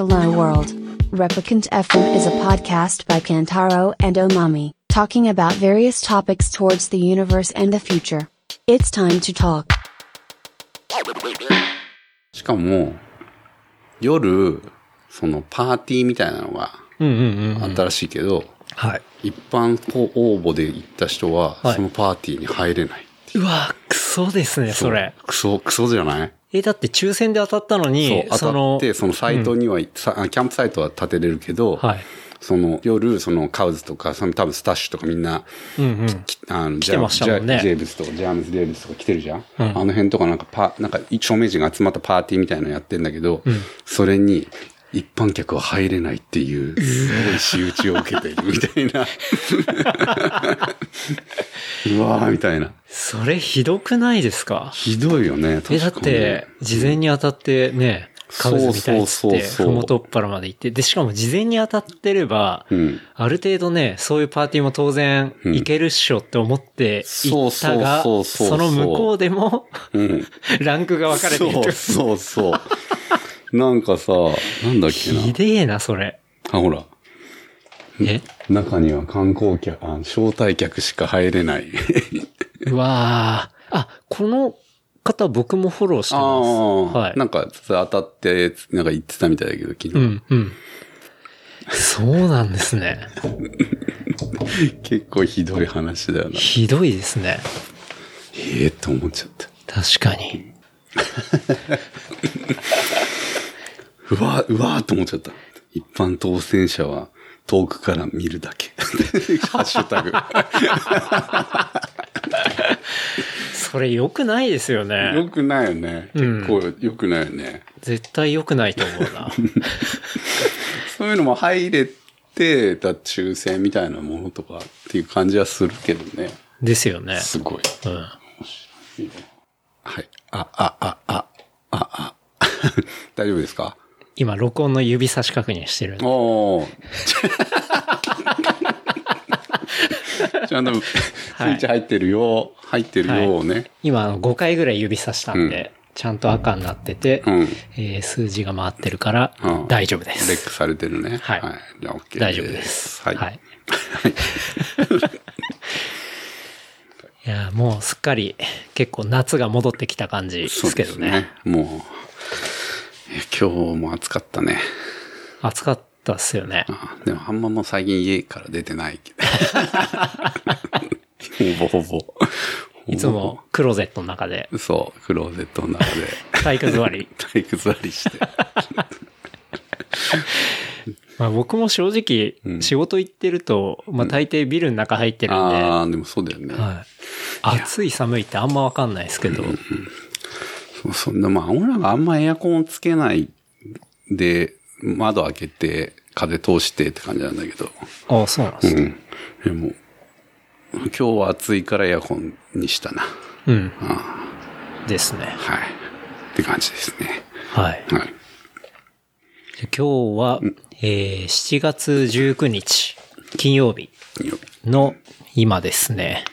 Hello World. Replicant FM is a podcast by Kantaro and Omami, talking about various topics towards the universe and the future. It's time to talk. しかも、夜、そのパーティーみたいなのがうんうんうん。あったらしいけど、はい。一般こう応募で行った人は、はいそのパーティーに入れない。うわ、クソですね、それ。クソ、クソじゃない え、だって抽選で当たったのに、そう、当たのって、そのサイトには、さキャンプサイトは立てれるけど、はい。その夜、そのカウズとか、その多分スタッシュとかみんな、うんうん。きあの、来てましたもんね。ジャジェーブスとか、ジャームズ・デーブスとか来てるじゃん、うん。あの辺とかなんかパ、なんか、著名人が集まったパーティーみたいなのやってんだけど、それに、一般客は入れないっていう、すごい仕打ちを受けているみたいな。うわーみたいな。それひどくないですか？ひどいよね。え、だっ確かにて、事前に当たってね、カウズみたいっつって、ふもとっぱらまで行って、で、しかも事前に当たってれば、うん。ある程度ね、そういうパーティーも当然、うん行けるっしょって思って行ったが、その向こうでも、うん。ランクが分かれていそうる。そうそう。なんかさ、なんだっけな。ひでえな、それ。あ、ほら。え？中には観光客、あ招待客しか入れない。うわーあ、この方僕もフォローしてあます。あ、はいなんか当たって、なんか言ってたみたいだけど、昨日。うん、うん。そうなんですね。結構ひどい話だよな。ひどいですね。ええと思っちゃった。確かに。うわ、うわーと思っちゃった。一般当選者は遠くから見るだけ。ハッシュタグ。それ良くないですよよね。くないよね。うん結構よくないよね。絶対良くないと思うな。そういうのも入れて、だ抽選みたいなものとかっていう感じはするけどね。ですよね。すごい。うん。はい。あ、あ、あ、あ、あ、あ。大丈夫ですか？今、録音の指差し確認してるんで。おー。ちゃんとスイッチ入ってるよ、入ってるよをね。今、あの5回ぐらい指差したんで、ちゃんと赤になってて、うんえー数字が回ってるからうん大丈夫でレッす。クされてるね。はいじゃあ OK です。大丈夫です。はい。はい。いや、もうすっかり結構夏が戻ってきた感じですけどね。もう、え今日も暑かったね。暑かったっすよね。あでもあんまもう最近家から出てないけど。ほぼほぼ。いつもクローゼットの中でそう、クローゼットの中で 体育座り。体育座りして。まあ僕も正直仕事行ってると、まあ大抵ビルの中入ってるんで、ああ、でもそうだよね。はい。暑い寒いってあんまわかんないですけど、そうそんな、まあ、俺らがあんまエアコンつけないで、窓開けて、風通してって感じなんだけど。ああ、そうなんですね。うん。でも、今日は暑いからエアコンにしたな。うん。ですね。はい。って感じですね。はい。はい。で今日は、えー7月19日、金曜日よの今ですね、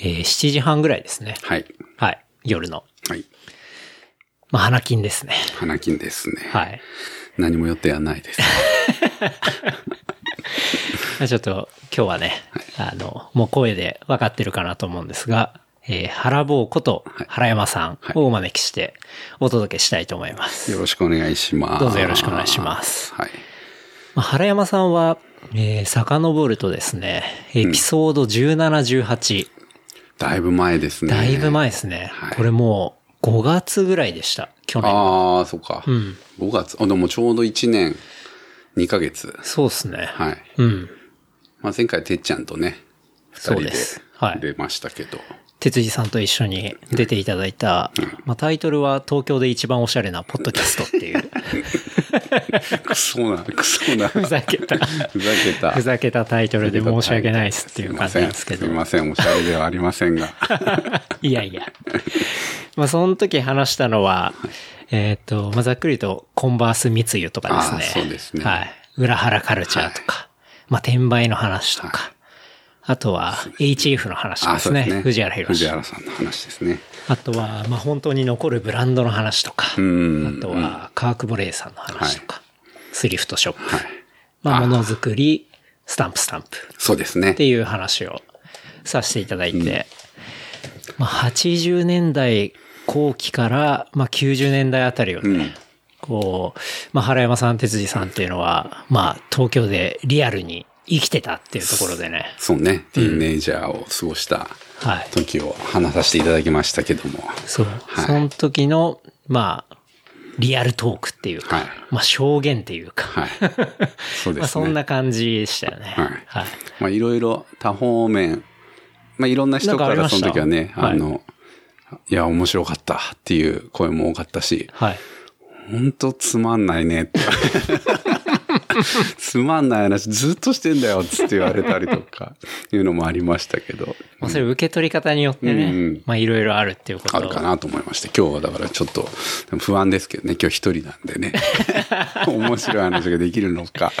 えー7時半ぐらいですね。はい。はい。夜の。はい。まあ、花金ですね。花金ですね。はい。何も予定はないです。ま あちょっと今日はね、あの、もう声で分かってるかなと思うんですが、えー、原坊こと原山さんをお招きしてお届けしたいと思います。よろしくお願いします。どうぞよろしくお願いします。はい。まあ、原山さんは、えー、遡るとですね、エピソード17、18、だいぶ前ですね。だいぶ前ですね。はいこれもう5月ぐらいでした。去年。ああ、そっか。ん5月。あ、でもちょうど1年2ヶ月。そうですね。はい。うん。まあ、前回てっちゃんとね、二人でそうですはい出ましたけど。哲司さんと一緒に出ていただいた、まあ、タイトルは東京で一番おしゃれなポッドキャストっていう、クソな、クソな。ふざけた、ふざけた。ふざけたタイトルで申し訳ないですっていう感じなんですけどすい。ません、おしゃれではありませんが。いやいや。まあ、その時話したのは、えっ、と、まあ、ざっくりと、コンバース密輸とかですね。そうですねはい。裏腹カルチャーとか、まあ、転売の話とか、あとは、HF の話とかあ、ですね。藤原藤宏。原さんの話ですね。あとは、まあ、本当に残るブランドの話とか、んあとは、カークボレーさんの話とか、スリフトショップ。はい。まあ、ものづくり、スタンプスタンプそうですねっ。ていう話をさせていただいて、まあ、80年代後期から、まあ、90年代あたりをね、こう、まあ、原山さん、哲司さんっていうのは、まあ、東京でリアルに生きてたっていうところでね、そうね。ティーンネイジャーを過ごしたはい。時を話させていただきましたけども。そう。はいその時の、まあ、リアルトークっていうか、はいまあ、証言っていうか、はい。そうですね。まあ、そんな感じでしたよね。はいはい。まあいろいろ多方面、まあいろんな人かからその時はね、はいあの、いや、面白かったっていう声も多かったし、はい。ほんとつまんないねって。つまんない話ずっとしてんだよっつって言われたりとか、いうのもありましたけど、まあ、それ受け取り方によってね、うんうん。まあ、いろいろあるっていうことあるかなと思いまして、今日はだからちょっと不安ですけどね、今日一人なんでね、面白い話ができるのか。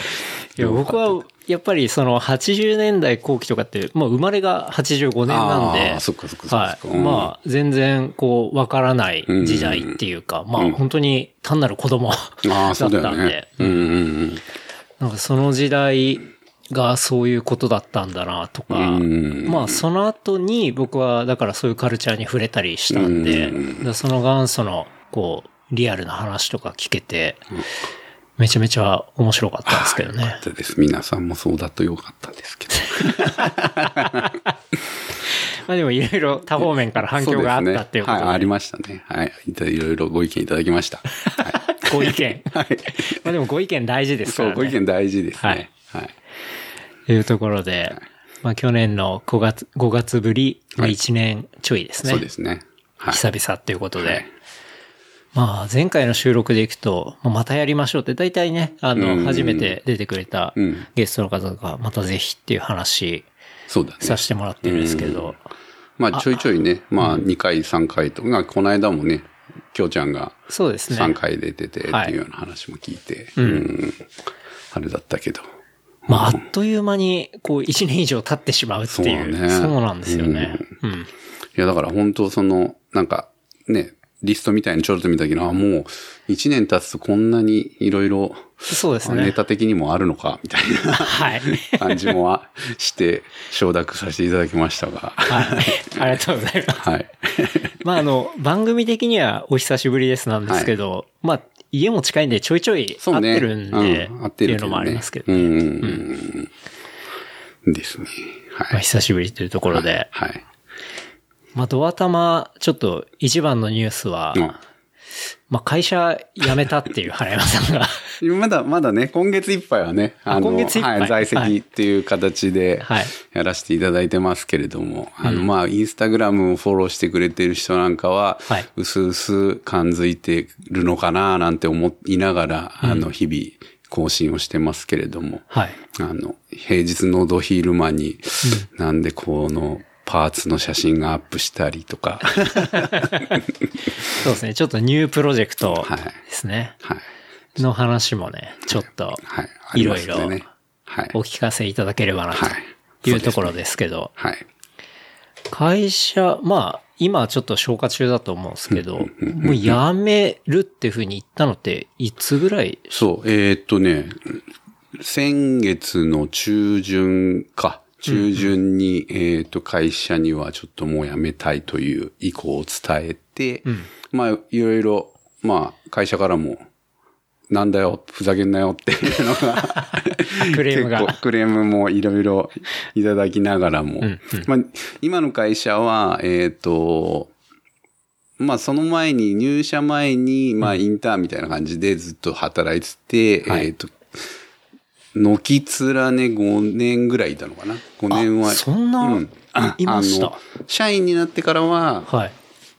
いや、僕は、やっぱりその80年代後期とかって、まあ生まれが85年なんで、そっかそっかそっかはい。うん。まあ全然こうわからない時代っていうか、まあ本当に単なる子供だったそうんで。ね。、うんうんうん。なんかその時代がそういうことだったんだなとか、うんまあその後に僕はだからそういうカルチャーに触れたりしたんで、その元祖のこうリアルな話とか聞けて、めちゃめちゃ面白かったんですけどね。そうです。皆さんもそうだとよかったですけど。まあでもいろいろ多方面から反響があったっていうことで、はい、ありましたね。はい。いろいろご意見いただきました。はい。ご意見。はい。まあでもご意見大事ですかそう、らね。ご意見大事ですはいね。はい。というところで、まあ去年の5月、5月ぶり、まあはい1年ちょいですね。そうですね。はい。久々っていうことで。はいまあ前回の収録でいくと、またやりましょうって、大体ね、あうんの、初めて出てくれたうんゲストの方がまたぜひっていう話そうだね。させてもらってるんですけど、まあ、ちょいちょいね、まあ、2回、3回と、まあ、この間もね、きょうちゃんがそうですね。3回出ててってはいいうような話も聞いて、うん。あれだったけど。まああっという間に、こう1年以上経ってしまうっていう。そうねそうなんですよね。うん。いや、だから本当その、なんか、ね、リストみたいにちょろっと見たけど、あ、もう、1年経つとこんなにいろいろ、そうですね。ネタ的にもあるのか、みたいなはい。感じもあして、承諾させていただきましたが。はい。ありがとうございます。はい。まああの、番組的にはお久しぶりですなんですけど、まあ、家も近いんでちょいちょい会っ。てるんで、うん合っていうのもありますけど、うんうん。ですね。まあはい。久しぶりというところで、はい。まあドア玉、ちょっと一番のニュースは、うん。まあ会社辞めたっていう原山さんが、まだ、まだね、今月いっぱいはね、あの、今月いっぱい。はい、在籍っていう形ではい、やらせていただいてますけれども、あの、まあ、インスタグラムをフォローしてくれてる人なんかは、はい、うすうす感づいてるのかななんて思いながら、あの、日々更新をしてますけれども、はい。あの、平日のド昼間に、なんでこの、パーツの写真がアップしたりとか、そうですね。ちょっとニュープロジェクトはいですね。はい。の話もね、ちょっとはい。ろいね。はい。お聞かせいただければなはいというところですけど、はい。会社、まあ、今ちょっと消化中だと思うんですけど、もう辞めるっていうふうに言ったのって、いつぐらい？そう、えーっとね、先月の中旬か。中旬に、えーっと、会社にはちょっともう辞めたいという意向を伝えて、まあ、いろいろ、まあ、会社からも、なんだよ、ふざけんなよっていうのが、クレームが。結構クレームもいろいろいただきながらも、まあ、今の会社は、えーっと、まあその前に、入社前に、まあインターンみたいな感じでずっと働いてて、はい。えっ、と、軒連ね5年ぐらいいたのかな ?5 年は。あそんなあいました社員になってからははい。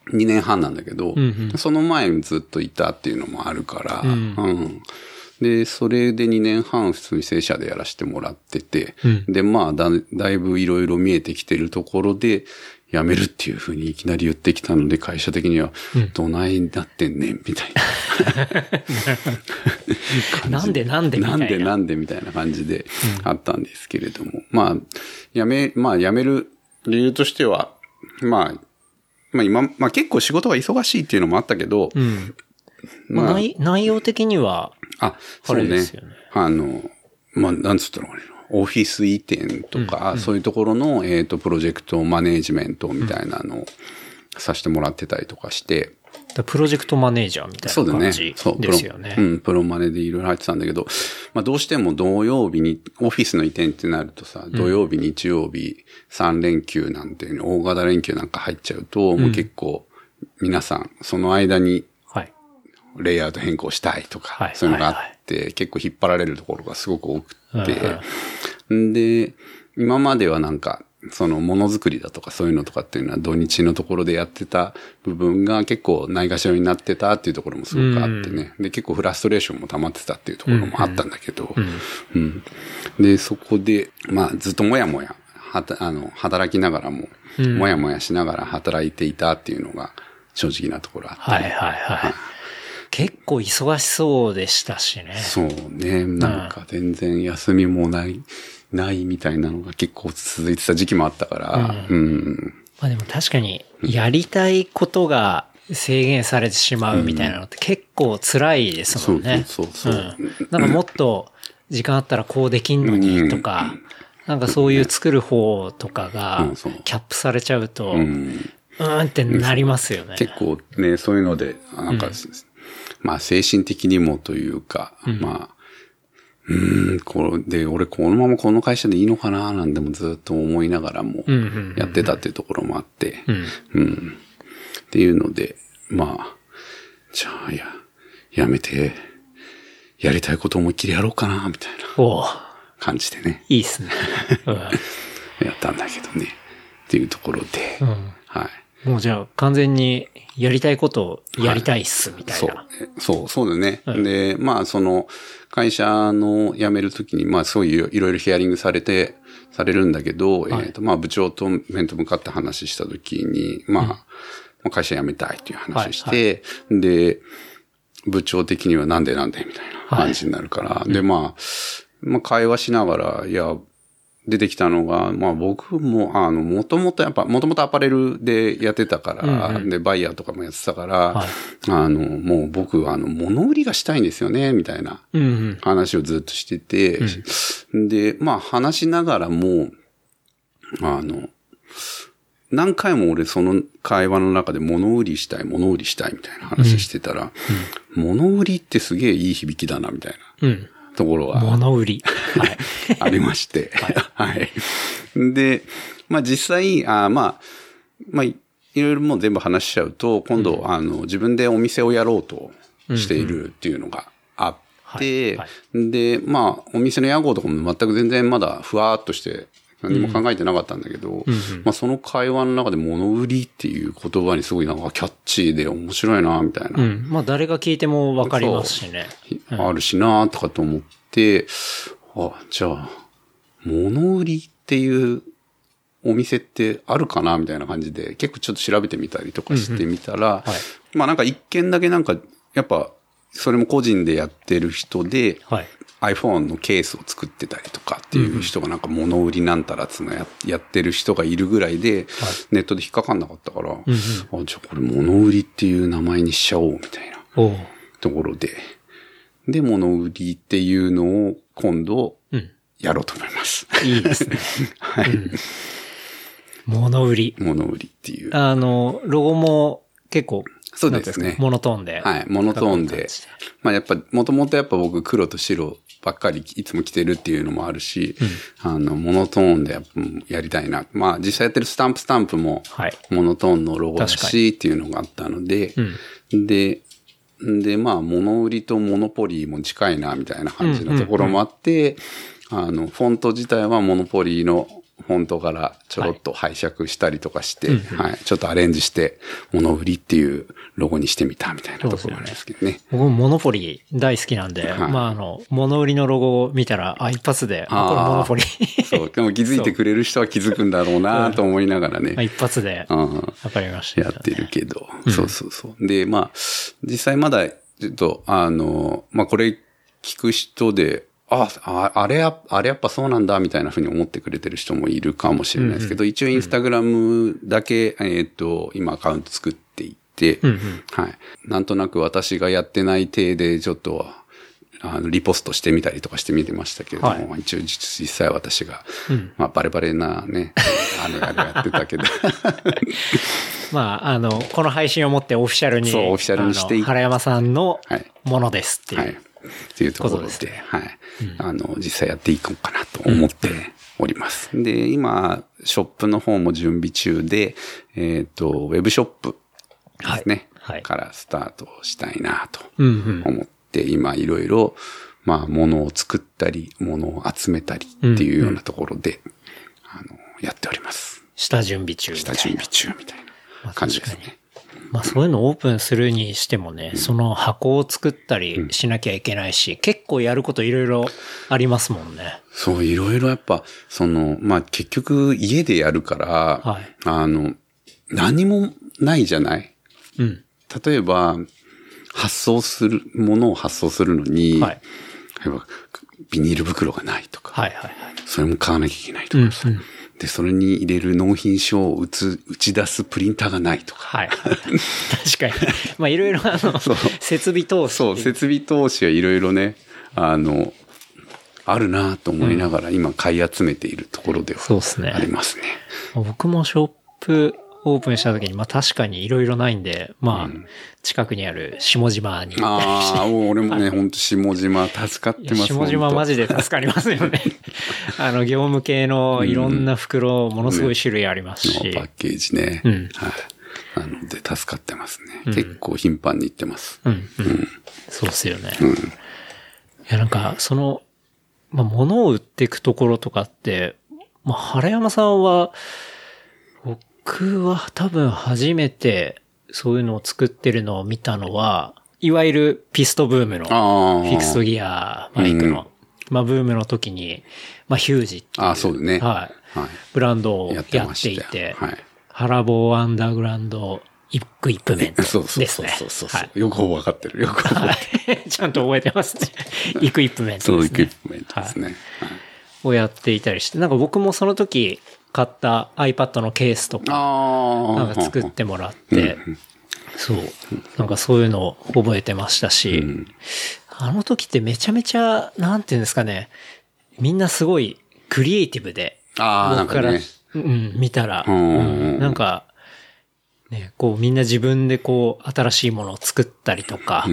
2年半なんだけど、んうんその前にずっといたっていうのもあるから、うんうんで、それで2年半普通に正社でやらせてもらってて、うんで、まあだ、だいぶいろいろ見えてきてるところで、辞めるっていうふうにいきなり言ってきたので、会社的には、どないになってんねん、みたいな。なんでなんでみたな。ないんでなんでみたいな感じであったんですけれども。まあ、辞め、まあ辞める理由としては、まあ、まあ今、まあ結構仕事が忙しいっていうのもあったけど、うん。まあ、まあ内内容的には、あ、そうね。あの、まあ、なんつったのかな。オフィス移転とか、そういうところの、えっ、と、プロジェクトマネージメントみたいなのをさせてもらってたりとかして、プロジェクトマネージャーみたそうだね。いな感じですよね。うん、プロマネでいろいろ入ってたんだけど、まあどうしても土曜日に、オフィスの移転ってなるとさ、土曜日、日曜日、3連休なんていうの、大型連休なんか入っちゃうと、もう結構、皆さん、その間にはい。レイアウト変更したいとか、はいそういうのがあって、結構引っ張られるところがすごく多くて、んで、今まではなんか、そのものづくりだとかそういうのとかっていうのは土日のところでやってた部分が結構ないがしろになってたっていうところもすごくあってね。で、結構フラストレーションも溜まってたっていうところもあったんだけど、うんで、そこで、まあずっともやもや、はた、あの、働きながらも、もやもやしながら働いていたっていうのが正直なところあって、はいはい。はい。結構忙しそうでしたしね。そうね。なんか全然休みもない、ないみたいなのが結構続いてた時期もあったから、うん。まあでも確かに、やりたいことが制限されてしまうみたいなのって結構辛いですもんね。そうそうそうそう。ん。なんかもっと時間あったらこうできんのにとか、なんかそういう作る方とかがキャップされちゃうと、うん。ってなりますよね。結構ね、そういうので、なんか、まあ精神的にもというか、まあ、うーん、これで、俺このままこの会社でいいのかななんてもずっと思いながらもうんうんうんやってたっていうところもあって、うん。うん。っていうので、まあ、じゃあ、や、やめて、やりたいこと思いっきりやろうかな、みたいな感じでね、いいっすね。うんやったんだけどね、っていうところで、うんはい。もうじゃあ完全にやりたいことをやりたいっすみたいそうな。。そう、そうだね。で、まあ、その、会社の辞めるときに、まあ、そういういろいろヒアリングされて、されるんだけど、えっ、と、まあ、部長と面と向かって話したときに、まあ、まあ会社辞めたいっていう話して、で、部長的にはなんでなんでみたいな感じになるから、で、まあ、まあ、会話しながら、いや、出てきたのが、まあ僕も、あの、もともとやっぱ、もともとアパレルでやってたから、で、バイヤーとかもやってたから、はい。あの、もう僕、あの、物売りがしたいんですよね、みたいなうんうん。話をずっとしてて、で、まあ話しながらも、あの、何回も俺その会話の中で物売りしたい、物売りしたいみたいな話してたら、物売りってすげえいい響きだな、みたいな。うん。ところは物売り。はい。ありまして。はい。で、まあ実際、あまあ、まあ、いいろいろもう全部話しちゃうと、今度、あの、自分でお店をやろうとしているっていうのがあって、はいはで、まあ、お店の屋号とかも全く全然まだふわーっとして、何も考えてなかったんだけど、まあその会話の中で物売りっていう言葉にすごいなんかキャッチーで面白いな、みたいな。うん。まあ誰が聞いてもわかりますしね。あるしなとかと思って、あ、じゃあ、物売りっていうお店ってあるかなみたいな感じで、結構ちょっと調べてみたりとかしてみたら、まあなんか一件だけなんか、やっぱ、それも個人でやってる人で、はい。iPhone のケースを作ってたりとかっていう人がなんか物売りなんたらつうのややってる人がいるぐらいで、ネットで引っかかんなかったから、あ、じゃあこれ物売りっていう名前にしちゃおうみたいな。ところで、で、物売りっていうのを今度うん。やろうと思います。いいですね。はい。物売り。物売りっていう。あの、ロゴも結構、そうですねモノトーンで。はい。モノトーンで。まあやっぱ、もともとやっぱ僕黒と白ばっかりいつも着てるっていうのもあるし、あの、モノトーンでやりたいな。まあ実際やってるスタンプスタンプもはい、モノトーンのロゴだしっていうのがあったので、で、で、まあ、物売りとモノポリーも近いな、みたいな感じのところもあって、あの、フォント自体はモノポリーのフォントからちょろっと拝借したりとかして、はい、ちょっとアレンジして、物売りっていうロゴにしてみたみたいなところなんですけどね。僕もモノポリー大好きなんで、はいまああの、物売りのロゴを見たら、あ、一発で、あこれモノポリー。そう、でも気づいてくれる人は気づくんだろうなと思いながらまあね。一発で、うんわかりました。やってるけど、そうそうそう。で、まあ、実際まだ、ちょっと、あの、まあ、これ聞く人で、あ、ああれや、あれやっぱそうなんだ、みたいなふうに思ってくれてる人もいるかもしれないですけど、一応インスタグラムだけ、えっ、と、今アカウント作っていって、うんうん。はい。なんとなく私がやってない体で、ちょっと、あの、リポストしてみたりとかしてみてましたけれども、はい。一応実実際私が、まあ、バレバレなね、あの、あれやってたけど、まあ、あの、この配信をもってオフィシャルに、そうオフィシャルにして原山さんのはい。ものですっていう。はい。っていうところで、ですはい。あの、実際やっていこうかなと思っております。で、今、ショップの方も準備中で、えっ、と、ウェブショップですね。はいはいからスタートしたいなとうんうん。思って、今いろいろ、まあ、物を作ったり、物を集めたりっていうようなところで、あの、やっております。下準備中みたいな。下準備中みたいな感じですね。まあそういうのをオープンするにしてもね、その箱を作ったりしなきゃいけないし、結構やることいろいろありますもんね。そう、いろいろやっぱ、その、まあ、結局家でやるから、はいあの、何もないじゃない？うん。例えば、発送する、ものを発送するのに、はい。例えばビニール袋がないとか、はいはいはい。それも買わなきゃいけないとかさ、で、それに入れる納品書を打つ、打ち出すプリンターがないとか、はい。確かに。まあいろいろあの、設備投資。そう、設備投資はいろいろね、あの、あるなと思いながら今買い集めているところではそうですねありますね。僕もショップオープンした時に、まあ確かにいろいろないんで、まあ、近くにある下島に行ったりしてああ、俺もね、ほんと下島助かってます下島マジで。で助かりますよね。あの、業務系のいろんな袋、ものすごい種類ありますし。のパッケージね。うんはい。なので助かってますね。結構頻繁に行ってます。うん、うん。そうっすよね。いや、なんか、その、まあ、物を売っていくところとかって、まあ、原山さんは、僕は多分初めてそういうのを作ってるのを見たのは、いわゆるピストブームの、フ。ィクストギアマイクの、うんまあ、ブームの時に、まあ、ヒュージっていう。ああ、そうだね。はい。はい。ブランドをややっていて、はいハラボーアンダーグラウンドイックイップメントですそうね。そうそうそうそう、はいよくわかってる。よくわかってる。はい。ちゃんと覚えてますね。イクイップメンそう、トですね。イクイプメントですね。はいをやっていたりして、なんか僕もその時買った iPad のケースとか。なんか作ってもらって、そう。なんかそういうのを覚えてましたし、あの時ってめちゃめちゃ、なんていうんですかね、みんなすごいクリエイティブで、僕から。うん、見たら、うんうんなんか、ね、こうみんな自分でこう新しいものを作ったりとか、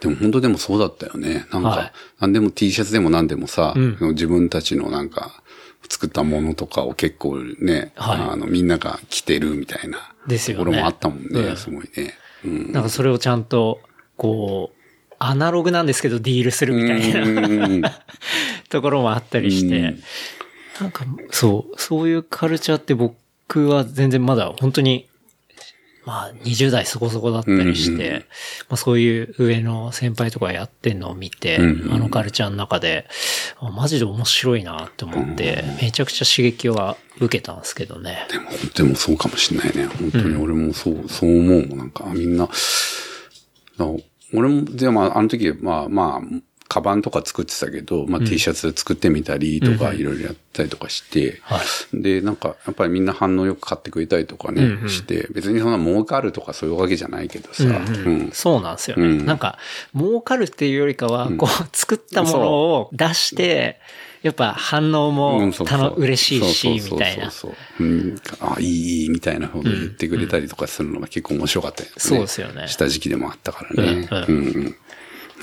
でも本当でもそうだったよね。なんか、はいなんでも T シャツでも何でもさ、ん自分たちのなんか、作ったものとかを結構ね、はい。あの、みんなが着てるみたいなですよね。ところもあったもんね、うん。すごいね。うん。なんかそれをちゃんと、こう、アナログなんですけどディールするみたいなうん。ところもあったりして、うん。なんか、そう、そういうカルチャーって僕は全然まだ本当に、まあ20代そこそこだったりして、うんうんまあそういう上の先輩とかやってんのを見て、うんうんあのカルチャーの中で、あマジで面白いなって思って、めちゃくちゃ刺激は受けたんですけどね。でも、でもそうかもしれないね。本当に俺もそう、そう思うもん。なんか、みんな、俺も、でも、あの時、まあまあ、カバンとか作ってたけど、まあ T シャツ作ってみたりとか、いろいろやったりとかして、はで、なんか、やっぱりみんな反応よく買ってくれたりとかね、うんうん。して、別にそんな儲かるとかそういうわけじゃないけどさ、うんそうなんですよね。うん。なんか、儲かるっていうよりかは、こう、作ったものを出して、やっぱ反応もたの嬉しいし、そうそうそうそう。みたいな。そううん。あ、いい、いい、みたいなこと言ってくれたりとかするのが結構面白かったよね。そうですよね。した時期でもあったからね。うん。うんうん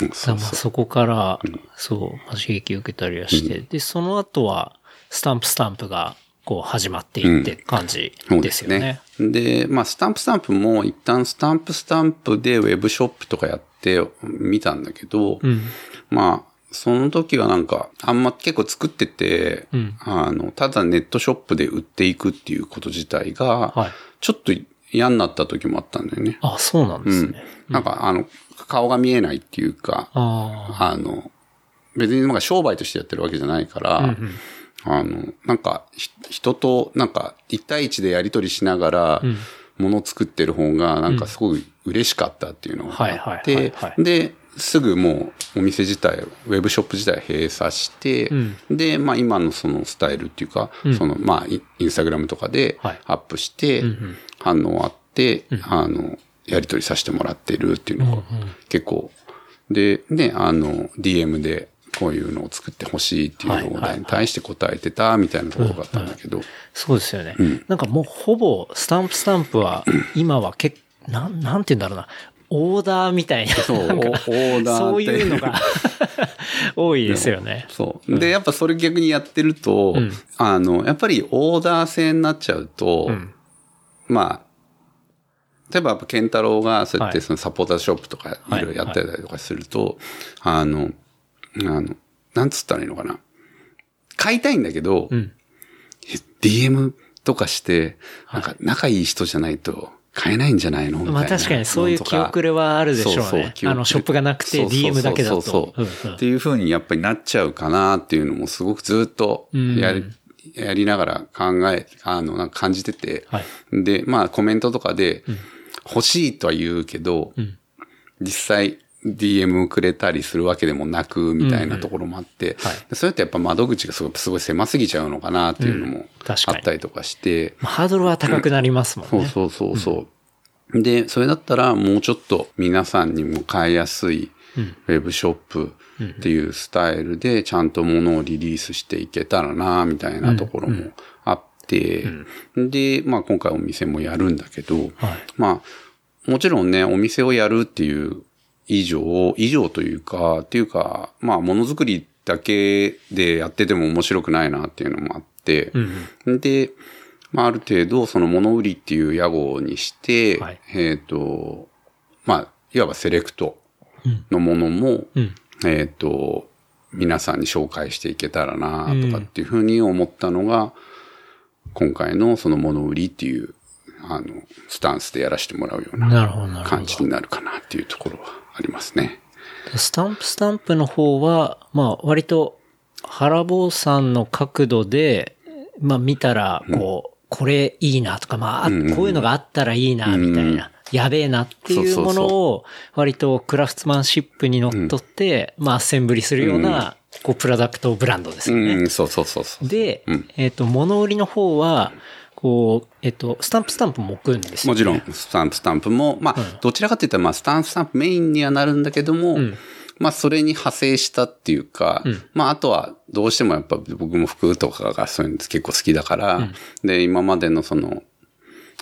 うんだそうそうそこから、そう、まあ刺激を受けたりはして、で、その後は、スタンプスタンプが、こう、始まっていって感じそうですよね。。で、まあ、スタンプスタンプも一旦スタンプスタンプでウェブショップとかやってみたんだけど、うん。まあ、その時はなんか、あんま結構作ってて、うんあの、ただネットショップで売っていくっていうこと自体が、はいちょっと嫌になった時もあったんだよね。あ、そうなんですうんね。。なんか、あの、顔が見えないっていうか、ああの、別になんか商売としてやってるわけじゃないから、あ。うん。あの、なんか、ひ人と、なんか、一対一でやりとりしながら、ものを作ってる方が、なんかすごい嬉しかったっていうのがあってで、すぐもうお店自体、ウェブショップ自体閉鎖して、うん。で、まあ今のそのスタイルっていうか、その、まあインスタグラムとかではい。アップしてんうん、反応あって、あの、やりとりさせてもらってるっていうのが、結構、で、ね、あの、DM でこういうのを作ってほしいっていうオーダーに対して答えてたみたいなところがあったんだけど、そうですよね。なんかもうほぼ、スタンプスタンプは、今は結なん、なんて言うんだろうな。オーダーみたいな。そう、オーダーそういうのが 多いですよね。そう。で、やっぱそれ逆にやってると、んあの、やっぱりオーダー制になっちゃうと、んまあ、例えばやっぱケンタロウがそうやっはい。てそのサポーターショップとかい。ろいろやってたりとかすると、あの、あの、なんつったらいいのかな。買いたいんだけど、ん。え DM とかして、なんか仲いい人じゃないと買えないんじゃないの？みたいな。まあ確かにそういう気遅れはあるでしょうね。そうそうあのショップがなくて DM だけだと。そうそうう。んうん。っていう風にやっぱりなっちゃうかなっていうのもすごくずっとやり、やりながら考え、あの、なんか感じてて、はい。で、まあコメントとかで、欲しいとは言うけど、ん。実際 DM くれたりするわけでもなく、みたいなところもあって、はい。それってやっぱ窓口がすごいすごい狭すぎちゃうのかなっていうのもあったりとかして、まあハードルは高くなりますもんね。そうそうそうそう。で、それだったらもうちょっと皆さんにも買いやすいウェブショップっていうスタイルでちゃんと物をリリースしていけたらな、みたいなところもあって、で、まあ今回お店もやるんだけど、はい。まあ、もちろんね、お店をやるっていう以上、以上というか、っていうか、まあ、ものづくりだけでやってても面白くないなっていうのもあって、で、まあ、ある程度、その物売りっていう屋号にして、はい。えっ、と、まあ、いわばセレクトのものも、うん。えっ、と、皆さんに紹介していけたらなとかっていうふうに思ったのが、今回のその物売りっていう、あの、スタンスでやらせてもらうような感じになるかなっていうところはありますね。ど。スタンプスタンプの方は、まあ割と原坊さんの角度で、まあ見たら、こう、これいいなとか、まあ、あこういうのがあったらいいな、みたいな。やべえなっていうものを、割とクラフトマンシップにのっとって、まあ、アッセンブリするような、こう、プロダクトブランドですよね。うん、そうそうそうそう。で、えっ、と、物売りの方は、こう、えっ、と、スタンプスタンプも置くんですよ、ね。もちろん、スタンプスタンプも、まあ、どちらかというと、まあ、スタンプスタンプメインにはなるんだけども、まあ、それに派生したっていうか、まあ、あとは、どうしてもやっぱ僕も服とかがそういうの結構好きだから、で、今までのその、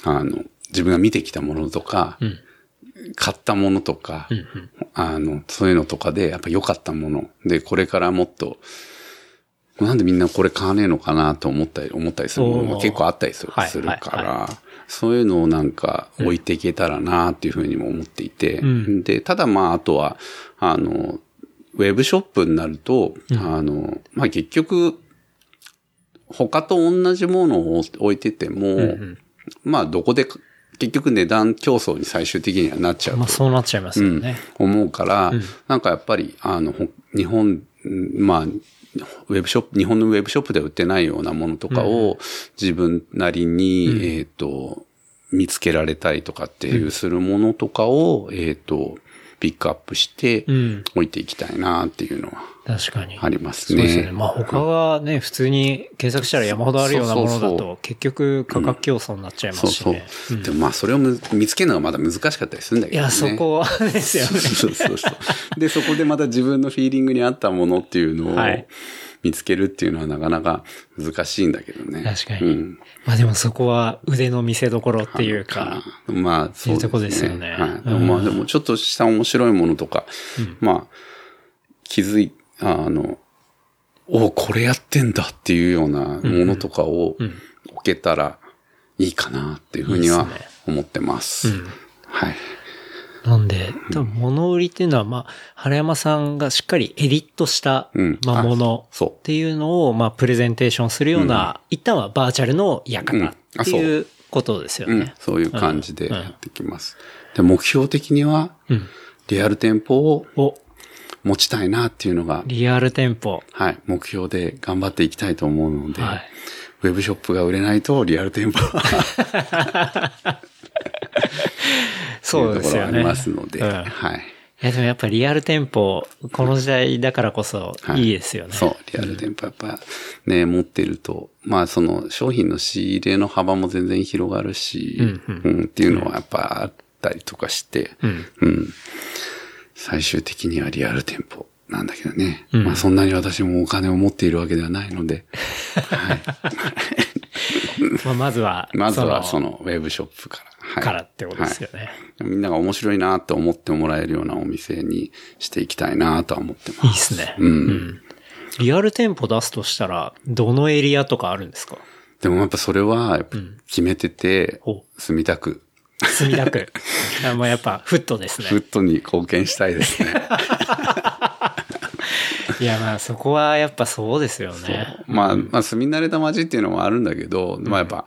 あの、自分が見てきたものとか、買ったものとか、あの、そういうのとかで、やっぱ良かったもの。で、これからもっと、なんでみんなこれ買わねえのかなと思ったり、思ったりするものも結構あったりするかはいら、そういうのをなんか置いていけたらなっていうふうにも思っていて、で、ただまあ、あとは、あの、ウェブショップになると、あの、まあ結局、他と同じものを置いてても、まあどこで、結局値段競争に最終的にはなっちゃうまあ、とそうなっちゃいますよね。思うから、なんかやっぱり、あの、ほ日本、うんまあ、ウェブショップ、日本のウェブショップでは売ってないようなものとかを自分なりに、えっ、と、見つけられたりとかっていうするものとかを、えっ、と、ピックアップしてん。置いていきたいなっていうのは確かに。ありますね。そうですよね。まあ他がね、普通に検索したら山ほどあるようなものだそうそうそと、結局価格競争になっちゃいまそうそうすしね。。でもまあそれをむ見つけるのがまだ難しかったりするんだけどね。いや、そこですよね。そうそうそう。で、そこでまた自分のフィーリングに合ったものっていうのをはい見つけるっていうのはなかなか難しいんだけどね。確かにうん。まあでもそこは腕の見せ所っていうか、まあ、そういうとこですよねはい。でもまあ、でもちょっとした面白いものとか、まあ、気づい、あの、おこれやってんだっていうようなものとかを置けたらいいかなっていうふうには思ってます。はい。なんで、多分物売りっていうのは、まあ、原山さんがしっかりエディットした、うん。まあ、あものっていうのを、まあ、プレゼンテーションするような、一旦はバーチャルの館うん。あそう。っていうことですようん。ね。、そういう感じでやっていきます。で、目標的には、リアル店舗をお、持ちたいなっていうのが、リアル店舗。はい、目標で頑張っていきたいと思うので、はいウェブショップが売れないとリアル店舗は そうですよね。ありますので、うんはい。いや、でもやっぱリアル店舗、この時代だからこそはいいいですよね。そう、リアル店舗やっぱね、持ってると、まあその商品の仕入れの幅も全然広がるし、うんうんっていうのはやっぱあったりとかして、うん。うん。最終的にはリアル店舗なんだけどね。うんまあそんなに私もお金を持っているわけではないので、はい、まあ、まずは、まずはそのウェブショップから。はいからってことですよね。はいみんなが面白いなと思ってもらえるようなお店にしていきたいなとは思ってます。いいっすね。うんリアル店舗出すとしたら、どのエリアとかあるんですか？でもやっぱそれは決めてて、ほ住みたく、墨田区。あもうやっぱ、フットですね。フットに貢献したいですね。いや、まあそこはやっぱそうですよね。まあ、まあ住み慣れた街っていうのもあるんだけど、まあやっぱ、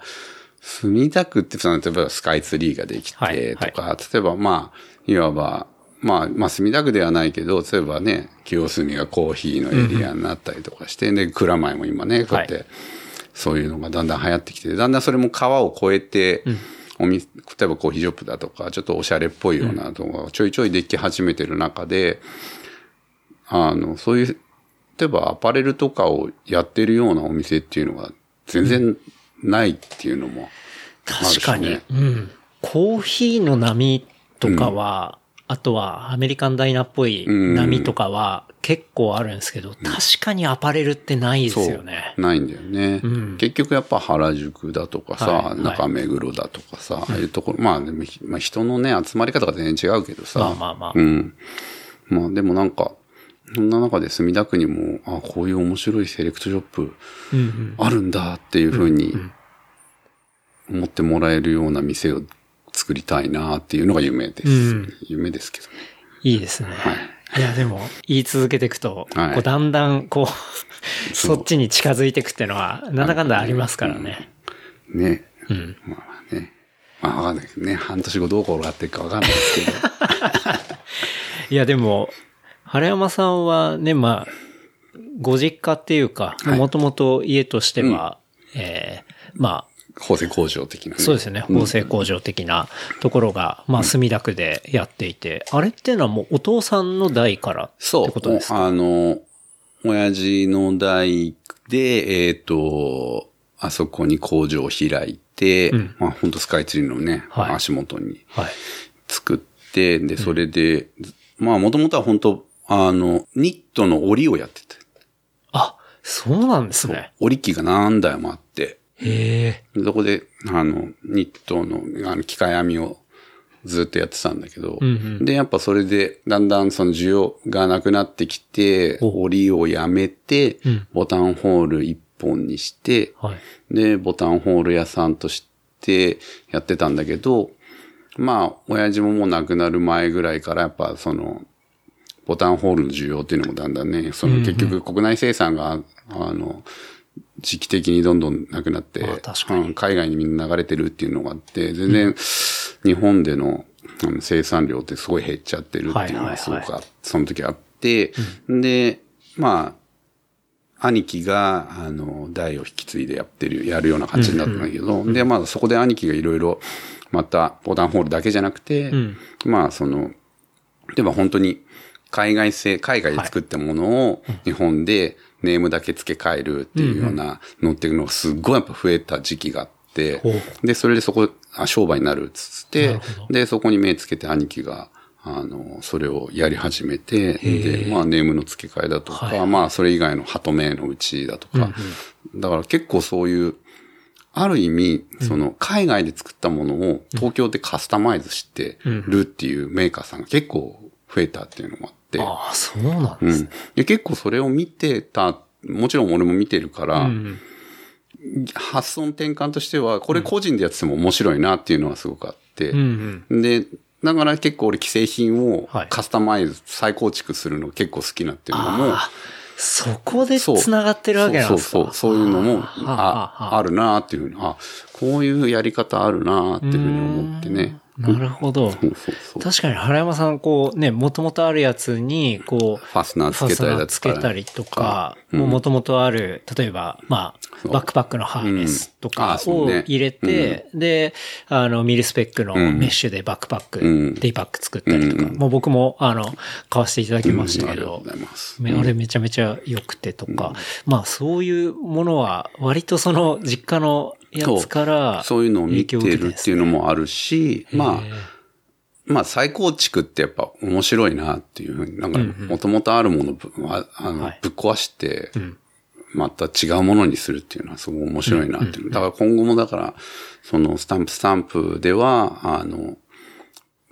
住みたくって、その、例えばスカイツリーができはいてとか、例えばまあ、いわば、まあ、まあ、墨田区ではないけど、例えばね、清澄がコーヒーのエリアになったりとかして、で、蔵前も今ね、こうやって、はそういうのがだんだん流行ってきて、だんだんそれも川を越えて、お店、例えばコーヒーショップだとか、ちょっとおしゃれっぽいようなとこがちょいちょいでき始めてる中で、あの、そういう、例えばアパレルとかをやってるようなお店っていうのが全然ないっていうのもあるし、ね。確かに。うん。コーヒーの波とかは、あとはアメリカンダイナーっぽい波とかは結構あるんですけど、確かにアパレルってないですよね。ないんだよね、ん結局やっぱ原宿だとかさ、はい中目黒だとかさ、ああいうところ、まあでも、まあ、人のね、集まり方が全然違うけどさ。まあまあまあうん。まあでもなんか、そんな中で墨田区にも、あこういう面白いセレクトショップ。あるんだっていうふうに思ってもらえるような店を作りたいなっていうのが夢です。うん夢ですけどね。いいですね。いや、でも、言い続けていくと、はいこうだんだん、こう、そっちに近づいていくっていうのは、なんだかんだありますからね。ね。うん。まあね。まあわかんないけどね。半年後どう転がっていくかわかんないですけど。いや、でも、原山さんはね、まあ、ご実家っていうか、はいもともと家としては、えーま縫製工場的なあ、ね。そうですよね、ん。縫製工場的なところが、まあ、墨田区でやっていて、あれっていうのはもうお父さんの代からそう。ってことですか？あの、親父の代で、えっ、と、あそこに工場を開いて、うん。まあ本当スカイツリーのね、はい。足元にはい。作って、で、それで、まあもともとは本当あの、ニットの織りをやってて、あ、そうなんですね。織り機が何台もあって、へえ。そこで、あの、ニットの、あの、機械編みをずっとやってたんだけど、うんうんで、やっぱそれで、だんだんその需要がなくなってきて、お織りをやめて、うんボタンホール一本にして、はい。で、ボタンホール屋さんとしてやってたんだけど、まあ、親父ももう亡くなる前ぐらいから、やっぱその、ボタンホールの需要っていうのもだんだんね、その結局国内生産が、あの、時期的にどんどんなくなって、うん海外にみんな流れてるっていうのがあって、全然日本での生産量ってすごい減っちゃってるっていうのがすごくあ、その時あって、で、まあ、兄貴が、あの、代を引き継いでやってる、やるような感じになったんだけど、で、まあそこで兄貴がいろいろ、また、ボタンホールだけじゃなくて、ん。まあその、例えば本当に、海外製、海外で作ったものを日本でネームだけ付け替えるっていうようなのっていうのがすっごいやっぱ増えた時期があってで、それでそこ、あ、商売になるっつってで、そこに目つけて兄貴が、あの、それをやり始めて、で、まあネームの付け替えだとか、はい。まあそれ以外の鳩名のうちだとか、だから結構そういう、ある意味、その、海外で作ったものを東京でカスタマイズしてるっていうメーカーさんが結構増えたっていうのもあって、ああ、そうなんうですね。ん。で結構それを見てた、もちろん俺も見てるから、うん発想の転換としては、これ個人でやってても面白いなっていうのはすごくあって、うんうん。で、だから結構俺既製品をはいカスタマイズ、再構築するのが結構好きなっていうのも、あそこで繋がってるわけなんですかそうそうそう、そういうのも、あ、あるなっていうふうに、あ、こういうやり方あるなっていうふうに思ってね。なるほど。そうそうそう。確かに原山さん、こうね、もともとあるやつに、こう、ファスナーつけたりつけたりとか、もともとある、例えば、まあ、バックパックのハーネスとかを入れて、で、あの、ミルスペックのメッシュでバックパック、うん。デイパック作ったりとか、もう僕も、あの、買わせていただきましたけどあれめちゃめちゃ良くてとか、まあそういうものは割とその実家のやつからそういうのを見てるっていうのもあるし、まあ、まあ再構築ってやっぱ面白いなっていうふうに、なんかもともとあるものぶああの、はい。ぶっ壊して、ん。また違うものにするっていうのはすごい面白いなっていう。だから今後もだから、そのスタンプスタンプでは、あの、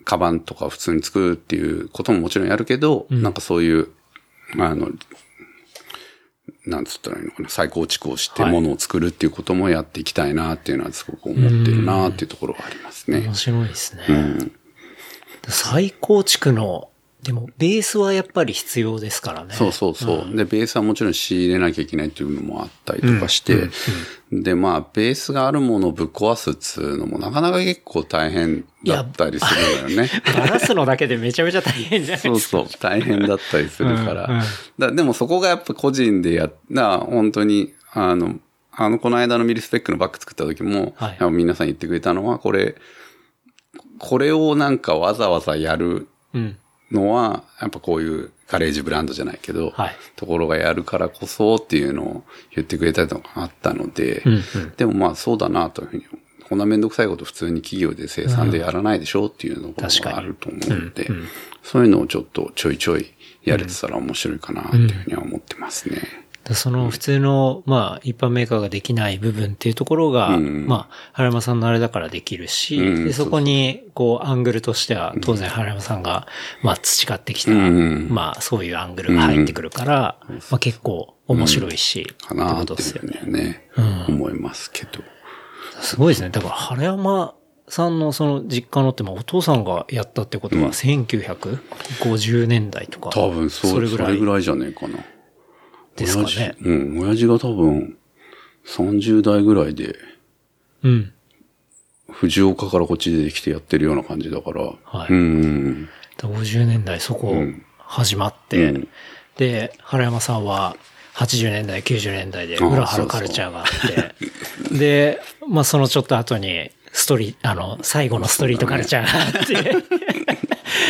カバンとか普通に作るっていうことももちろんやるけど、なんかそういう、あの、なんつったらいいのかな、再構築をしてはいものを作るっていうこともやっていきたいなっていうのはすごく思ってるなっていうところがありますね面。白いですね。再構築の、でもベースはやっぱり必要ですからね。そうそうそう。で、ベースはもちろん仕入れなきゃいけないっていうのもあったりとかして、で、まあ、ベースがあるものをぶっ壊すっつうのもなかなか結構大変だったりするのよね。バラすのだけでめちゃめちゃ大変じゃないそうですか。そう、大変だったりするから。うんうんだでもそこがやっぱ個人でやった、本当に、あの、あの、この間のミリスペックのバッグ作った時も、はい皆さん言ってくれたのは、これ、これをなんかわざわざやるうん。のは、やっぱこういうガレージブランドじゃないけど、はい。ところがやるからこそっていうのを言ってくれたりとかあったので、うんうん。でもまあそうだなというふうに、こんなめんどくさいこと普通に企業で生産でやらないでしょうっていうの確かにがあると思うので、そういうのをちょっとちょいちょいやれてたら面白いかなっていうふうには思ってますね。でその普通の、まあ、一般メーカーができない部分っていうところが、うんまあ、原山さんのあれだからできるし、うんでそこに、こう、アングルとしては、当然原山さんが、まあ、培ってきた、うんまあ、そういうアングルが入ってくるから、まあ、結構面白いし、かなってことですよね。ね、うん思いますけど。すごいですね。だから、原山さんのその実家のって、まあ、お父さんがやったってことは、1950年代とか。多分そう、それぐそれぐらいらいじゃねえかな。ですかね。うん、親父が多分30代ぐらいで、うん。藤岡からこっち出てきてやってるような感じだから。はい。うん。50年代そこ始まって、うん。で、原山さんは80年代、90年代で裏腹カルチャーがあって、で、まあそのちょっと後にストリあの、最後のストリートカルチャーがあって、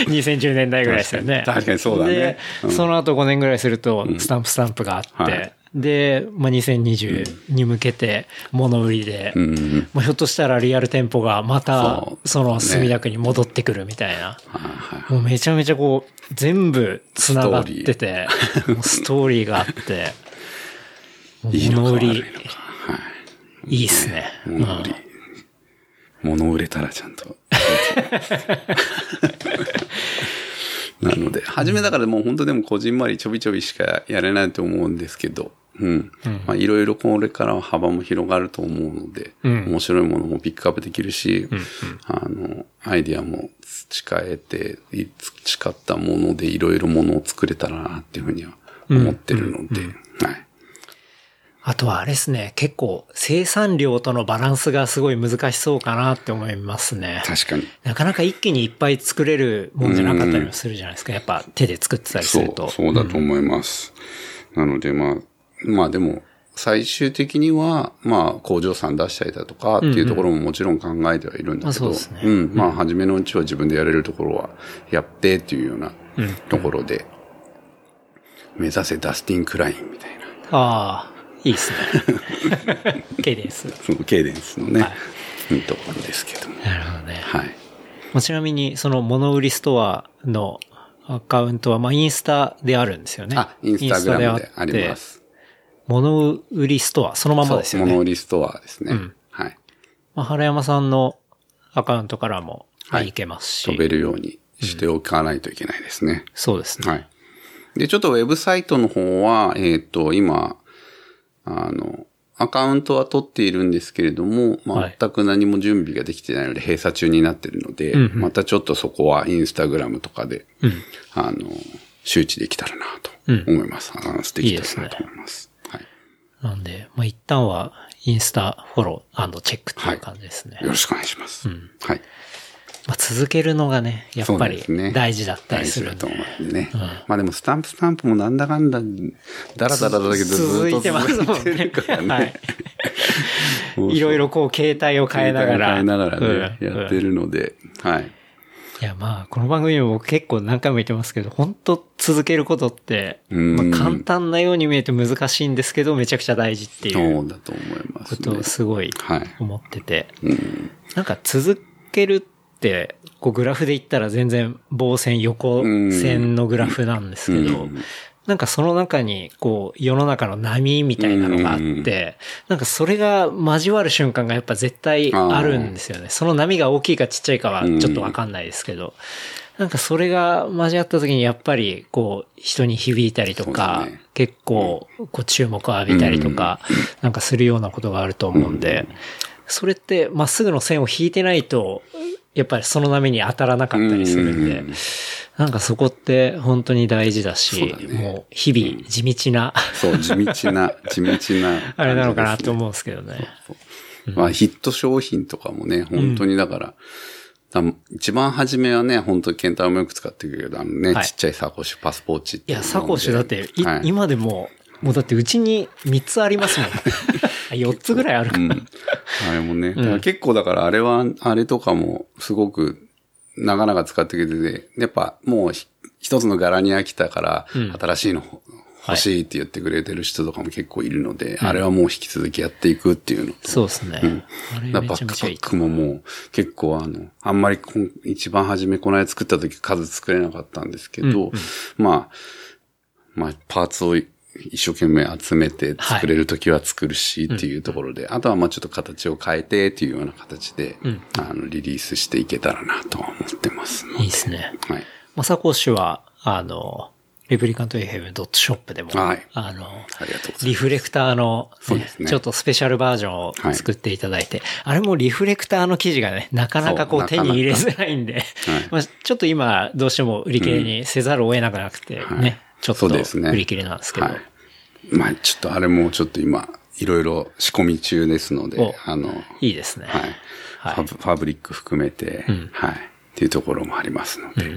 2010年代ぐらいですよね。確かにそうだねで、うんその後5年ぐらいすると、スタンプスタンプがあって、はいで、まあ、2020に向けて物売りで、うん。まあ、ひょっとしたらリアル店舗がまたそのね墨田区に戻ってくるみたいな。もうめちゃめちゃこう、全部繋がってて、ストーリーがあって、物売り。いいっすね。物売り。物売れたらちゃんと。なので、初めだからもう本当でもこじんまりちょびちょびしかやれないと思うんですけど、うん。まあいろいろこれからは幅も広がると思うので、うん。面白いものもピックアップできるし、あの、アイディアも培えて、培ったものでいろいろものを作れたらなっていうふうには思ってるので、はい。あとはあれですね、結構生産量とのバランスがすごい難しそうかなって思いますね。確かに。なかなか一気にいっぱい作れるもんじゃなかったりもするじゃないですか。やっぱ手で作ってたりすそう、ると。そうだと思います。なので、まあ、まあでも、最終的には、まあ、工場さん出したりだとかっていうところももちろん考えてはいるんだけど、あそうですねん、まあ、初めのうちは自分でやれるところはやってっていうようなところで、目指せダスティン・クラインみたいな、ああ、いいっすね。ケイデンス。そのケイデンスのね、はいうんところですけども。なるほどね。はい。まあちなみに、その物売りストアのアカウントは、まあ、インスタであるんですよね。あ、インスタグラムでありま。す。物売りストア、そのままですよね。モノリストアですね。うんはい。まあ、原山さんのアカウントからも、まあはいいけますし。飛べるようにしておかないといけないですね。そうですね。はい。で、ちょっとウェブサイトの方は、えっ、と、今、あの、アカウントは取っているんですけれども、はい全く何も準備ができてないので閉鎖中になっているので、うんうんまたちょっとそこはインスタグラムとかで、うん。あの、周知できたらなとうん思います。アナウンスできたらなと思います。はい。なんで、まあ、一旦は、インスタフォローチェックっていう感じですね。よろしくお願いします。んはい。まあ、続けるのがね、やっぱり大事だったりするんで。大事だと思うんでね。まあでもスタンプスタンプもなんだかんだ、だらだらだけどず続っといてますもんね。はい。いろいろこう、携帯を変えながら。変えながらね、うんやってるので、はい。いや、まあ、この番組も僕結構何回も言ってますけど、本当続けることって、うんまあ、簡単なように見えて難しいんですけど、めちゃくちゃ大事っていうそうだと思いますね。ことをすごいはい。思ってて、うん。なんか続けるっって、こうグラフで言ったら全然棒線、横線のグラフなんですけど、なんかその中に、こう、世の中の波みたいなのがあって、なんかそれが交わる瞬間がやっぱ絶対あるんですよね。その波が大きいかちっちゃいかはちょっとわかんないですけど、なんかそれが交わった時にやっぱり、こう、人に響いたりとか、結構、こう、注目を浴びたりとか、なんかするようなことがあると思うんで、それって、まっすぐの線を引いてないと、やっぱりその波に当たらなかったりするんで、なんかそこって本当に大事だし、そうだね。もう日々地道な、そう、地道な、地道な、あれなのかなと思うんですけどね。まあヒット商品とかもね、本当にだから、だ一番初めはね、本当にケンタロウもよく使ってくるけど、あのね、はい。ちっちゃいサコッシュ、パスポーチっていや、サコッシュだって、いはい。今でも、もうだってうちに3つありますもん。4つぐらいあるかな。あれもね。だから結構だからあれは、あれとかもすごくなかなか使ってくれてて、やっぱもうひ一つの柄に飽きたから、新しいの欲しいって言ってくれてる人とかも結構いるので、あれはもう引き続きやっていくっていうのと。そうですね。バックパッ。クももう結構あの、あんまりこん一番初めこの間作った時数作れなかったんですけど、まあ、まあパーツを一生懸命集めて作れる時は作るしっていうところで、あとはまあちょっと形を変えてっていうような形で、あの、リリースしていけたらなとは思ってます。ので。いいですね。はい。まあ、サコッシュは、あの、レプリカント FM.shop でも、はい。あの、ありがとうございます。リフレクターの、そうですね。ちょっとスペシャルバージョンを作っていただいて、あれもリフレクターの生地がね、なかなかこそうう手に入れづらいんで、まあ、ちょっと今どうしても売り切れにせざるを得なくなくて、はい。ね、ちょっとそうですね売り切れなんですけど、はい。まあちょっとあれもちょっと今、いろいろ仕込み中ですのおで、あの、いいですね。はい。はいファブファブリック含めて、はい。っていうところもありますので、はい。い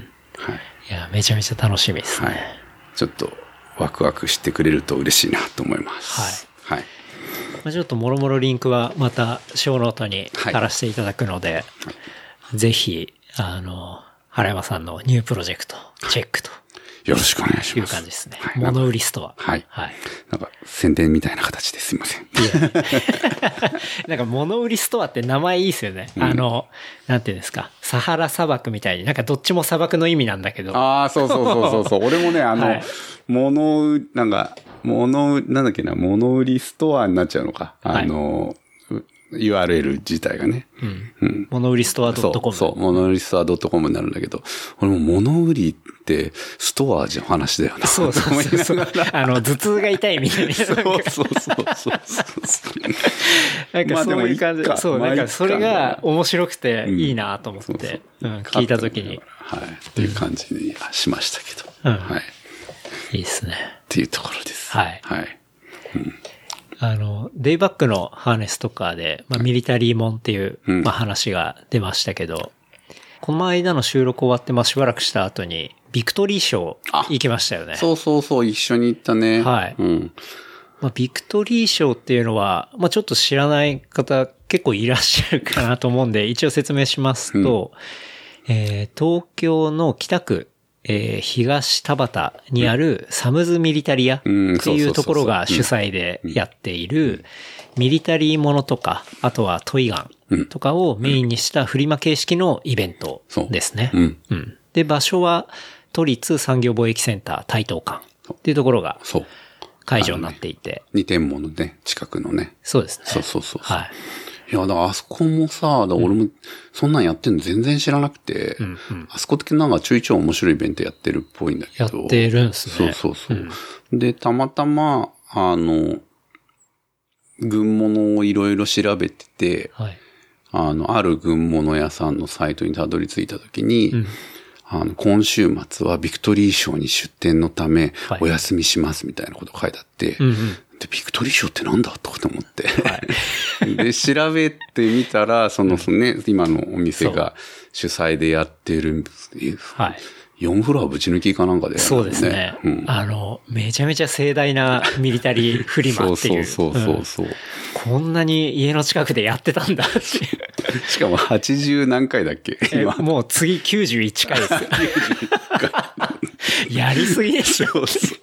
や、めちゃめちゃ楽しみですね。はい。ちょっとワクワクしてくれると嬉しいなと思います。はい。はい。まあ、ちょっともろもろリンクはまたショーノートに貼らせていただくので、ぜひ、あの、原山さんのニュープロジェクト、チェックとよろしくお願いしいうます。感じですね。はい。物売りストア。はいはい。なんか宣伝みたいな形ですいません。なんか物売りストアって名前いいですよね。あの、なんていうんですか。サハラ砂漠みたいに、なんかどっちも砂漠の意味なんだけど。ああ、そうそうそうそうそう。俺もね、あの、はい物売、なんか、物売、なんだっけな、物売りストアになっちゃうのか。はいあの、う URL 自体がね。うん。物売りストア .com。そう、物売りストア .com になるんだけど、俺も物売りってストアじゃ話だよな。そうそうそうそう。あの、頭痛が痛いみたいな。そうそうそうそうそう。なんかそういう感じまあでもいいかそう、まあなんかそれが面白くてんいいなと思って、うん、聞いたときに。はい。っていう感じにしましたけど。うんはい。っいいですね。ていうところです。はいはい。あの、デイバックのハーネスとかで、まあ、ミリタリーモンっていう、うんまあ、話が出ましたけど、この間の収録終わって、まあ、しばらくした後に、ビクトリー賞行きましたよね。そうそうそう、一緒に行ったね。はいうん。まあ、ビクトリー賞っていうのは、まあ、ちょっと知らない方結構いらっしゃるかなと思うんで、一応説明しますと、えー東京の北区、えー東田端にあるサムズミリタリアってうんいうところが主催でやっている、ミリタリーものとか、あとはトイガンとかをメインにしたフリマ形式のイベントですね。うん。うんで、場所は都立産業貿易センター台東館っていうところが。会場になっていて、二店舗のね、近くのね。そうですね。そうそうそうそう。はい。いや、だからあそこもさ、俺もそんなんやってんの全然知らなくて、あそこってなんかちょいちょい面白いイベントやってるっぽいんだけど。やってるんすねそうそうそう。で、たまたま、あの、軍物をいろいろ調べてて、はい。あの、ある軍物屋さんのサイトにたどり着いたときに、あの、今週末はビクトリー賞に出店のためはい、お休みしますみたいなこと書いてあって、うんうん。で、ビクトリー賞ってなんだとかと思って。で、調べてみたら、その、ね、今のお店が主催でやってる、はい。4フロアぶち抜きかなんかで、そうですね。うん。あの、めちゃめちゃ盛大なミリタリーフリマっていう。そうそうそううんそう。こんなに家の近くでやってたんだ。しかも80何回だっけ？え今。もう次91回ですよ。やりすぎでしょ。そうそう。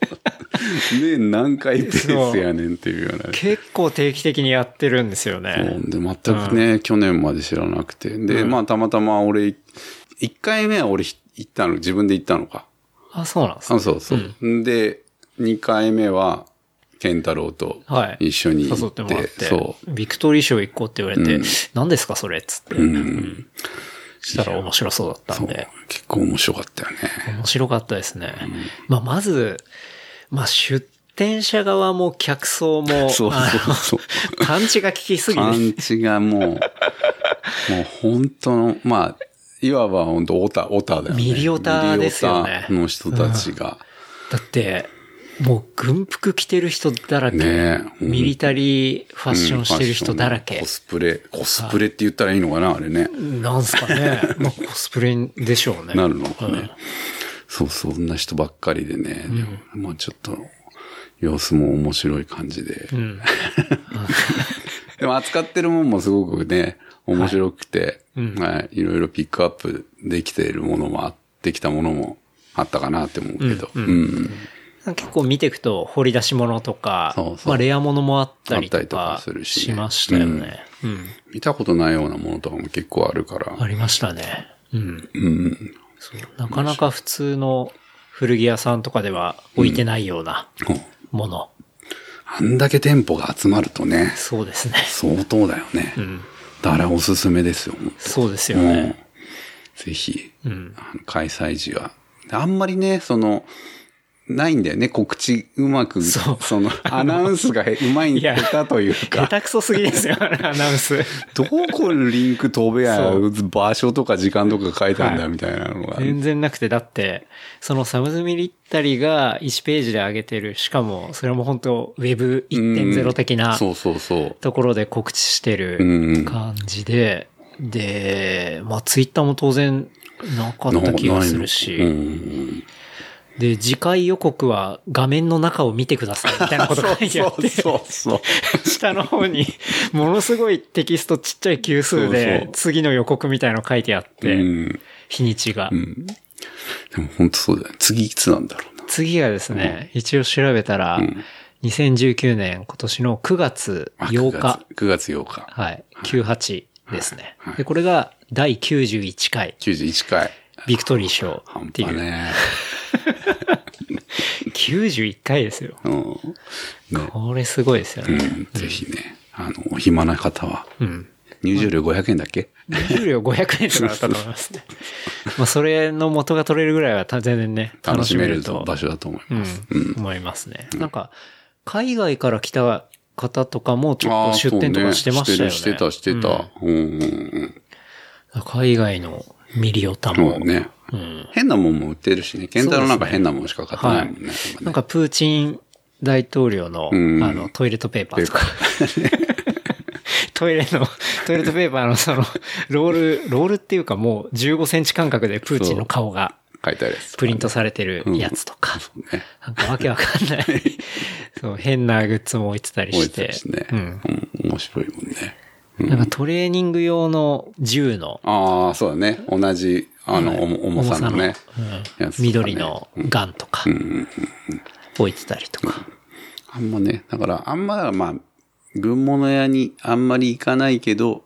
ね何回ペースやねんっていうような。結構定期的にやってるんですよね。そうで、全くね、去年まで知らなくて。で、まあ、たまたま俺、1回目は俺ひ行ったの、自分で行ったのか。あ、そうなんですあね。そうそう。ん、で、2回目は、健太郎とはい。一緒に行って、誘ってもらって。そビクトリー賞行こうって言われて、うん何ですかそれっつって。う。うん。したら面白そうだったんで。。結構面白かったよね。面白かったですね。まあ、まず、まあ、出店者側も客層も、そうそうそう。パンチが効きすぎパて、ンチがもう、もう本当の、まあ、いわば本当オタ、オタだよね。ミリオタですよねの人たちが。だって、もう軍服着てる人だらけ、ねえミリタリーファッションしてる人だらけうんコ。スプレ、コスプレって言ったらいいのかな、あれね。なんすかね。まあ、コスプレでしょうね。なるのかうんね。そう、そんな人ばっかりでね。でもまあちょっと、様子も面白い感じで。うん。でも扱ってるもんもすごくね、面白くて、うんはい、いろいろピックアップできているものもあってきたものもあったかなって思うけど。ううんん。結構見ていくと掘り出し物とか、そうそうまあレア物もあったりとあったりとかかするしねしましたよね。うん。見たことないようなものとかも結構あるから。ありましたね。うん。うん。なかなか普通の古着屋さんとかでは置いてないようなもの。あんだけ店舗が集まるとね、そうですね。相当だよね。うん。だからおすすめですよ。そうですようんね。ぜひ、うん。開催時は。あんまりね、その、ないんだよね、告知うまく、そう。の、アナウンスがへうまいん下手という下か、手くそすぎですよ、アナウンス。どこにリンク飛べや場所とか時間とか書いてあるんだはいみたいなのが。全然なくて、だって、そのサムズミリッタリが1ページで上げてる、しかも、それも本当 Web1.0 的なそうそうそう。ところで告知してうん。る感じで、で、まあツイッターも当然なかった気がするし、うんで、次回予告は画面の中を見てくださいみたいなこと書いてあって、そうそうそう。下の方にものすごいテキストちっちゃい級数で次の予告みたいなの書いてあって、うん。日にちが。うん。でも本当そうだよね。次いつなんだろうな。次がですね、一応調べたら、ん2019年今年の9月あ8日。9月8日。はい。98ですねはい。で、これが第91回91回。ビクトリー賞半っていう。端ね。91回ですよ。これすごいですよね。うん。ぜひね、あの、お暇な方は、うん。入場料500円だっけ？入場料500円とかだったと思いますね。まあ、それの元が取れるぐらいはた全然ね、楽しめる場所だと思いうます。ん、思いますね。なんか、海外から来た方とかもちょっと出店とかしてましたよね。してるしてた、してた。海外のミリオタも。だね。うん。変なもんも売ってるしね。ケンタロウなんか変なもんしか買ってないもんね。なんかプーチン大統領の、うんあの、トイレットペーパーとか。トイレの、トイレットペーパーのその、ロール、ロールっていうかもう15センチ間隔でプーチンの顔が書いてあるやつ。プリントされてるやつとか。そうね。なんかわけわかんない。そう、変なグッズも置いてたりしてて。たしね。う。うんん。面白いもんね。なんかトレーニング用の銃のああ、そうだね。同じ、あの、重重さのね。うんね緑のガンとか置いてたりとか。あんまね、だから、あんま、まあ、軍物屋にあんまり行かないけど、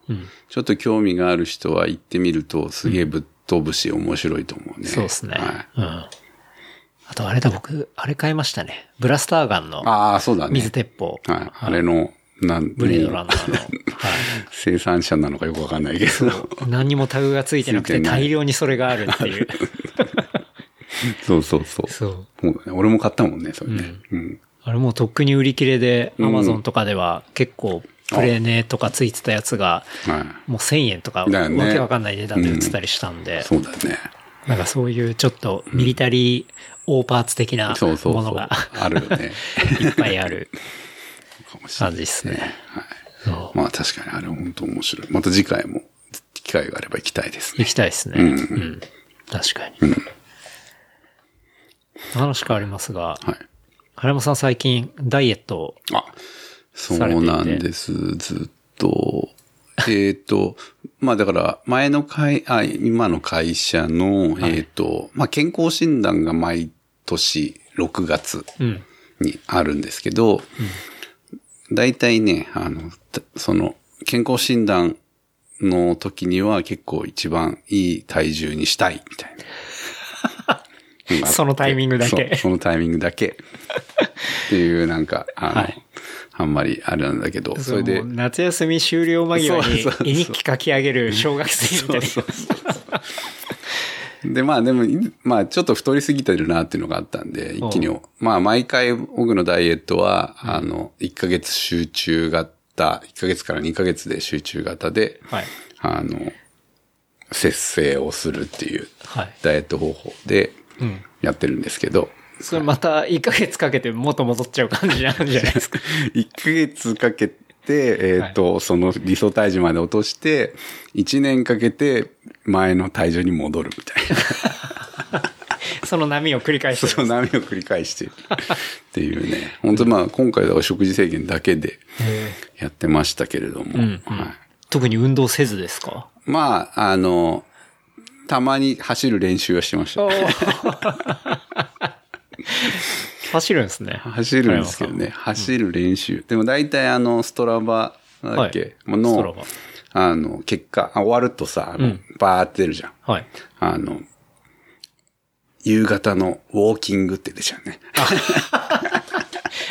ちょっと興味がある人は行ってみると、すげえぶっ飛ぶし、面白いと思うね。そうですね。はいうん。あとあれだ、僕、あれ買いましたね。ブラスターガンのああ、そうだね。水鉄砲。はい。あれの、なん、ブレードランナーの。は生産者なのかよくわかんないけど。い。何にもタグがついてなくて大量にそれがあるっていう。そうそうそう。そう。そうだね。俺も買ったもんね、それね。うん。あれもうとっくに売り切れで、んアマゾンとかでは結構プレネとかついてたやつが、はい。もう1000円とか、ねわけわかんない値段で売ってたりしたんで、そうだよね。なんかそういうちょっとミリタリーオーパーツ的なそうそうそう。ものがあるよね。いっぱいあるかもしれない感じですね。はい。まあ確かにあれ本当面白い。また次回も機会があれば行きたいですね。行きたいですね。うん。確かに。話変わりますが、はい。原山さん最近ダイエットをあ、そうなんです。ずっと。えっ、と、まあだから、前の会、あ、今の会社の、えっ、と、まあ健康診断が毎年6月うん。にあるんですけど、大体ね、あの、たその、健康診断の時には結構一番いい体重にしたいみたいな。そのタイミングだけそうそのタイミングだけ。っていうなんか、あの、はいあんまりあれなんだけど、それで夏休み終了間際に絵日記書き上げる小学生みたいな。で、まあでも、いまあちょっと太りすぎてるなっていうのがあったんで、一気に、まあ毎回僕のダイエットは、あの、1ヶ月集中型、1ヶ月から2ヶ月で集中型で、はい。あの、節制をするっていうはい。ダイエット方法でうん。やってるんですけど、それまた1ヶ月かけて元戻っちゃう感じなんじゃないですか？1ヶ月かけて、えっ、と、その理想体重まで落として、1年かけて前の体重に戻るみたいな。その波を繰り返してその波を繰り返しているっていうね。本当まあ今回は食事制限だけでやってましたけれども。んはい、特に運動せずですか？まあ、あの、たまに走る練習はしてました。走るんですね。走るんですけどね。走る練習。でも大体あの、ストラバだっけ、はいのバ、あの、結果、あ終わるとさ、うんバーって出るじゃん。はい。あの、夕方のウォーキングって出ちゃうね。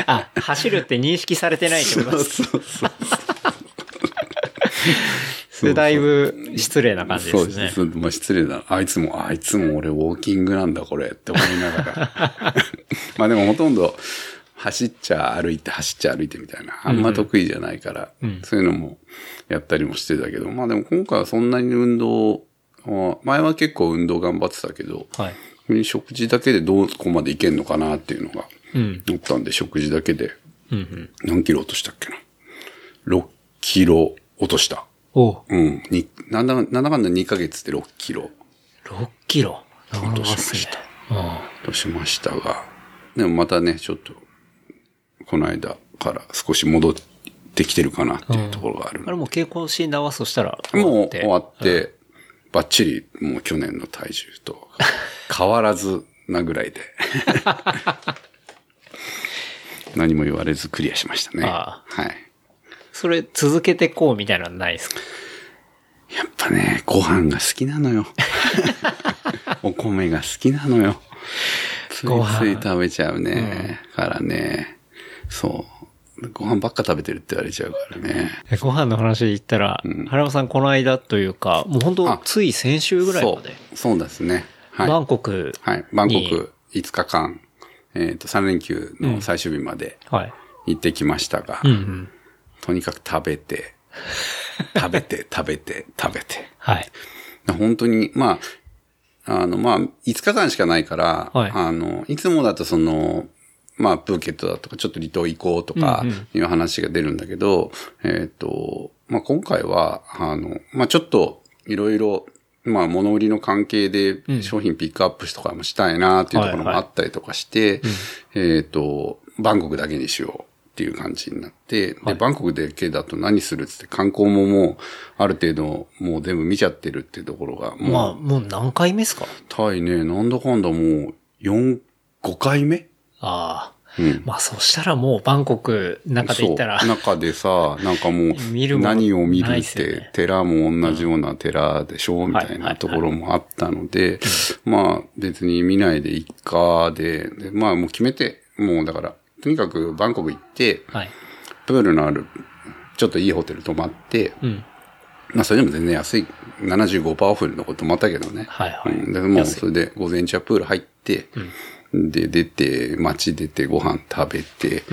あ、走るって認識されてないってこと？ですかそうそうそれだいぶ失礼な感じですね。そうです。まあ失礼だ。あいつも、あいつも俺ウォーキングなんだこれって思いながら。まあでもほとんど走っちゃ歩いて走っちゃ歩いてみたいな。あんま得意じゃないから、そういうのもやったりもしてたけど、まあでも今回はそんなに運動は、前は結構運動頑張ってたけど、はい。食事だけでどこまでいけんのかなっていうのが、うん。思ったんで、食事だけでうんうん。何キロ落としたっけな？6キロ落とした。おうん。になんだ、なんだかんだ2ヶ月で6キロ6キロ。なかなかっすね。としましたが、でもまたね、ちょっと、この間から少し戻ってきてるかなっていうところがあるあれもう健康診断はそしたらもうて終わって、バッチリ、もう去年の体重と 変わらずなぐらいで。何も言われずクリアしましたね。あはい。それ続けてこうみたいなのないですか？やっぱね、ご飯が好きなのよ。お米が好きなのよ。ついご飯つい食べちゃうね。からね、そう。ご飯ばっか食べてるって言われちゃうからね。ご飯の話で言ったら、原山さんこの間というか、もう本当あつい先週ぐらいまで、そう。そうですね。はい。バンコクはい。バンコにク5日間、えっ、と、3連休の最終日まではい。行ってきましたが、うんうん。とにかく食べて、食べて、食べて、食べて。はい。本当に、まあ、あの、まあ、5日間しかないから、はい。あの、いつもだとその、まあ、プーケットだとか、ちょっと離島行こうとかうんうん、いう話が出るんだけど、えっ、と、まあ、今回は、あの、まあ、ちょっと、いろいろ、まあ、物売りの関係で商品ピックアップとかもしたいなっていうところもあったりとかして、えっ、と、バンコクだけにしようっていう感じになって、で、バンコクだけだと何するっつって観光ももう、ある程度、もう全部見ちゃってるっていうところが、もう、まあ、もう何回目ですか？タイね、なんだかんだもう、4、5回目？ああ。うん。まあ、そしたらもうバンコクの中で言ったら、中でさ、なんかもう何を見るってね、寺も同じような寺でしょ、みたいないところもあったので、まあ別に見ないでいっかで、でまあもう決めて、もうだから、とにかくバンコク行って、はい。プールのある、ちょっといいホテル泊まって、うん。まあそれでも全然安い、75%オフのとこ泊まったけどね。はいはいうん、でもうそれで午前中はプール入って、で、出て、街出てご飯食べて、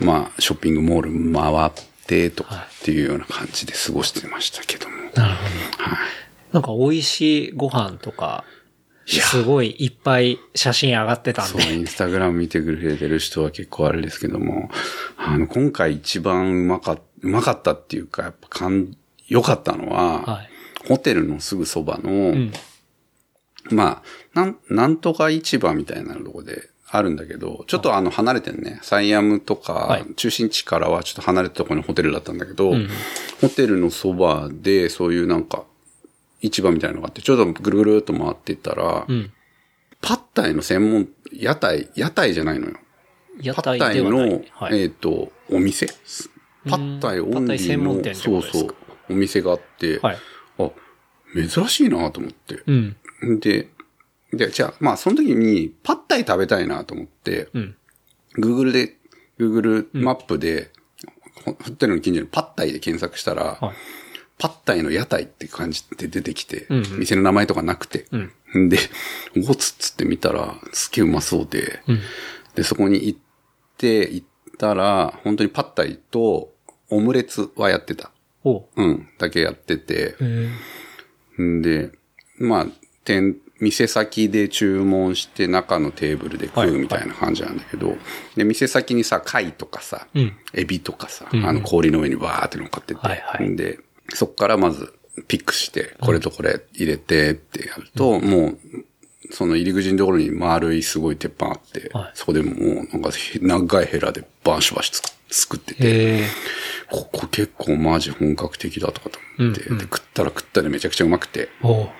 まあショッピングモール回ってとかっていうような感じで過ごしてましたけども。なるほど。なんか美味しいご飯とか、すごいいっぱい写真上がってたんそう、で。インスタグラム見てくれてる人は結構あれですけども、あの、今回一番うまかった、うまかったっていうか、やっぱ感、良かったのは、はい。ホテルのすぐそばの、ん。まあ、なん、なんとか市場みたいなとこであるんだけど、ちょっとあの離れてるね、サイアムとか、はい。中心地からはちょっと離れたところにホテルだったんだけど、ホテルのそばでそういうなんか、市場みたいなのがあって、ちょうどぐるぐるっと回っていったら、んパッタイの専門、屋台、屋台じゃないのよ。屋パッタイ。の、はい。えっ、と、お店？パッタイオンリーの、パッタイ専門店ってそうそう。お店があって、はい。あ、珍しいなと思って。うん。で、で、じゃあ、まあ、その時に、パッタイ食べたいなと思って、うん。Google で、Google マップで、ホホテルの近所にパッタイで検索したら、はいパッタイの屋台って感じで出てきて、うんうん。店の名前とかなくて、ん。で、おつっつって見たら、すげえうまそうで、うん。で、そこに行って、行ったら、本当にパッタイとオムレツはやってた。おう。うん、だけやってて。んで、まあ、店、店先で注文して中のテーブルで食うみたいな感じなんだけど、で、店先にさ、貝とかさ、うん。エビとかさ、ん。あの氷の上にバーって乗っかってて、はいはい。で、そっからまずピックして、これとこれ入れてってやると、もう、その入り口のところに丸いすごい鉄板あって、はいそこでもうなんか長いヘラでバンシュバシ作作ってて。ここ結構マジ本格的だとかと思って、で食ったら食ったでめちゃくちゃうまくて。こ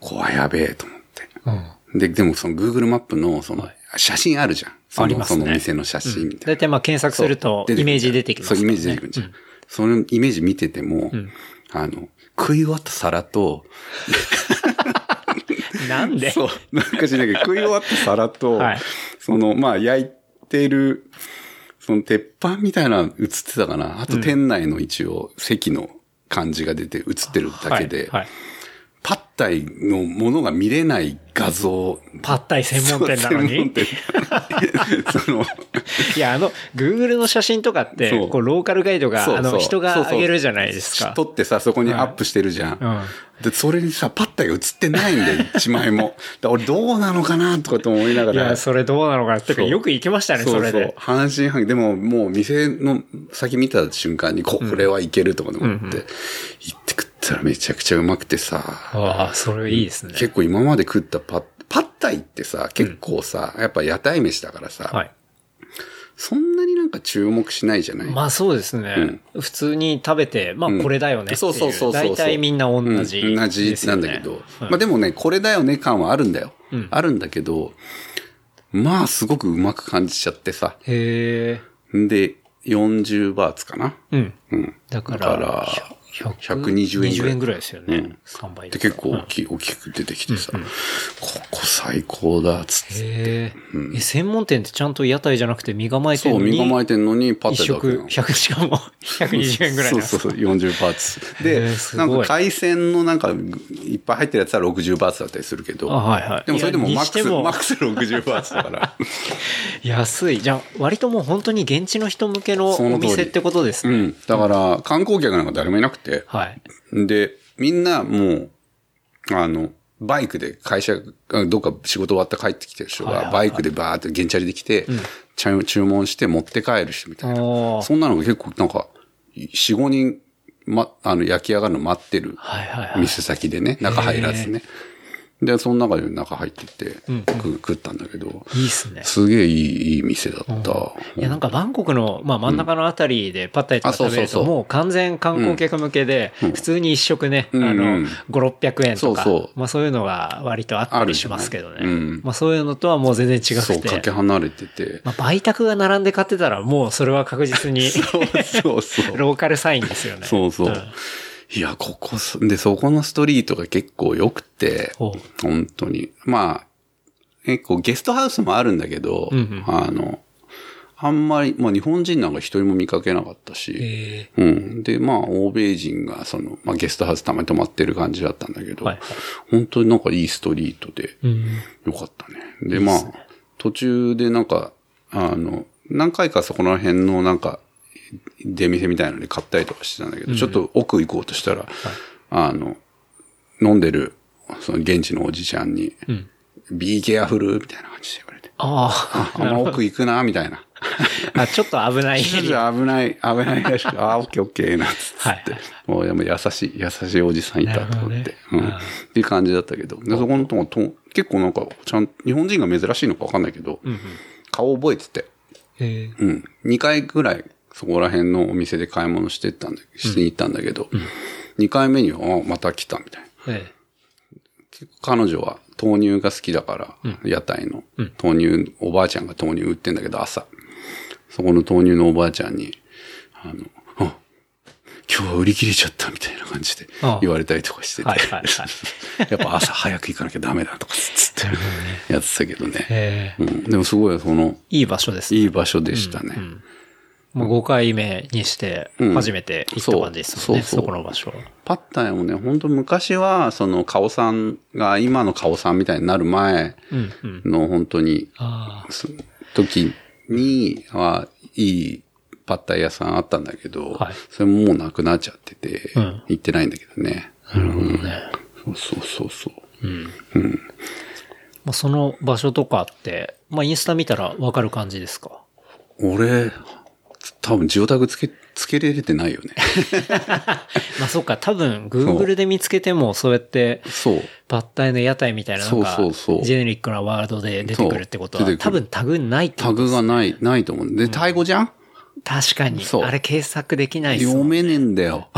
こはやべえと思って。うん。で、でもその Google マップのその写真あるじゃん。そのありますねその店の写真みたいな。だいたいまあ検索すると、イメージ出てきますそう、イメージ出てくるじゃん。そのイメージ見てても、あの、食い終わった皿と、なんで？そう、なんかしなきゃ食い終わった皿と、はい。その、まあ、焼いてる、その鉄板みたいなの映ってたかな。あと店内の一応席の感じが出て映ってるだけで、はいはい。パッタイのものが見れない画像。パッタイ専門店なのに？その、いや、あの、Google の写真とかってそ、うこう、ローカルガイドが、あの、そうそう人がそうそう上げるじゃないですか。撮ってさ、そこにアップしてるじゃん。うんで、それにさ、パッタイが映ってないんだよ、一枚も。だ俺どうなのかなとかと思いながら。いや、それどうなのかな？てか、そうよく行きましたね、それで。半信半疑。でも、もう店の先見た瞬間に、これはいけるとかと思って、行って食ったらめちゃくちゃうまくてさ、ああ、それいいですね。結構今まで食ったパッ、パッタイってさ、結構さ、やっぱ屋台飯だからさ、はい。そんなになんか注目しないじゃない？まあそうですね。普通に食べて、まあこれだよねっていう。そうそうそうそう。大体みんな同じ、うん同じなんだけど。まあでもね、これだよね感はあるんだよ。あるんだけど、まあすごくうまく感じちゃってさ。へえ。で、40バーツかな。うん。うん。だから、120円ぐらい20円ぐらいですよね。うん3倍で、結構大きい、大きく出てきてさ、ここ最高だ、つって。へえ。え、専門店ってちゃんと屋台じゃなくて身構えてそう、るのに身構えてんのにパッ一タイだけな食、の100、しかも120円ぐらいそうそうそう、40バーツ。へでないんか海鮮のなんか、いっぱい入ってるやつは60バーツだったりするけど、あはいはいでもそれでもマックス、マックス60バーツだから。安い。じゃあ、割ともう本当に現地の人向けのお店ってことですね。うん。だから、観光客なんか誰もいなくて、はい。で、みんなもう、あの、バイクで会社、あどっか仕事終わって帰ってきてる人が、バイクでバーって現チャリで来て、ちゃ注文して持って帰る人みたいな。そんなのが結構なんか、4、5人、ま、あの、焼き上がるの待ってる。店先でね、中入らずね。で、その中で中入ってて、く食ったんだけど、いいっすね。すげえいい、いい店だった。いや、なんかバンコクの、まあ真ん中のあたりでパッタイとか食べると、もう完全観光客向けで、普通に一食ね、あんうのん、5、600円とか、そうそうまあそういうのが割とあったりしますけどね。あるじゃないうんまあそういうのとはもう全然違そう、くてかけ、離れてて。まあ売卓が並んで買ってたらもうそれは確実に、そうそうそう。ローカルサインですよね。そうそう。んいや、ここす、で、そこのストリートが結構良くて本当に。まあ、結構ゲストハウスもあるんだけど、うんうんあの、あんまり、まあ日本人なんか一人も見かけなかったし、えうん。で、まあ、欧米人が、その、まあ、ゲストハウスたまに泊まってる感じだったんだけど、はいはい本当になんかいいストリートで、よかったね。で、まあ、途中でなんか、あの、何回かそこら辺のなんか、出店みたいなので買ったりとかしてたんだけど、ちょっと奥行こうとしたら、あの、飲んでる、その現地のおじちゃんに、be careful みたいな感じで言われて、ああんま奥行くな、みたいな。あ、あ、ちょっと危ない。ちょっと危ない、危ないらしく、あ、オッケーオッケーな、つって。はいもうでも優しい、優しいおじさんいたと思って。うん。っていう感じだったけど。で、そこのとこと、結構なんか、ちゃん、日本人が珍しいのかわかんないけど、顔覚えてて、えーうん。2回ぐらい、そこら辺のお店で買い物してったんだ、しに行ったんだけど、2回目には、あまた来たみたいな。え結構彼女は豆乳が好きだから、屋台の、豆乳、おばあちゃんが豆乳売ってんだけど、朝。そこの豆乳のおばあちゃんに、あの、あ今日は売り切れちゃったみたいな感じで言われたりとかしてて。はいはいはい。やっぱ朝早く行かなきゃダメだとかつって やってたけどね。ええうん、でもすごいその、いい場所ですね。いい場所でしたね。もう5回目にして、初めて行った感じですもんね、うんそこの場所。パッタイもね、本当昔は、その、カオさんが今のカオさんみたいになる前うんうん。の本当に、時には、いいパッタイ屋さんあったんだけど、はいそれももうなくなっちゃってて、うん行ってないんだけどね。あ、なるほどね。そうそうそうそう。まあ、その場所とかって、まあ、インスタ見たらわかる感じですか？俺、多分ジオタグつけ、つけれてないよね。まあ、そっか、多分、Google で見つけても、そうやって、そう。パッタイの屋台みたいな、なんか、そうそうそうジェネリックなワードで出てくるってことは、多分タグないってこタグがない、ないと思う。で、タイ語じゃん？確かに。あれ検索できないっすもん。読めねえんだよ。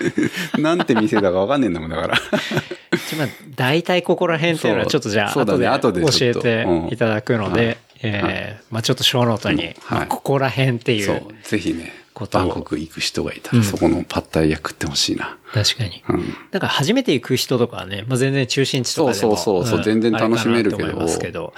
なんて店だかわかんねえんだもん、だから。まあ大体ここら辺っていうのはちょっとじゃあ、後で教えていただくので、うんえーまあちょっとショーノートに、はいまあここら辺っていそうう、ぜひね、バンコク行く人がいたら、そこのパッタイヤ食ってほしいな。確かに。うん。だから初めて行く人とかはね、まあ、全然中心地とかでもそうそうそうそうん全然楽しめるけど。ますけど、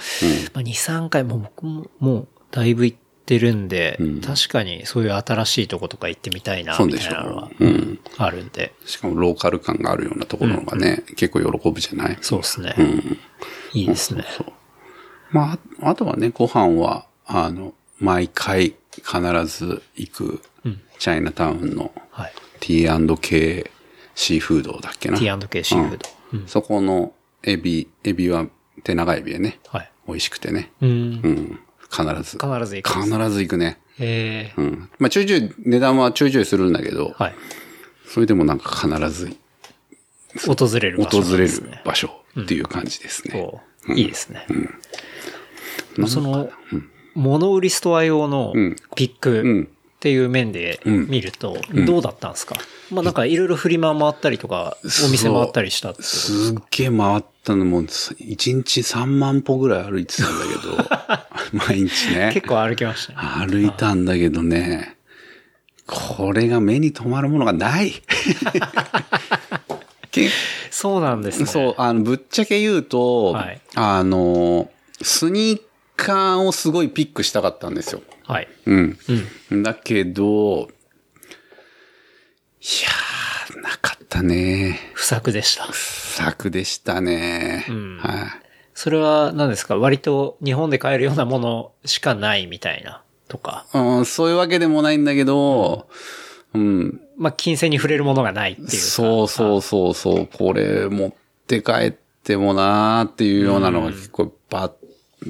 まあ、2、3回も僕ももうだいぶ行ってるんで、ん。確かにそういう新しいとことか行ってみたいな、みたいなのは、うん。あるんで、しかもローカル感があるようなところのがね、結構喜ぶじゃない？そうですね。うん。いいですね。まあ、ああとはね、ご飯は、あの、毎回必ず行く、チャイナタウンのはい。T&K シーフードだっけな。T&K シーフード。うんそこのエビ、エビは手長エビでね、はい。美味しくてね。うん。うん。必ず。必ず行く必ず行くね。えーうん。まあ、ちょいちょい、値段はちょいちょいするんだけど、はい。それでもなんか必ず訪れる場所訪れる。場所っていう感じですね。こういいですね。その、物売りストア用のん。ピックっていう面で見ると、どうだったんですか、まあなんかいろいろフリマ回ったりとか、お店回ったりしたってすっげえ回ったのも、1日3万歩ぐらい歩いてたんだけど、毎日ね。結構歩きましたね。歩いたんだけどね、これが目に留まるものがない。結そうなんですね。そう、あの、ぶっちゃけ言うと、はい。あの、スニーカーをすごいピックしたかったんですよ。はい。うん。うん。だけど、いやー、なかったね。不作でした。作でしたね。んはい。それは何ですか？割と日本で買えるようなものしかないみたいなとか。うん、そういうわけでもないんだけど、うん、まあ金銭に触れるものがないっていうか。そうそうそうそう、これ持って帰ってもなーっていうようなのが結構ば、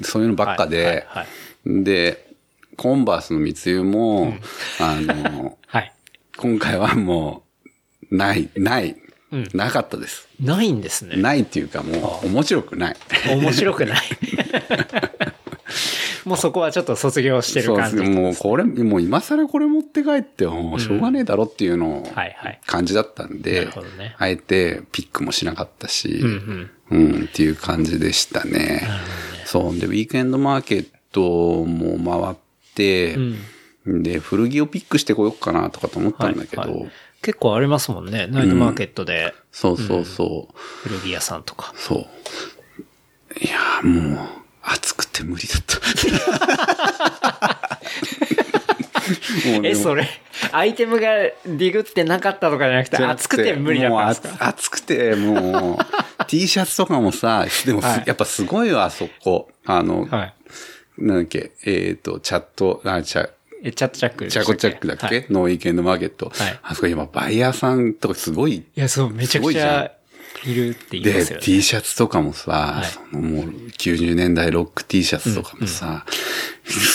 そういうのばっかで、はいで、コンバースの密輸も、あの、はい。今回はもう、ない、ない、うんなかったです。ないんですね。ないっていうかもう、面白くない。面白くない。もうそこはちょっと卒業してる感じ。そうもうこれ、もう今更これ持って帰っても、しょうがねえだろっていうのを、はいはい。感じだったんで、ねあえてピックもしなかったし、うんうん、っていう感じでしたね。そう。で、ウィークエンドマーケットも回って、うん。で、古着をピックしてこようかなとかと思ったんだけど、はいはい結構ありますもんね。ナイトマーケットでそうそうそう、古着屋さんとか。そう。いやーもう、暑くて無理だった。もうねえ、それ、アイテムがディグってなかったとかじゃなくて、じゃなく暑くて無理だったんですもうかあ暑くて、もう、T シャツとかもさ、でもす、はいやっぱすごいわ、あそこ。あの、はい。なんだっけ、えっ、と、チャット、あ、チャ、え、チャットチャックでしたっけ？チャコチャックだっけ、はいノーウィーケンドマーケット。はいあそこ今、バイヤーさんとかすごい。いや、そう、めちゃくちゃいるって言いで、ますよね。T シャツとかもさ、いそのもう90年代ロック T シャツとかもさ、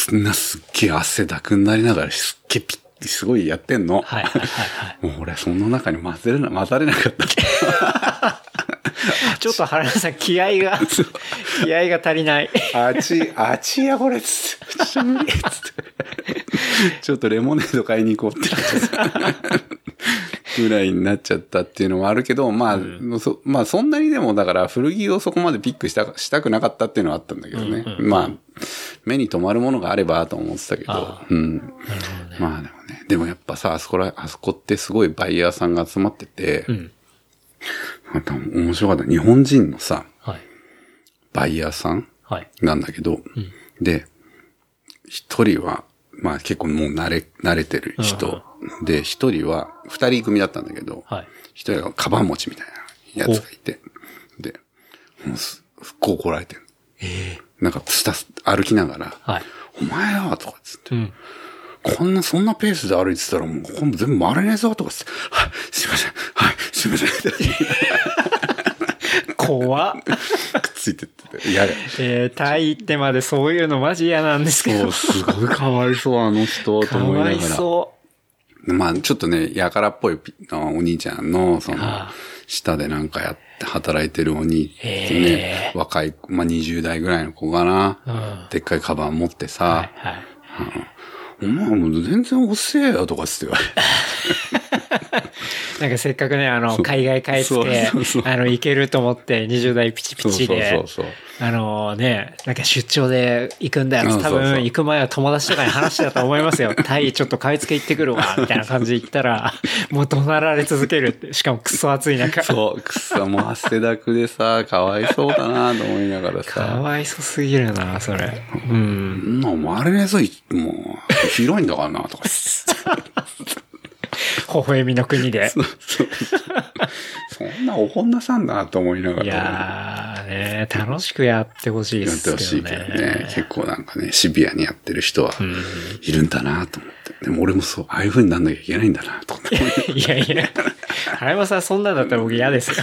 そんなすっげえ汗だくになりながらすっげえピッ、すごいやってんの？はいはいはいはい。もう俺その中に混ぜれな、混ざれなかった。ちょっと原田さん、気合が、気合が足りない。あち、あちやこれっつって。ちょっとレモネード買いに行こうって。ぐらいになっちゃったっていうのもあるけど、まあ、そまあそんなにでもだから古着をそこまでピックした、したくなかったっていうのはあったんだけどね。まあ、目に留まるものがあればと思ってたけどあ、うん。まあでもね。でもやっぱさ、あそこら、あそこってすごいバイヤーさんが集まってて、うん。また面白かった。日本人のさ、はい。バイヤーさんはい。なんだけど、で、一人は、まあ結構もう慣れ、慣れてる人。で、一人は、二人組だったんだけど、はい。一人がカバン持ちみたいなやつがいて、で、もうす、すっごい怒られてる。なんか、スタス、歩きながら、はい。お前よとかっつって、うん。こんな、そんなペースで歩いてたらもう、ここも全部回れねえぞとかっつって、はい、すいません、はい、すいません、怖っ。くっついてってて、いやえー、タイ行ってまでそういうのマジ嫌なんですけどそう、。すごいかわいそう、あの人、とか思いながら。わいそまあ、ちょっとね、やからっぽいお兄ちゃんの、そのはあ、下でなんかやって働いてるお兄ってへね、若い、まあ20代ぐらいの子かな、うんでっかいカバン持ってう。さ、はい。はい。お前もう全然遅えよとかっつって言われて。なんかせっかくね、あの、海外帰ってあの、行けると思って20代ピチピチで、そうそうそうそうあのね、なんか出張で行くんだよ多分行く前は友達とかに話してたと思いますよ。タイちょっと買い付け行ってくるわ、みたいな感じで行ったら、もう怒鳴られ続けるって。しかもクソ暑い中。そう、くっさ、もう汗だくでさ、かわいそうだなと思いながらかさ、わいそすぎるな、それ。うん。んなも回れねえぞ、いもう、広いんだからな、とか。微笑みの国で。そんなおこんなさんだなと思いながら。いやーね、楽しくやってほしいでやってほしいけどねね。。結構なんかね、シビアにやってる人はいるんだなと思って。でも俺もそう、ああいう風になんなきゃいけないんだなと思って。いやいや、原山さんそんなんだったら僕嫌ですよ。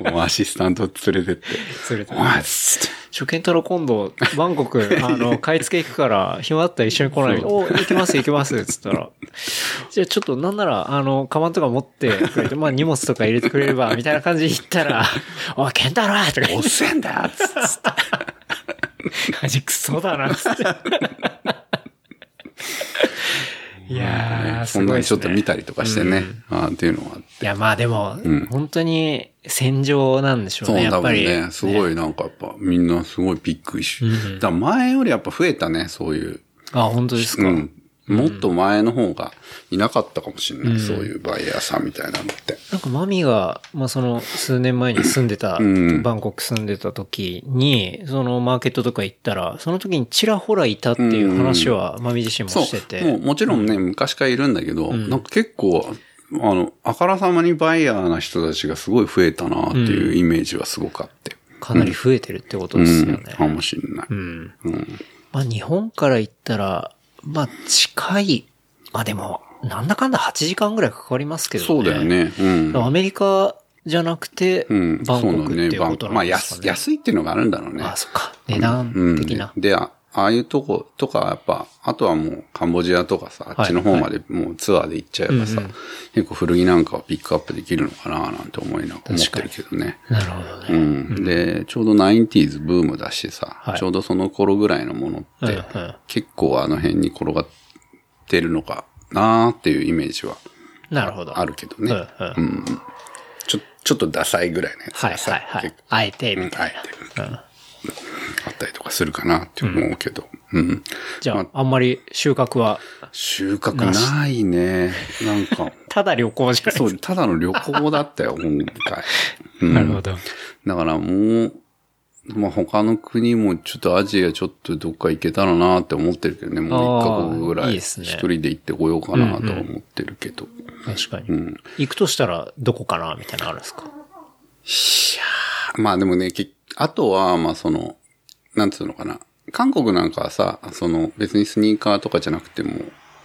もうアシスタント連れてって、連れてって。初見太郎今度、バンコク、あの、買い付け行くから、暇あったら一緒に来ないお、行きます行きます、つったら。じゃあちょっとなんなら、あの、カバンとか持ってくれて、まあ荷物とか入れてくれれば、みたいな感じで言ったら、おい、ケンタロウとかおっせんだつって。て、マジクソだな、つって。いやー、すそんなにちょっ。と見たりとかしてね、あーっていうのがあって。いや、まあでも、ん本当に戦場なんでしょうそう、多。分ね、すごいなんかやっぱみんなすごいびっくりし、だから前よりやっぱ増えたね、そういう。あ、本当ですか。うん。もっと前の方がいなかったかもしれない、そういうバイヤーさんみたいなのって。なんかマミが、まあその数年前に住んでた、んバンコク住んでた時に、そのマーケットとか行ったら、その時にちらほらいたっていう話はマミ自身もしてて。。もうもちろんね、昔からいるんだけど、なんか結構、あの、あからさまにバイヤーな人たちがすごい増えたなっていうイメージはすごくあって。かなり増えてるってことうん、ですよね。かもしれない。うん。うん。まあ日本から行ったら、まあ近い、まあでも、なんだかんだ8時間ぐらいかかりますけどね。そうだよ。ね。うん。アメリカじゃなくて、うん、バンコクってそうことバンまあ安、なんですかね。安いっていうのがあるんだろうね。あ、そっか。値段うん。的な。で、あああいうとことか、やっぱ、あとはもうカンボジアとかさ、あっちの方までもうツアーで行っちゃえばさ、結構古着なんかをピックアップできるのかななんて思いな、思ってるけどね。なるほどね。うん。で、ちょうど 90s ブームだしさ、はいちょうどその頃ぐらいのものって、結構あの辺に転がってるのかなーっていうイメージはなるほど。あるけどね。うんうんちょ、ちょっとダサいぐらいのやつはいはいはい。あえて、うんみたいあえてな。うんあったりとかするかなって思うけど。うん。じゃあ、あんまり収穫は、収穫ないね。なんか、ただ旅行じゃないそう、ただの旅行だったよ、今回。うんなるほど。だからもう、まあ他の国もちょっとアジアちょっとどっか行けたらなって思ってるけどね、もう一カ国ぐらい。一人で行ってこようかなとは思ってるけど。確かに。行くとしたら、どこかなみたいなのあるんですか？まあでもね、けあとは、まあその、なんつうのかな。韓国なんかはさ、その別にスニーカーとかじゃなくても、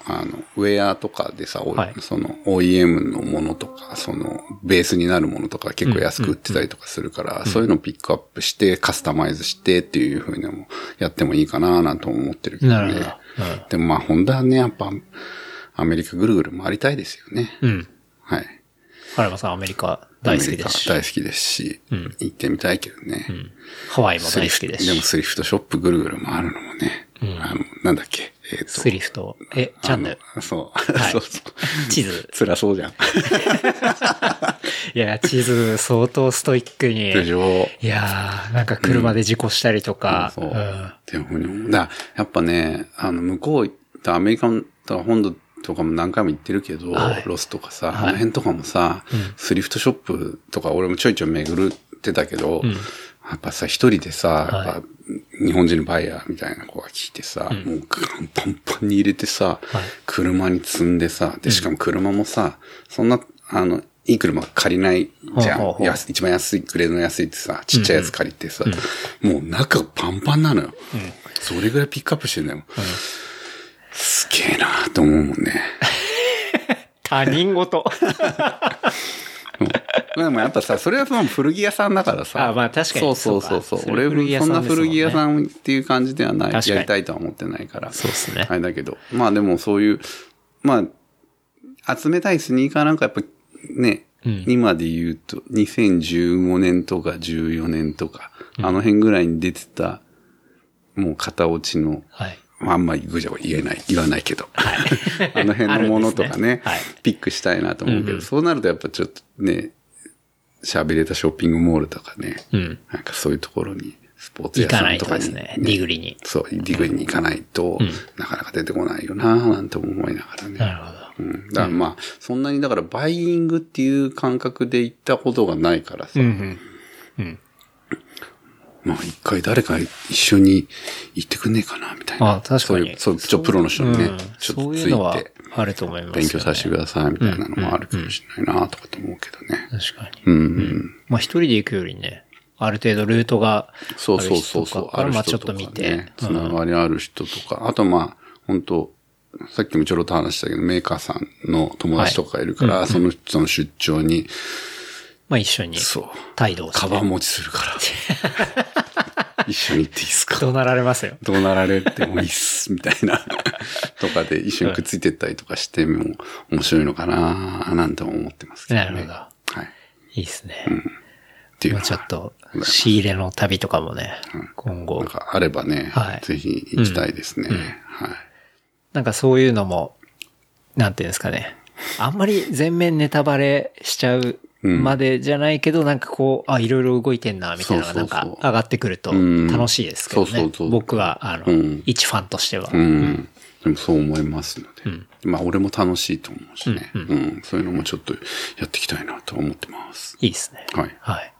あの、ウェアとかでさ、おはいその OEM のものとか、そのベースになるものとか結構安く売ってたりとかするから、そういうのをピックアップして、カスタマイズしてっていう風にもやってもいいかななんて思ってるけどね。なるほどでもまあ本当はね、やっぱアメリカぐるぐる回りたいですよね。うん。はい。原山さん、アメリカ大好きですし大好きですし、行ってみたいけどね。ハワイも大好きですし。でもスリフトショップぐるぐる回るのもね。あの、なんだっけ？えっ、と。スリフト。え、チャンネル？そう。はい そうそう。地図。辛そうじゃん。いや、地図相当ストイックに。でしょ？いやー、なんか車で事故したりとか。そう。うんっていうふうに思う。だやっぱね、あの、向こう行ったアメリカの本土とかも何回も行ってるけど、はい。ロスとかさ、はい。あの辺とかもさ、スリフトショップとか俺もちょいちょい巡ってたけど、やっぱさ、一人でさ、はい。やっぱ日本人のバイヤーみたいな子が来てさ、もうパンパンに入れてさ、車に積んでさ、で、しかも車もさ、そんな、あの、いい車借りないじゃん。ほうほうほう。安一番安い、グレードの安いってさ、ちっちゃいやつ借りてさ、もう中パンパンなのよ。それぐらいピックアップしてんだよ。すげえなと思うもんね。他人事。でもやっぱさ、それはその古着屋さんだからさ。あまあ確かにそうそうそうそう。そ俺そんな古着屋さんっていう感じではない。やりたいとは思ってないから。そうっすねあれだけど。まあでもそういう、まあ、集めたいスニーカーなんかやっぱね、今で言うと2015年とか14年とか、あの辺ぐらいに出てた、もう型落ちの、はい。まあ、あんまりぐじゃぐじゃ言えない、言わないけど。あの辺のものとかね ねはいピックしたいなと思うけど、そうなるとやっぱちょっとね、喋れたショッピングモールとかね、うん。なんかそういうところに、スポーツ屋行かないさんとかに、とですね。ディグリに。そう、ディグリに行かないと、なかなか出てこないよななんて思いながらね。なるほど。うん。だからまあ、そんなにだからバイイングっていう感覚で行ったことがないからさ、うんうん。まあ一回誰か一緒に行ってくんねえかなみたいな。あ確かにそういう、そう、ちょ、プロの人にね、うんちょっとついてあると思います、勉強させてくださいみたいなのもあるかもしれないなとかと思うけどね。確かに。うん、うん。まあ一人で行くよりね、ある程度ルートがそうそうそうそう。ある人とかまあちょっと見て。ね、つながりある人とか、あとまあ、本当さっきもちょろっと話したけど、メーカーさんの友達とかいるから、その人の出張に、まあ一緒にそう、帯同して。カバン持ちするから。一緒に行っていいですか？怒鳴られますよ。どうなられてもいいっす、みたいな。とかで一緒にくっついてったりとかしても面白いのかななんて思ってますけどね。なるほど。はい。いいですね。っていうちょっと、仕入れの旅とかもね、今後なん、かあればね、はいぜひ行きたいですね。はい。なんかそういうのも、なんていうんですかね。あんまり全面ネタバレしちゃうまでじゃないけど、なんかこう、あ、いろいろ動いてんな、みたいなのがなんか上がってくるとん楽しいですけどねそうそう。僕は、あのうん、一ファンとしては。うん。でもそう思いますので。まあ俺も楽しいと思うしね、うん。そういうのもちょっとやっていきたいなと思ってます。いいですね。はい。はい。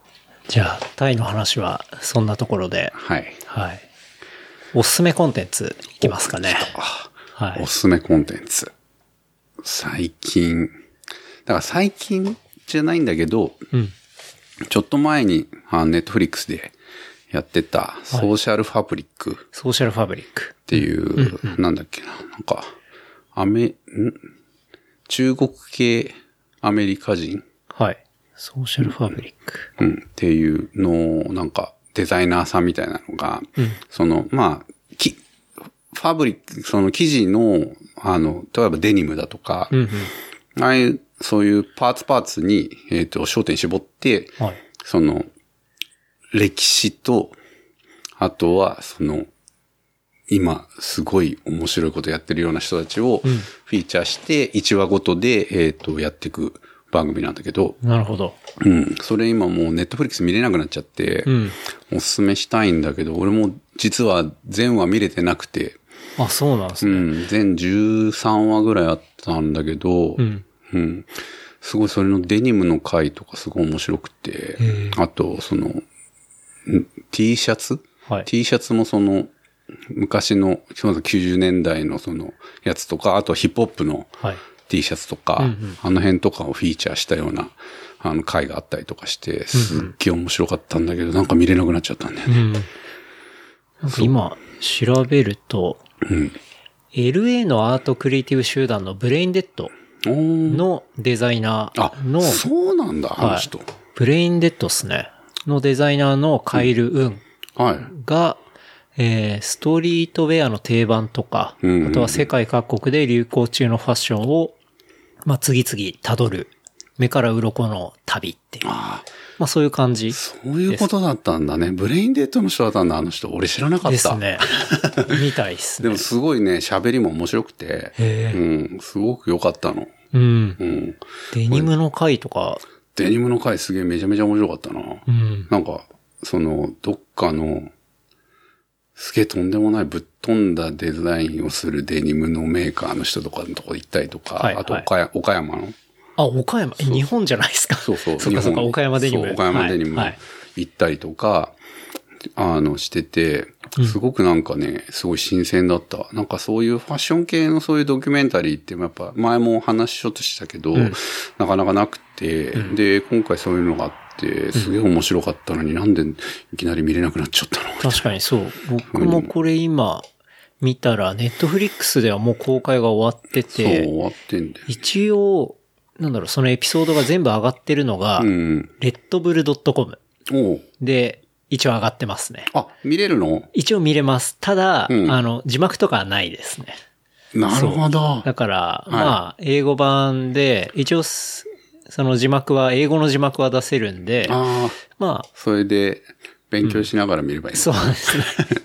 じゃあ、タイの話はそんなところで、はい。はい。おすすめコンテンツいきますかね。はい。おすすめコンテンツ。最近。だから最近じゃないんだけど、うん。ちょっと前に、あネットフリックスでやってた、ソーシャルファブリックっソーシャルファブリック。ていう、なんだっけな、なんか、アメ、ん？中国系アメリカ人、はい。ソーシャルファブリック。うん、っていうのを、なんか、デザイナーさんみたいなのが、その、まあ、き、ファブリック、その生地の、あの、例えばデニムだとか、うんうん。ああいう、そういうパーツパーツに、えっ、と、焦点絞って、はい。その、歴史と、あとは、その、今、すごい面白いことやってるような人たちをフィーチャーして、1話ごとで、えっ、と、やっていく番組なんだけど、なるほど。うん。それ今もうネットフリックス見れなくなっちゃって、うん。おすすめしたいんだけど、俺も実は全話見れてなくて、あ、そうなんですうね。ん、全13話ぐらいあったんだけど、うん。うん。すごいそれのデニムの回とかすごい面白くて、あと、その、ん T シャツ、はい ?T シャツもその、昔の、90年代のそのやつとか、あとはヒップホップのはい。T シャツとか、あの辺とかをフィーチャーしたような、あの回があったりとかして、すっげえ面白かったんだけど、なんか見れなくなっちゃったんだよね。うん。なんか今、調べると、LA のアートクリエイティブ集団の Brain Dead のデザイナあー、の、そうなんだ、あのはい人。 Brain Dead っすね。のデザイナーのカイル・ウンはい。が、えーストリートウェアの定番とか、うんうんうんあとは世界各国で流行中のファッションを、まあ、次々辿る、目から鱗の旅っていう。ああ、まあ、そういう感じそういうことだったんだね。ブレインデートの人だったんだ、あの人。俺知らなかった。ですね。みたいっすね。でもすごいね、喋りも面白くて、へうん、すごく良かったの。うん。うん。デニムの回とか、デニムの回すげえめちゃめちゃ面白かったな。うん。なんか、その、どっかの、すげえとんでもないぶっ飛んだデザインをするデニムのメーカーの人とかのとこ行ったりとか、はいあと岡山岡山の、あ、岡山、え日本じゃないですか？そうそう、そっかそっか、岡山デニム。そう岡山デニム。はい。はい行ったりとか、あの、してて、すごくなんかね、すごい新鮮だった。なんかそういうファッション系のそういうドキュメンタリーってやっぱ前もお話ししようとしたけど、なかなかなくて、で、今回そういうのがあって、すげえ面白かったのに、なんでいきなり見れなくなっちゃったの？確かにそう。僕もこれ今見たら、ネットフリックスではもう公開が終わってそう、て、終わってんだよ。一応、なんだろう、そのエピソードが全部上がってるのが、うん。レッドブル .com で、一応上がってますね。あ、見れるの？一応見れます。ただ、うんあの、字幕とかはないですね。なるほど。だから、まあ、英語版で、一応す、その字幕は、英語の字幕は出せるんで、ああ、まそれで勉強しながら見ればいいあ、のそうですね。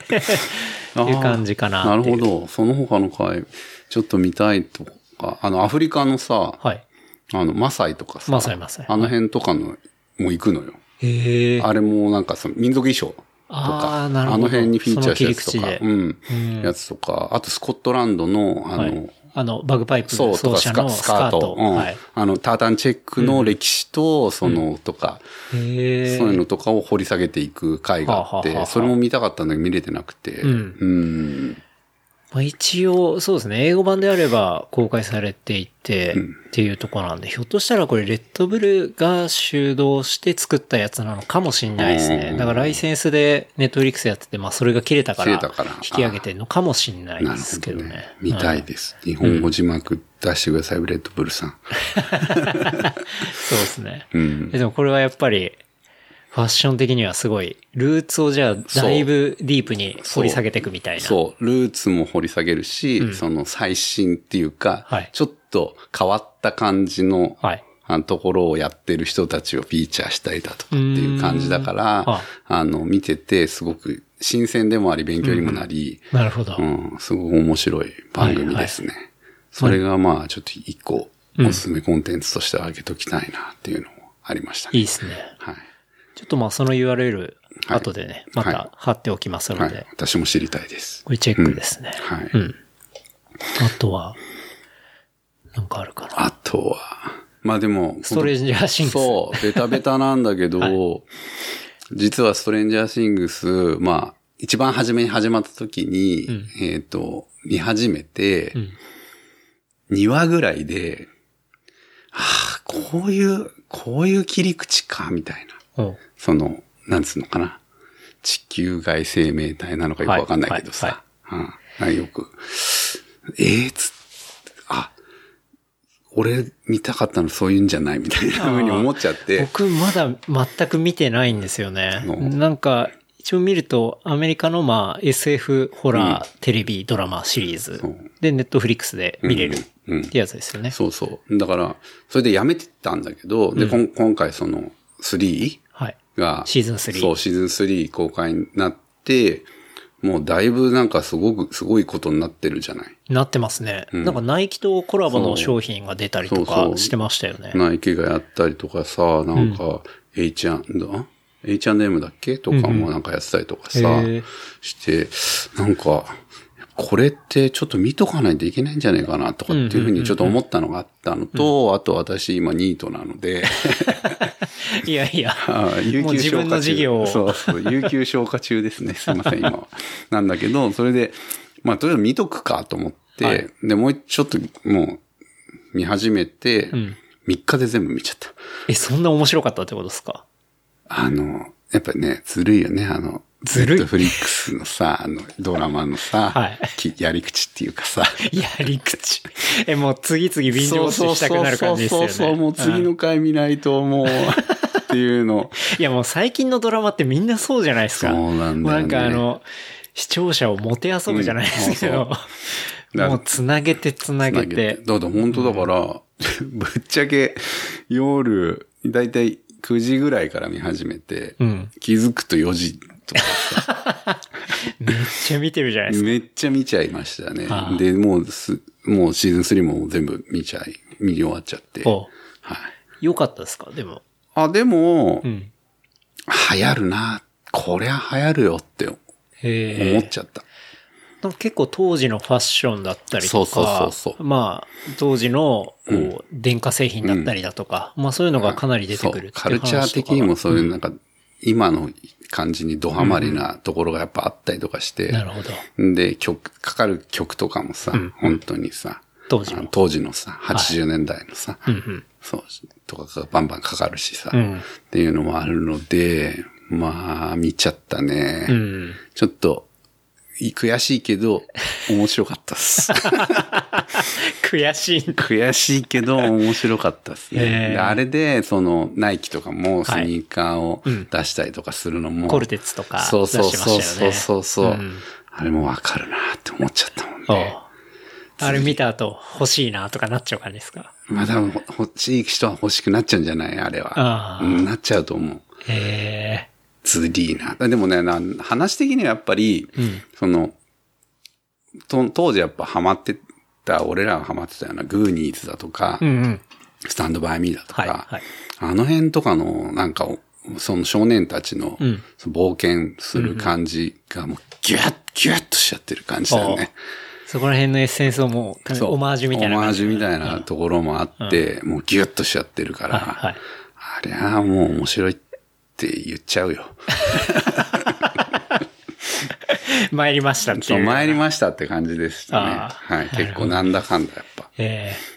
っていう感じかななるほど。その他の回、ちょっと見たいとか、あの、アフリカのさ、はい。あの、マサイとかさ、マサイマサイ。あの辺とかの、もう行くのよ。へえ。あれもなんかその民族衣装とか、あーなるほど。の辺にフィーチャーしたやつとか、その切り口で。うん、やつとか、あとスコットランドの、あの、はい。あの、バグパイプそう、と奏かスカ者のススカート。カート。うん。はい。あの、タータンチェックの歴史と、その、とか、へえ。そういうのとかを掘り下げていく回があってはあはあはあ、それも見たかったんだけど見れてなくて、ん。うんまあ、一応、そうですね。英語版であれば公開されていて、っていうところなんで、ひょっとしたらこれ、レッドブルが主導して作ったやつなのかもしれないですね。うんだからライセンスでネットフリックスやってて、まあそれが切れたから、引き上げてるのかもしれないですけどね。ほどね。見たいです。日本語字幕出してください、レッドブルさん。そうですね。うん。でもこれはやっぱり、ファッション的にはすごい、ルーツをじゃあ、だいぶディープに掘り下げていくみたいな。そう、ルーツも掘り下げるし、その最新っていうか、はいちょっと変わった感じの、はい。あのところをやってる人たちをフィーチャーしたりだとかっていう感じだから、ああの、見ててすごく新鮮でもあり勉強にもなり、なるほど。うん、すごく面白い番組ですね。それがまあ、ちょっと一個、おすすめコンテンツとして挙げときたいなっていうのもありましたね。いいですね。はい。ちょっとまあその URL、はい後でね、まはいた貼っておきますので、はい。私も知りたいです。これチェックですね。はい。うん。あとは、なんかあるかな。あとは、まあでも、ストレンジャーシングス。そう、ベタベタなんだけど、実はストレンジャーシングス、まあ、一番初めに始まった時に、えっ、と、見始めて、2話ぐらいで、はあ、こういう、こういう切り口か、みたいな。うんその、なんつうのかな。地球外生命体なのかよくわかんないけどさ。うんなんかよく、ええつ、あ、俺見たかったのそういうんじゃないみたいな風に思っちゃって。僕まだ全く見てないんですよね。うんなんか、一応見ると、アメリカのまあ SF ホラー、テレビドラマシリーズで、ネットフリックスで見れるうんうんってやつですよね。そうそう。だから、それでやめてたんだけど、で、こん今回その3はい。が、シーズン3そう、シーズン3公開になって、もうだいぶなんかすごく、すごいことになってるじゃない。なってますね。なんかナイキとコラボの商品が出たりとそうそうかしてましたよね。ナイキがやったりとかさ、なんか、H&、H&M だっけとかもなんかやってたりとかさ、へーして、なんか、これってちょっと見とかないといけないんじゃないかなとかっていうふうにちょっと思ったのがあったのと、あと私今ニートなので、いやいや。有給消化中。そうそう、有給消化中ですね。すいません、今は。なんだけど、それで、まあ、とりあえず見とくかと思って、はいで、もう一ちょっともう、見始めて、ん3日で全部見ちゃった。え、そんな面白かったってことですか？あの、やっぱりね、ずるいよね、あの、ずるいネットフリックスのさ、あの、ドラマのさ、はいきやり口っていうかさ、やり口。え、もう次々 ビンジウォッチしたくなる感じですよね。そうそうそうもう次の回見ないともう、っていうの。いやもう最近のドラマってみんなそうじゃないですか。そうなんだよねもなんかあの、視聴者をもてあそぶじゃないですけど、うんそうそうもうつなげてつなげて。だから本当だから、ぶっちゃけ夜、だいたい9時ぐらいから見始めて、うん。気づくと4時とか？めっちゃ見てるじゃないですか。めっちゃ見ちゃいましたね。で、もうす、もうシーズン3も全部見ちゃい、見終わっちゃって。おはい。よかったですか？でも。あ、でも、うん。流行るな。こりゃ流行るよって。思っちゃった。結構当時のファッションだったりとか、そうそうそうそうまあ、当時の、こう、電化製品だったりだとか、まあそういうのがかなり出てくるうそうカルチャー的にもそういうなんか、今の感じにドハマりなところがやっぱあったりとかして、なるほど。で、曲、かかる曲とかもさ、本当にさ、当時の当時のさ、80年代のさ、うんうん。そう、とかがバンバンかかるしさ、うんっていうのもあるので、まあ、見ちゃったね。うん。ちょっと、い悔しいけど、面白かったっす。悔しいんだ。悔しいけど、面白かったっすへね。あれで、その、ナイキとかもスニーカーを出したりとかするのも、コルテツとかそうそう出してまそうしたよねそうそうそう、うんあれもわかるなって思っちゃったもんね。あれ見た後、欲しいなとかなっちゃう感じですか？まあ多分欲しい人は欲しくなっちゃうんじゃない？あれは。うん、なっちゃうと思う。へえ。2D な。でもね、な話的にはやっぱり、んその、と当時やっぱハマってた、俺らがハマってたようなグーニーズだとか、うんうん。スタンドバイミーだとか、はいはいあの辺とかの、なんか、その少年たちの冒険する感じがもうギュッ、ギュッとしちゃってる感じだよね。そこら辺のエッセンスをもう、オマージュみたいなオマー。ジュみたいなところもあって、もうギュッとしちゃってるから、はいはいありゃあもう面白いって言っちゃうよ。参りましたっていう。参りましたって感じでしたね。はい。結構なんだかんだやっぱ。ええ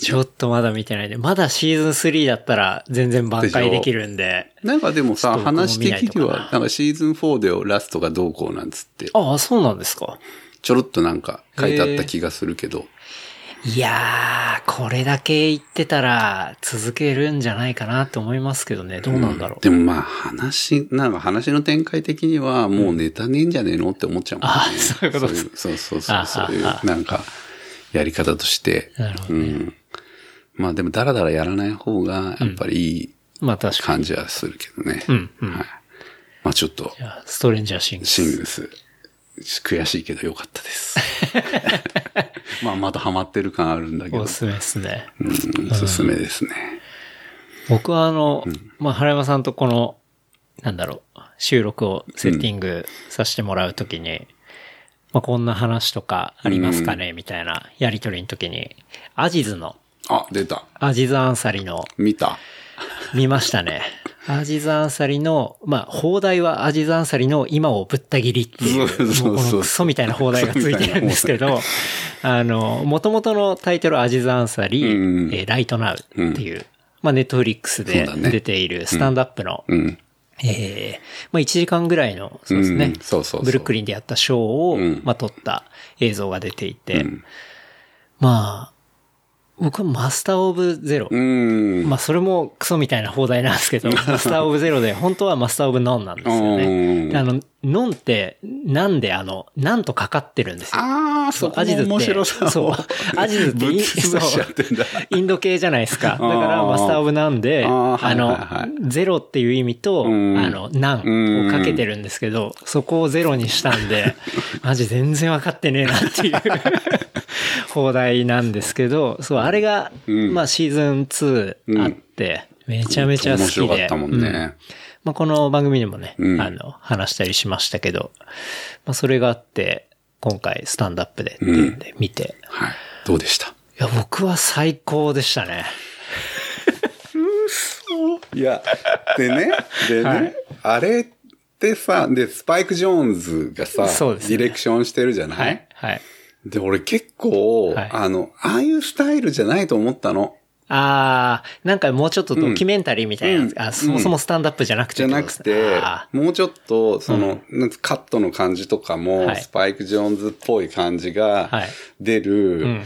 ちょっとまだ見てないんで、まだシーズン3だったら全然挽回できるんで。なんかでもさ、話的には、なんかシーズン4でラストがどうこうなんつって、ああ、そうなんですか。ちょろっとなんか書いてあった気がするけど、いやー、これだけ言ってたら続けるんじゃないかなって思いますけどね。どうなんだろう。でもまあ話、なんか話の展開的にはもうネタねえんじゃねえのって思っちゃうもんね。あそういうことですそうそうそうあそう、いうあ、なんか、やり方として。なるほどねうん。まあでもダラダラやらない方が、やっぱりいいまあ確かに。感じはするけどね。うんうんはい。まあちょっとストレンジャーシングス。シングルス、悔しいけどよかったです。まあまだハマってる感あるんだけどお、すすめですね。うん、おすすめですね。僕はあの、まあ、原山さんとこの、なんだろう、収録をセッティングさせてもらうときに、まあ、こんな話とかありますかね、みたいなやりとりの時に、アジズの、あ、出た。アジズアンサリの、見た。見ましたね。アジズアンサリの、まあ、放題はアジズアンサリの今をぶった切りっていう、そうそうクソみたいな放題がついてるんですけど、あの、元々のタイトルアジズアンサリ、うん。えーライトナウっていう、まあ、ネットフリックスで出ているスタンドアップの、うん。えーまあ、1時間ぐらいの、そうですね、うん。そうそうブルックリンでやったショーを、うん。まあ、撮った映像が出ていて、ん。まあ、僕はマスターオブゼロ。うん。まあ、それもクソみたいな放題なんですけど、マスターオブゼロで、本当はマスターオブノンなんですようんね。であの、ノンって、なんであの、なんとかかってるんですよ。ああ、そこアジズってそうアジズって ぶっ潰しちゃってんだ。インド系じゃないですか。だから、マスターオブなんで、あのゼロっていう意味と、あうんの、難をかけてるんですけど、そこをゼロにしたんで、マジ全然わかってねえなっていう 放題なんですけど、そう、あれが、うんまあシーズン2あって、めちゃめちゃ好きで。面白かったもんね。うんまあこの番組でもね、うんあの、話したりしましたけど、まあそれがあって、今回スタンドアップでっていうんで見て、はい。どうでした？いや、僕は最高でしたね。いや、でね、でね、はいあれってさ、で、スパイク・ジョーンズがさ、そうですねディレクションしてるじゃない、はい。はい。で、俺結構、はい。あの、ああいうスタイルじゃないと思ったの。あー、なんかもうちょっとドキュメンタリーみたいなやつ、うん。あ、そもそもスタンドアップじゃなくてじゃなくってもうちょっと、その、なんかカットの感じとかも、はい。スパイク・ジョーンズっぽい感じがはい。出る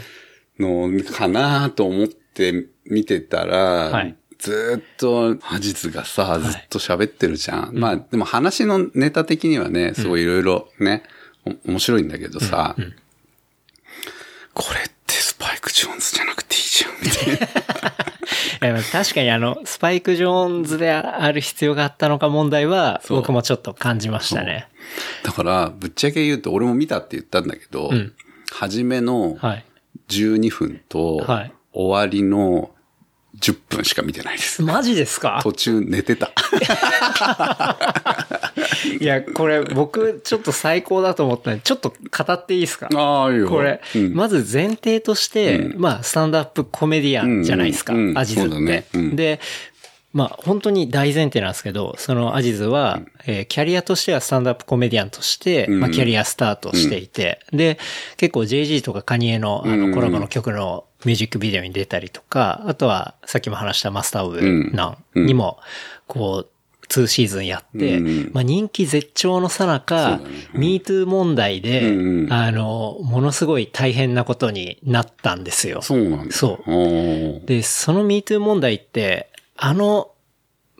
のかなと思って見てたら、はい。ずーっと、ハジツがさ、ずっと喋ってるじゃん。まあ、でも話のネタ的にはね、すごいいろいろね、お面白いんだけどさ、これってスパイク・ジョーンズじゃなくていいじゃん、みたいな。確かにあの、スパイク・ジョーンズである必要があったのか問題は、僕もちょっと感じましたね。だから、ぶっちゃけ言うと、俺も見たって言ったんだけど、初めのはい。12分と、はい終わりの10分しか見てないです。マジですか？途中寝てた。いや、これ僕ちょっと最高だと思ったんで、ちょっと語っていいですか？ああ、いいよ。これ、うん。まず前提として、うん。まあ、スタンドアップコメディアンじゃないですか、うんうん。うんアジズって。ね。うん。で、まあ、本当に大前提なんですけど、そのアジズは、えーキャリアとしてはスタンドアップコメディアンとして、うん。まあ、キャリアスタートしていて、で、結構 JG とかカニエのあうん。のコラボの曲のミュージックビデオに出たりとか、あとはさっきも話したマスターオブナンにも、こう、2シーズンやって、うんまあ、人気絶頂のさなか、MeToo 問題で、うんうんあの、ものすごい大変なことになったんですよ。そうなんだ。そうで、その MeToo 問題って、あの、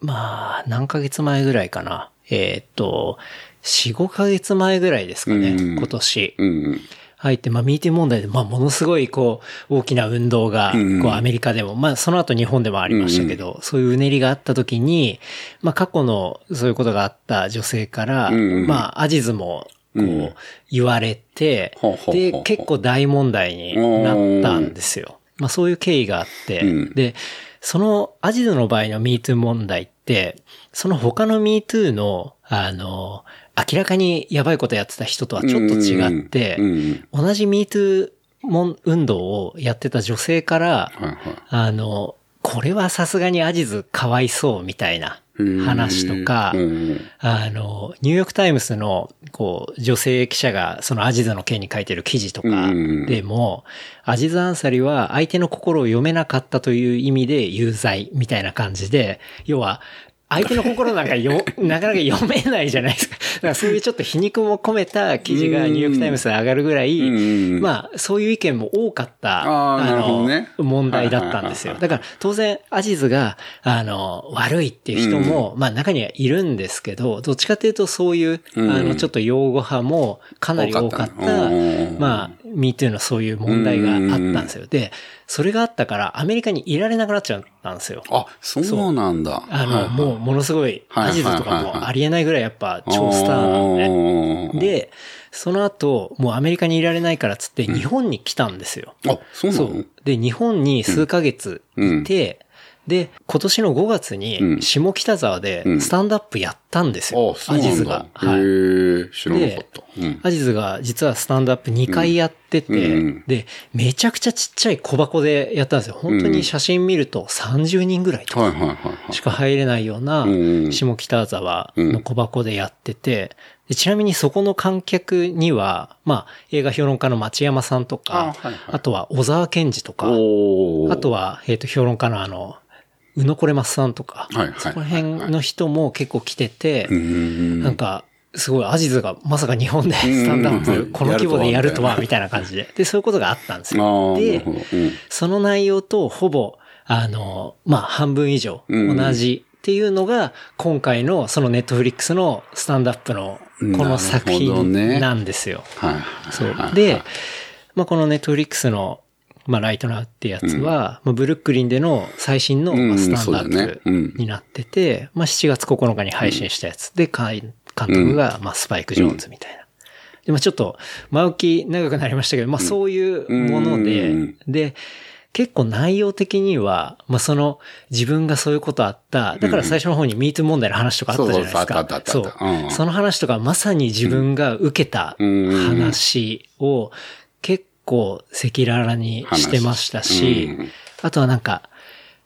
まあ、何ヶ月前ぐらいかな。えーっと、4、5ヶ月前ぐらいですかね、うん今年。うん。入って、まあ、MeToo 問題で、まあ、ものすごい、こう、大きな運動が、うんこう、アメリカでも、まあ、その後日本でもありましたけど、そういううねりがあった時に、まあ、過去のそういうことがあった女性から、うんまあ、アジズも、こう、うん。言われてでう、結構大問題になったんですよ。まあ、そういう経緯があって、うん。で、そのアジズの場合の MeToo 問題って、その他の MeToo の、あの、明らかにやばいことやってた人とはちょっと違って、同じ MeToo 運動をやってた女性から、はいはい。あの、これはさすがにアジズかわいそうみたいな話とか、うんあの、ニューヨークタイムズの、こう、女性記者がそのアジズの件に書いてる記事とかうん。でも、アジズ・アンサリは相手の心を読めなかったという意味で有罪みたいな感じで、要は、相手の心なんかよ、なかなか読めないじゃないですか。だからそういうちょっと皮肉も込めた記事がニューヨークタイムズで上がるぐらい、うんまあ、そういう意見も多かった、あの、問題だったんですよ。だから、当然、アジズが、あの、悪いっていう人も、まあ中にはいるんですけど、どっちかというとそういう、うんあの、ちょっと擁護派もかなり多かった、ったねうん。まあ、MeToo のそういう問題があったんですよ。で、それがあったから、アメリカにいられなくなっちゃったんですよ。あ、そうなんだ。あの、もう、ものすごい、はいアジズとかもありえないぐらいやっぱ超スターなのね。ねで、その後、もうアメリカにいられないからっつって日本に来たんですよ。あ、そうなの？そう。で、日本に数ヶ月いて、で、今年の5月うんに下北沢でうんスタンドアップやったんですよ。うアジズが。。はい。へえ、知らなかった。うん。アジズが実はスタンドアップ2回やってて、うんうんで、めちゃくちゃちっちゃい小箱でやったんですよ。本当に写真見ると30人ぐらいとか。しか入れないようなうん下北沢の小箱でやってて、でちなみにそこの観客には、まあ映画評論家の町山さんとか、あはいはいあとは小沢健二とか、あとは、えっ、と、評論家のあの、宇野これますさんとか、はいはいそこら辺の人も結構来てて、うんなんか、すごい、アジズがまさか日本でスタンダッうんプ、この規模でやるとは、みたいな感じで。で、そういうことがあったんですあよ。で。その内容とほぼ、あの、まあ、半分以上うん同じっていうのが、今回のそのネットフリックスのスタンダップのこの作品ねなんですよ。はいはい。そうはい。で、まあ、このネットフリックスの、まあ、ライトナウってやつは、まあ、ブルックリンでの最新の、スタンダそうだね。ップうん。になってて、まあ、7月9日に配信したやつで、監督が、まあ、スパイク・ジョーンズみたいな。で、まあ、ちょっと、前置き長くなりましたけど、まあ、そういうもので、うん。で、結構内容的には、まあ、その、自分がそういうことあった。だから最初の方に MeToo 問題の話とかあったじゃないですか。そうそうあったあったあったそう。うん。その話とかまさに自分が受けたうん。話を結構赤裸々にしてましたし、うん。あとはなんか、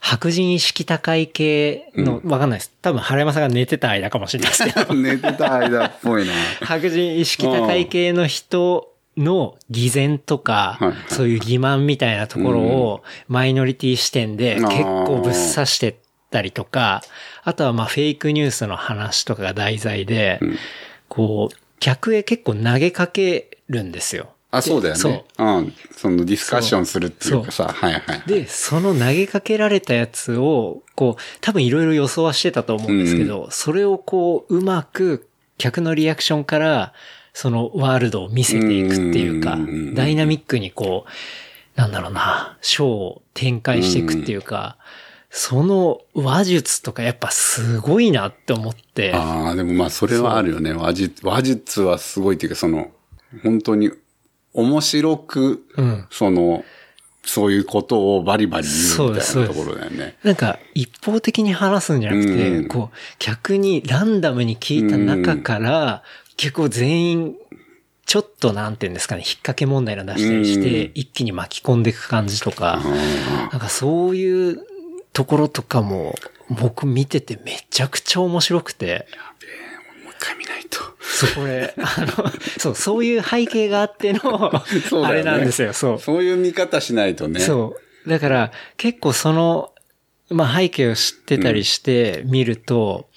白人意識高い系の、わかんないです。多分、原山さんが寝てた間かもしれないですけど、寝てた間っぽいな。白人意識高い系の人の偽善とかはいはい、そういう欺瞞みたいなところをマイノリティ視点でうん結構ぶっ刺してったりとか、あとはまあフェイクニュースの話とかが題材で、こう、客へ結構投げかけるんですよ。あ、そうだよね。そううん。そのディスカッションするっていうかさ、はいはい。で、その投げかけられたやつを、こう、多分いろいろ予想はしてたと思うんですけど、それをこう、うまく客のリアクションから、そのワールドを見せていくっていうかうんうんうんうん、ダイナミックにこう、なんだろうな、ショーを展開していくっていうか、その話術とかやっぱすごいなって思って、ああ、でもまあそれはあるよね。話術、話術はすごいっていうか、その、本当に面白く、うん。その、そういうことをバリバリ言うみたいなところだよね。なんか一方的に話すんじゃなくて、うん。こう、逆にランダムに聞いた中から、結構全員、ちょっとなんていうんですかね、引っ掛け問題の出したりして、うん。一気に巻き込んでいく感じとか、なんかそういうところとかも、僕見ててめちゃくちゃ面白くて、回見ないと。そこで、あの、そう、そういう背景があっての、ねあれなんですよ、そう。そういう見方しないとね。そう。だから、結構その、まあ背景を知ってたりして見ると、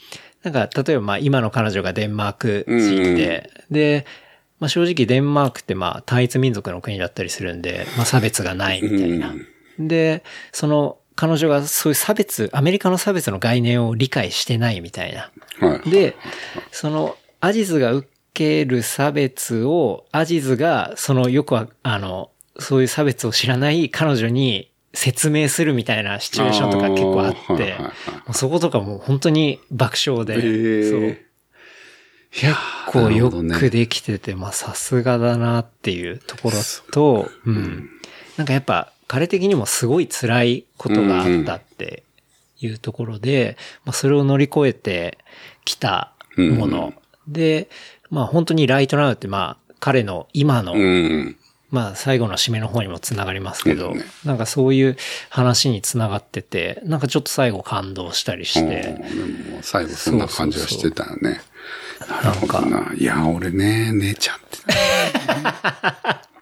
なんか、例えばまあ今の彼女がデンマーク人で、で、まあ正直デンマークってまあ単一民族の国だったりするんで、まあ差別がないみたいな。で、その彼女がそういう差別、アメリカの差別の概念を理解してないみたいな。はい。で、その、アジズが受ける差別を、アジズが、その、よくは、あの、そういう差別を知らない彼女に説明するみたいなシチュエーションとか結構あって、そことかもう本当に爆笑で、へーそう結構よくできてて、まあさすがだなっていうところと、うん。なんかやっぱ彼的にもすごい辛いことがあったっていうところで、まあそれを乗り越えてきたもの。で、まあ本当にライトナウってまあ彼の今の、うん。まあ最後の締めの方にもつながりますけど、なんかそういう話につながってて、なんかちょっと最後感動したりしうんて、最後そんな感じはしてたよね。なるほどな。いや、俺ね、寝ちゃってた。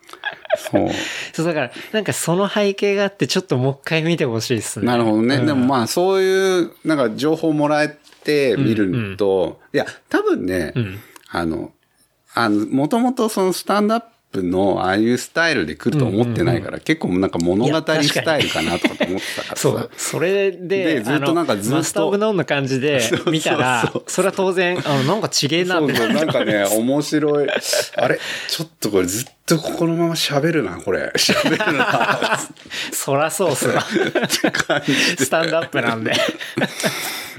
そう。だから、なんかその背景があってちょっともう一回見てほしいですね。なるほどね。うんでもまあ、そういう、なんか情報もらえて見ると、いや、多分ね、んあの、あの、もともとそのスタンドアップのああいうスタイルで来ると思ってないから、結構なんか物語スタイルかなとかと思ってたからさそう。それで、でずっとなんかずっとマスターオブノーンの感じで 見たらそれは当然、あの、なんかちげえなってそうそう、なんかね、面白い。あれ？ちょっとこれずっとこのまま喋るな、これ。喋るな。そらそうっすわ。スタンドアップなんで。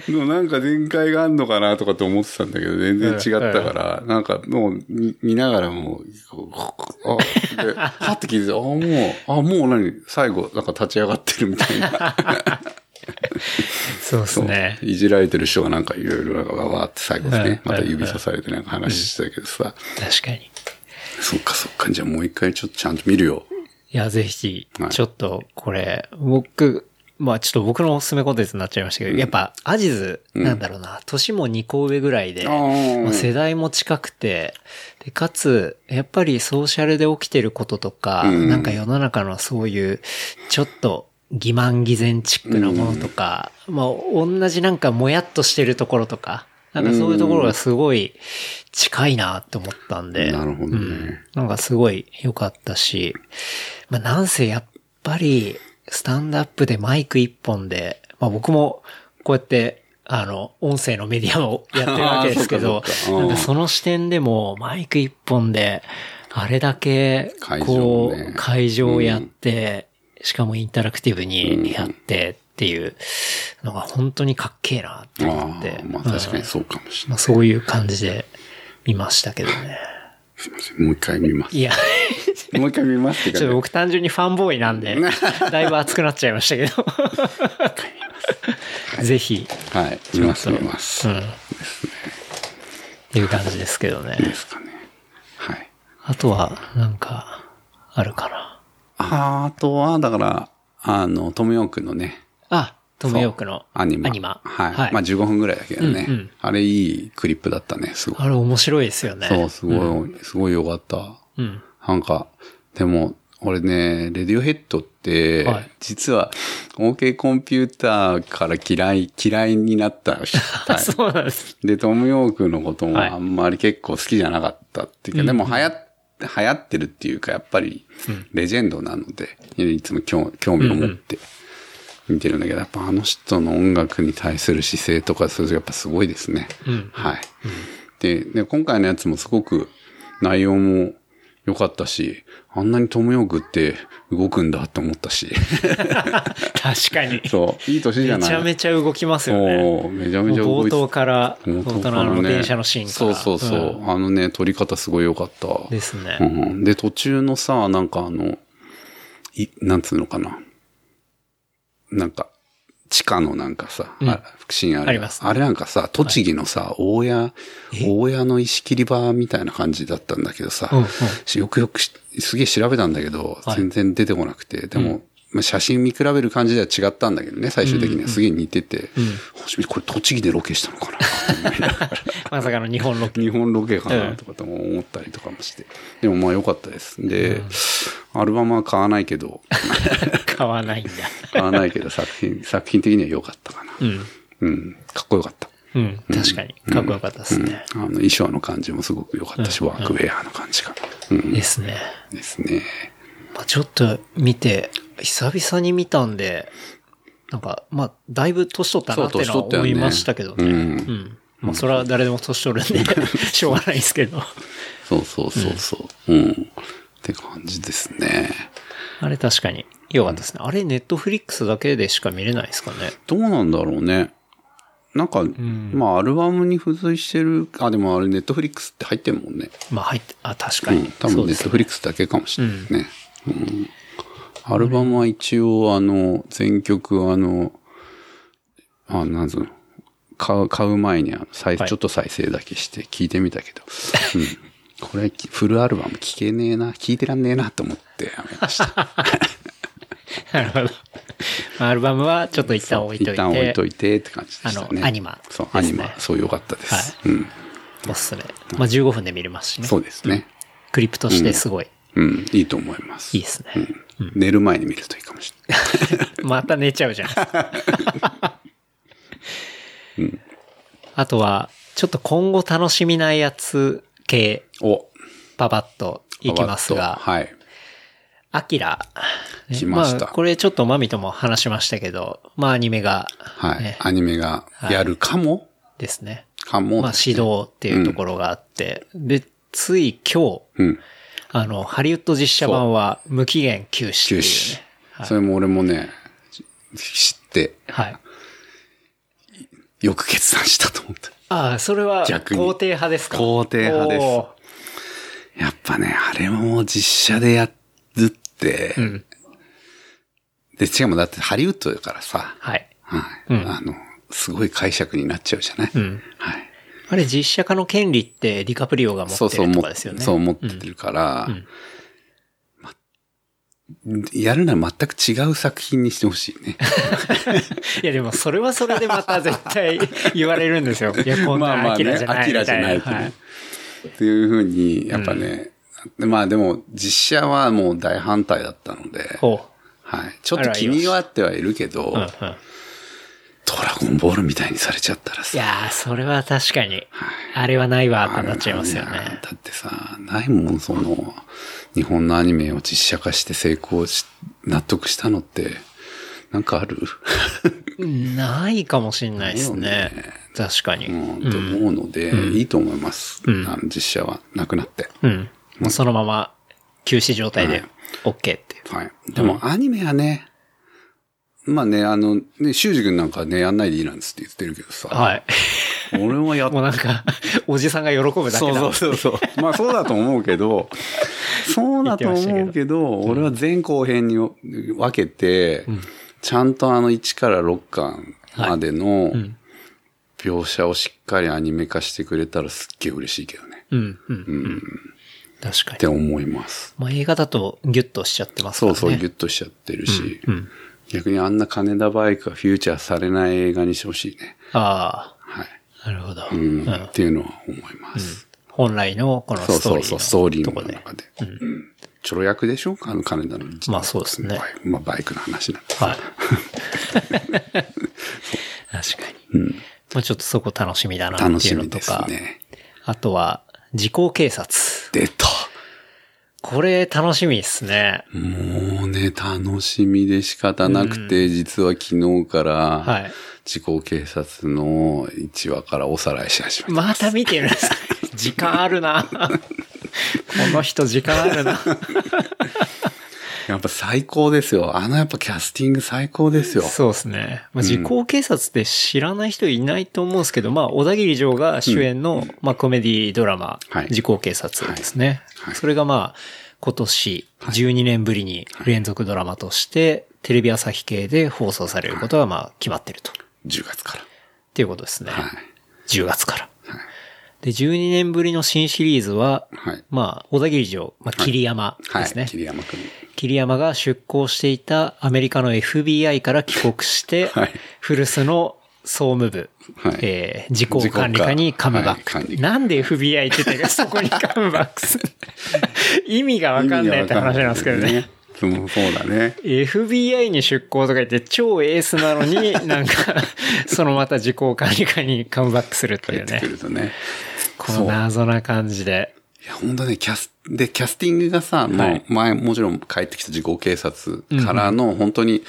でもなんか展開があんのかなとかって思ってたんだけど、全然違ったから、なんかもう見見ながらもう、こうあ、で、はって聞いて、あ、もう、あ、もう何最後、なんか立ち上がってるみたいな。そうですね。いじられてる人がなんかいろいろわわーって最後ね、うんまた指さされてなんか話してたけどさ、確かに。そっかそっか、じゃあもう一回ちょっとちゃんと見るよ。いや、ぜひはい、ちょっと、これ、僕、まあちょっと僕のおすすめコンテンツになっちゃいましたけど、やっぱ、アジズ、なんだろうな、年も2個上ぐらいで、まあ世代も近くて、で、かつ、やっぱりソーシャルで起きてることとか、うん。なんか世の中のそういう、ちょっと、欺瞞偽善チックなものとか、まあ、同じなんかもやっとしてるところとか、なんかそういうところがすごい近いなって思ったんで。なるほどね。うん。なんかすごい良かったし、まあなんせやっぱり、スタンドアップでマイク一本で、まあ僕もこうやって、あの、音声のメディアをやってるわけですけど なんかその視点でもマイク一本で、あれだけ、こう、会場をやって、しかもインタラクティブにやってっていうのが本当にかっけえなって思あってあ、。まあ確かにそうかもしれない。まあそういう感じで見ましたけどね。すいません、もう一回見ます。いや、もう一回見ますってちょっと。僕単純にファンボーイなんで、だいぶ熱くなっちゃいましたけど。ぜひ。はい、見ます、見ます。うん。っていう感じですけどね。ですかね。はい。あとは、なんか、あるかな。ああとは、だから、あの、トムヨークのね、あ、トムヨークのアニマ。アニマ。はい。はいまあ15分ぐらいだけどね。うんうんあれいいクリップだったね、すごい。あれ面白いですよね。そう、すごい、すごい良かった。うん。なんか、でも、俺ね、レディオヘッドって、はい実は、OK コンピューターから嫌い、嫌いになった人あ そうなんです。で、トム・ヨークのこともはいあんまり結構好きじゃなかったっていうか、でも流行っ、流行ってるっていうか、やっぱり、レジェンドなので、いつも興興味を持って見てるんだけど、やっぱあの人の音楽に対する姿勢とか、それやっぱすごいですね。うんはい。でで、今回のやつもすごく内容も良かったし、あんなにトム・ヨークって動くんだって思ったし、確かに。そう、いい年じゃないめちゃめちゃ動きますよね。めちゃめちゃ動冒頭から、冒冒頭の電車のシーンから。そうそうそう。んあのね、撮り方すごい良かった。ですね。うん、で、途中のさ、なんかあの、い、なんつうのかな。なんか、地下のなんかさ、うん。あ福祉あるありますあれなんかさ、栃木のさ、大家、大家の石切り場みたいな感じだったんだけどさ、うんうん。よくよくしすげえ調べたんだけど、はい。全然出てこなくて、でも、まあ、写真見比べる感じでは違ったんだけどね、最終的にはすげえ似てて、初めこれ栃木でロケしたのかな？まさかの日本ロケ。日本ロケかなとかとも思ったりとかもして。でもまあ良かったです。で、アルバムは買わないけど、買わないんだ。買わないけど作品、作品的には良かったかな。うん。うん。かっこよかった。うん。確かに。かっこよかったですね。あの衣装の感じもすごく良かったし、ワークウェアの感じが。うん。ですね。ですね。まあ、ちょっと見て、久々に見たんで、なんか、まあ、だいぶ年取ったなってのは思いましたけどね。うんうん。まあ、それは誰でも年取るんで、しょうがないですけど。そうそうそうそう。うん。って感じですね。あれ確かに良かったですね。あれ、ネットフリックスだけでしか見れないですかね。どうなんだろうね。なんか、まあアルバムに付随してる、あ、でもあれネットフリックスって入ってるもんね。まあ、入って、あ、確かに。うん、多分ネットフリックスだけかもしれないね。うんアルバムは一応、あの、全曲、あの、あ、なんつうの、買う、買う前にあの、再はいちょっと再生だけして聞いてみたけど、うん。これ、フルアルバム聞けねえな、聞いてらんねえなと思ってやめました。なるほど。まあアルバムはちょっと一旦置いといて。一旦置いといてって感じでしたね。あのアニマそう、アニマ。そう、よかったです。はいうん。おすすめ。まあ、15分で見れますしね。そうですね。クリップとしてすごいうん、いいと思います。いいですね。うん寝る前に見るといいかもしれない。また寝ちゃうじゃ ん。あとは、ちょっと今後楽しみなやつ系、お、パパッといきますが、はい。アキラ。ね来ましたあ、これちょっとマミとも話しましたけど、まあアニメが、はい。ねアニメがやるかも、ですね。かも、まあ指導っていうところがあって、で、つい今日、うん。あの、ハリウッド実写版は無期限休止っていう休止ね。。それも俺もね、知って、はい。よく決断したと思った。ああ、それは肯定派ですか？肯定派ですやっぱね、あれも実写でやるって、んで、しかもだってハリウッドだからさ、はい。はい。あの、すごい解釈になっちゃうじゃない、んはい。あれ実写化の権利ってディカプリオが持ってるとそうそう思っかですよね。そう思ってるから、まやるなら全く違う作品にしてほしいね。いやでもそれはそれでまた絶対言われるんですよ。いや、こんなアキラじゃないみたいな。アキラじゃないってねはいっていうふうに、やっぱね、まあでも実写はもう大反対だったので、ほはい。ちょっと気にはあってはいるけど、う。うんうん。ドラゴンボールみたいにされちゃったらさ、いやー、それは確かに、あれはないわってなっちゃいますよやね。だってさ、ないもん、その、日本のアニメを実写化して成功し、納得したのって、なんかある？ないかもしんないですねないよ。確かに。うん、と思うので、いいと思います。あの実写はなくなって。うん。もうそのまま休止状態で OK っていう。はい。でも、アニメはね、まあね、あの、ね、修二君なんかね、やんないでいいなんつって言ってるけどさ、はい。俺はやっ もうなんか、おじさんが喜ぶだけだ。そうそうそうそう。まあそうだと思うけど、そうだと思うけど、俺は前後編に分けて、ちゃんとあの1から6巻までの描写をしっかりアニメ化してくれたらすっげえ嬉しいけどね。うん、うん、うん。確かにって。思います。まあ映画だとギュッとしちゃってますからね。そうそう、ギュッとしちゃってるし、うん。逆にあんな金田バイクがフューチャーされない映画にしてほしいね。あはい。あ、なるほど。ううんん、っていうのは思います。本来のこのそうストーリーのそうそう、ストーリーとこで。の中で。うんちょろ役でしょ？あの金田の。まあそうですねまあバイクの話なんて。はい。確かに。まあちょっとそこ楽しみだなっていうの楽しみですとか。ね。あとは、時効警察。出た。これ楽しみですね。もうね、楽しみで仕方なくて、実は昨日から、はい。自己警察の1話からおさらいし始めた。また見てるんです。時間あるな。この人時間あるな。やっぱ最高ですよ。あのやっぱキャスティング最高ですよ。そうですね。まあ、時効警察って知らない人いないと思うんですけど、まあ、小田切城が主演の、まあ、コメディドラマ、はい時効警察ですね。はいそれがまあ、今年12年ぶりに連続ドラマとして、テレビ朝日系で放送されることがまあ決まってると。10月から。っていうことですね。はい。10月から。で、12年ぶりの新シリーズは、はいまあ、小田切城、まあ、桐山はい。ですね。桐山くん。桐山が出向していたアメリカの FBI から帰国して、はい古巣の総務部、はいえー、事項管理課にカムバック。はいなんで FBI って言ってそこにカムバックする 意味がわかんないって話なんですけどね。そうだね。FBI に出向とか言って超エースなのに、なんか、そのまた時効管理課にカムバックするっていうねね。この謎な感じで。いや、本当ね、キャス、で、キャスティングがさ、もはい。う前、もちろん帰ってきた時効警察からの、本当に、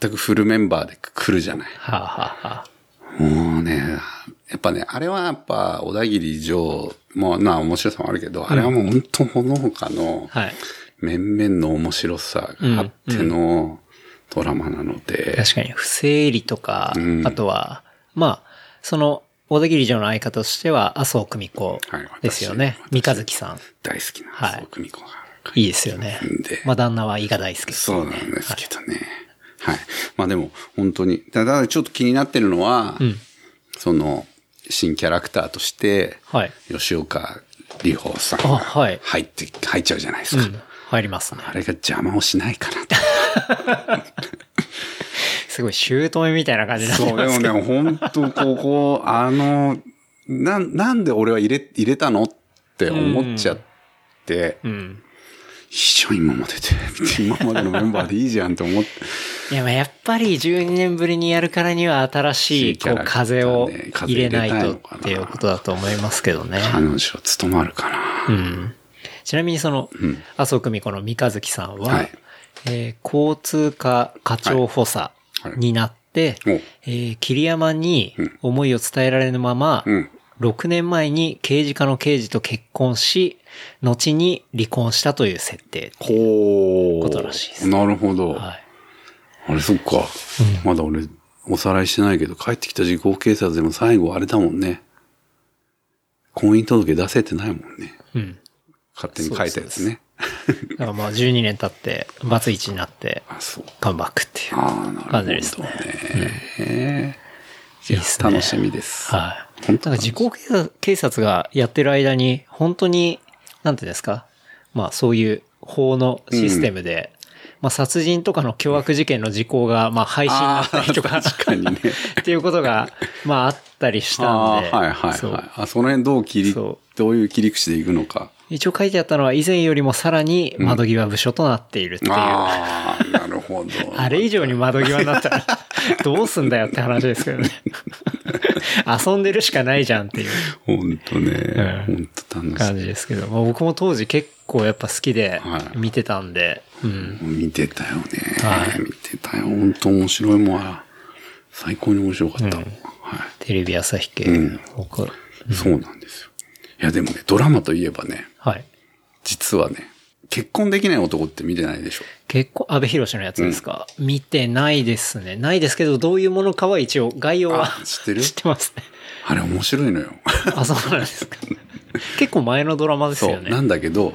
全くフルメンバーで来るじゃない。はあ、はあはあ、もうね、やっぱね、あれはやっぱ、小田切城も、まあ面白さもあるけど、あれはもう本当この他の、はい。面々の面白さがあってのドラマなので、確かに、不正理とか、うん。あとは、まあ、その、小田切城の相方としては、麻生久美子はいですよね。私三日月さん。大好きな、はいそう、久美子が。いいですよねで。まあ、旦那は伊賀大輔。そうなんですけどね。はい。まあでも、本当に、ただちょっと気になってるのは、んその、新キャラクターとして、はい。吉岡里帆さんあがはい入って、入っちゃうじゃないですか。うん。入りますね。あれが邪魔をしないかなと。すごい、姑みたいな感じになってそう、でますけど。もね、本当ここ、あの、な、なんで俺は入れ、入れたのって思っちゃって、うん。一緒今までで、今までのメンバーでいいじゃんって思って、いや、まあやっぱり12年ぶりにやるからには新しい、こう、風を入れないとっていうことだと思いますけどね。彼女務まるかな。うん。ちなみにその、麻生久美子の三日月さんは、はいえー交通課課長補佐になって、おえー桐山に思いを伝えられぬまま、うん。6年前に刑事課の刑事と結婚し、後に離婚したという設定。ほー。ことらしいですなるほど。はい。あれ、そっか。まだ俺、おさらいしてないけど、帰ってきた時効警察でも最後あれだもんね。婚姻届出せてないもんね。うん。勝手に書いたやつね。だからまあ12年経って、バツイチになって。カムバックっていう感じですね。ね。いいっすね楽しみです。はい。本当なんか自公警察がやってる間に、本当に、なんていうんですか？まあそういう法のシステムで、まあ殺人とかの凶悪事件の時効が、まあ配信になったりとか、確かにね っていうことが、まああったりしたんで、はいはいはい。あ、その辺どう切り、そどういう切り口でいくのか。一応書いてあったのは以前よりもさらに窓際部署となっているっていう。ああ、なるほど。あれ以上に窓際になったら、どうすんだよって話ですけどね。遊んでるしかないじゃんっていう本当ね。うん本当楽し感じですけど、まあ、僕も当時結構やっぱ好きではい見てたんで、うん。い。見てたよね。はい見てたよ。本当面白いもん。最高に面白かった。はい。テレビ朝日系。うん僕そうなんですよ。いやでもね、ドラマといえばね、はい。実はね、結婚できない男って見てないでしょ？結構、安倍博のやつですか、見てないですね。ないですけど、どういうものかは一応、概要はあ知ってる？知ってますね。あれ面白いのよ。あ、そうなんですか。結構前のドラマですそう。よね。なんだけど、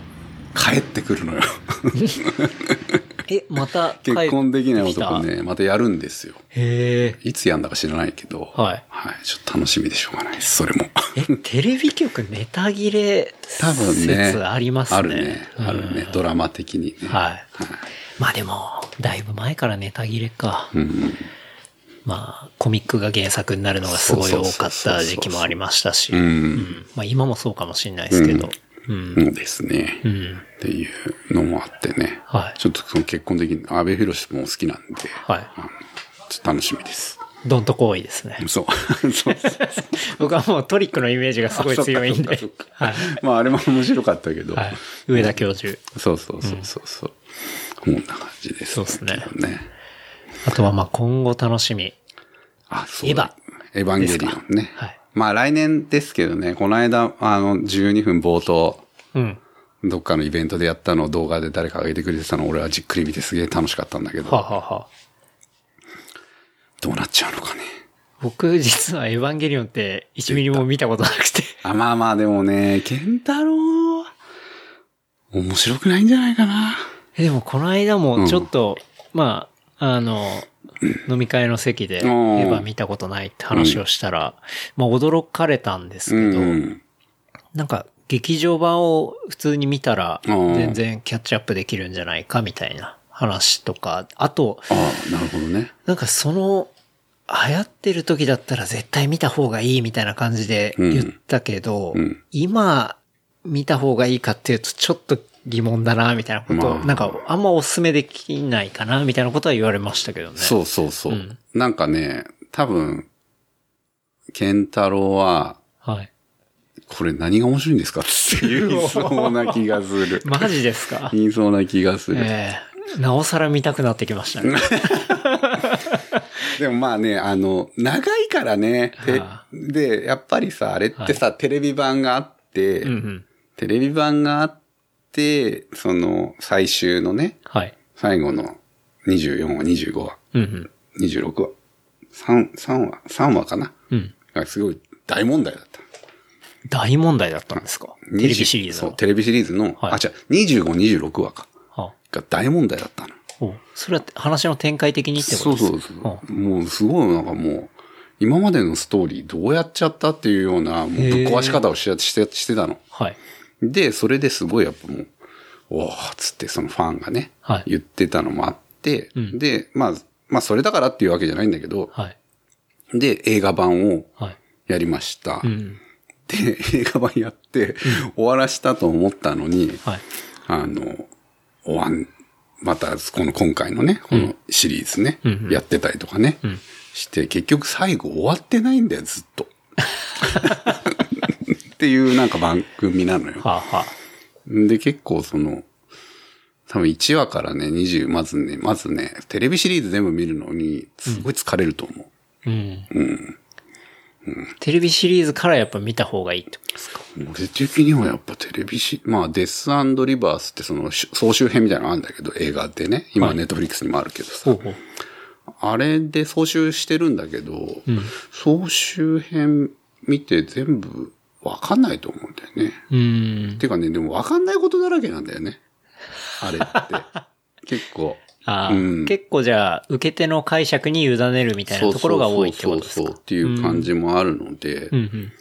帰ってくるのよ。え、また結婚できない男。ね、またやるんですよ。へえ。いつやんだか知らないけど、はいはい。ちょっと楽しみでしょうがないです、それも。え、テレビ局ネタ切れ多分ありますね。あるね。あるね。ドラマ的にね。はい。まあでも、だいぶ前からネタ切れか。うん。まあ、コミックが原作になるのがすごい多かった時期もありましたし。まあ今もそうかもしれないですけど。うん。そうですね。うん。っていうのもあってね。はいちょっとその結婚的に、安倍博士も好きなんで、はい。ちょっと楽しみです。どんとこ多いですね。そう。そう 僕はもうトリックのイメージがすごい強いんではい。まあ、あれも面白かったけど。はい。上田教授。そうそうそうそうそう。こんな感じです、そうっすねね。あとはまあ今後楽しみ。あ、そう。エヴァ。エヴァンゲリオンね。はいまあ来年ですけどね、この間、あの、12分冒頭、うん。どっかのイベントでやったのを動画で誰か上げてくれてたのを俺はじっくり見てすげえ楽しかったんだけど、はあ、はあはあ、どうなっちゃうのかね。僕実はエヴァンゲリオンって1ミリも見たことなくて。あ、まあまあでもね、ケンタロウ、面白くないんじゃないかな。えでもこの間もちょっと、まあ、あの、飲み会の席でエんヴァ見たことないって話をしたら、まあ驚かれたんですうけど、ん。なんか劇場版を普通に見たらうん全然キャッチアップできるんじゃないかみたいな話とか、あと、なるほどね。なんかその、流行ってる時だったら絶対見た方がいいみたいな感じで言ったけど、うん今見た方がいいかっていうとちょっと疑問だなみたいなこと、まあなんかあんまお勧めできないかなみたいなことは言われましたけどね。そうそうそう。うんなんかね、多分、ケンタロウは、はい。これ何が面白いんですかって言いそうな気がする。マジですか？言いそうな気がする。ええなおさら見たくなってきましたね。でもまあね、あの、長いからね。で、やっぱりさ、あれってさ、テレビ版があって、うんうん。テレビ版があって、その、最終のね、はい。最後の24話、25話、うんうん。26話、3、3話、3話かな？うん。がすごい大問題だった。大問題だったんですか？テレビシリーズそう、の。テレビシリーズの、はいあ、じゃ25、26話か。はが大問題だったの。おそれは話の展開的にってことそうですか？そうそう。もうすごいなんかもう、今までのストーリーどうやっちゃったっていうような、もうぶっ壊し方をししてしてたの。はい。で、それですごいやっぱもう、おーっつってそのファンがね、はい言ってたのもあって、うんで、まあ、まあそれだからっていうわけじゃないんだけど、はい。で、映画版をはい。やりました。うん。で、映画版やって、終わらしたと思ったのに、はい。あの、終わん、また、この今回のね、このシリーズね、やってたりとかね、んして、結局最後終わってないんだよ、ずっと。っていうなんか番組なのよ。はあ、はあ。で、結構その、多分1話からね、20、まずね、まずね、テレビシリーズ全部見るのに、すごい疲れると思う。うん。テレビシリーズからやっぱ見た方がいいってことですか？俺的にはやっぱテレビシ、まあ、デスリバースってそのし総集編みたいなのあるんだけど、映画でね。今はいネットフリックスにもあるけどさ。ほうほう。あれで総集してるんだけど、総集編見て全部わかんないと思うんだよね。うん。てかね、でもわかんないことだらけなんだよね。あれって。結構。ああ、うん結構じゃあ、受け手の解釈に委ねるみたいなところが多いってことですか？そうそうっていう感じもあるので、うんうん。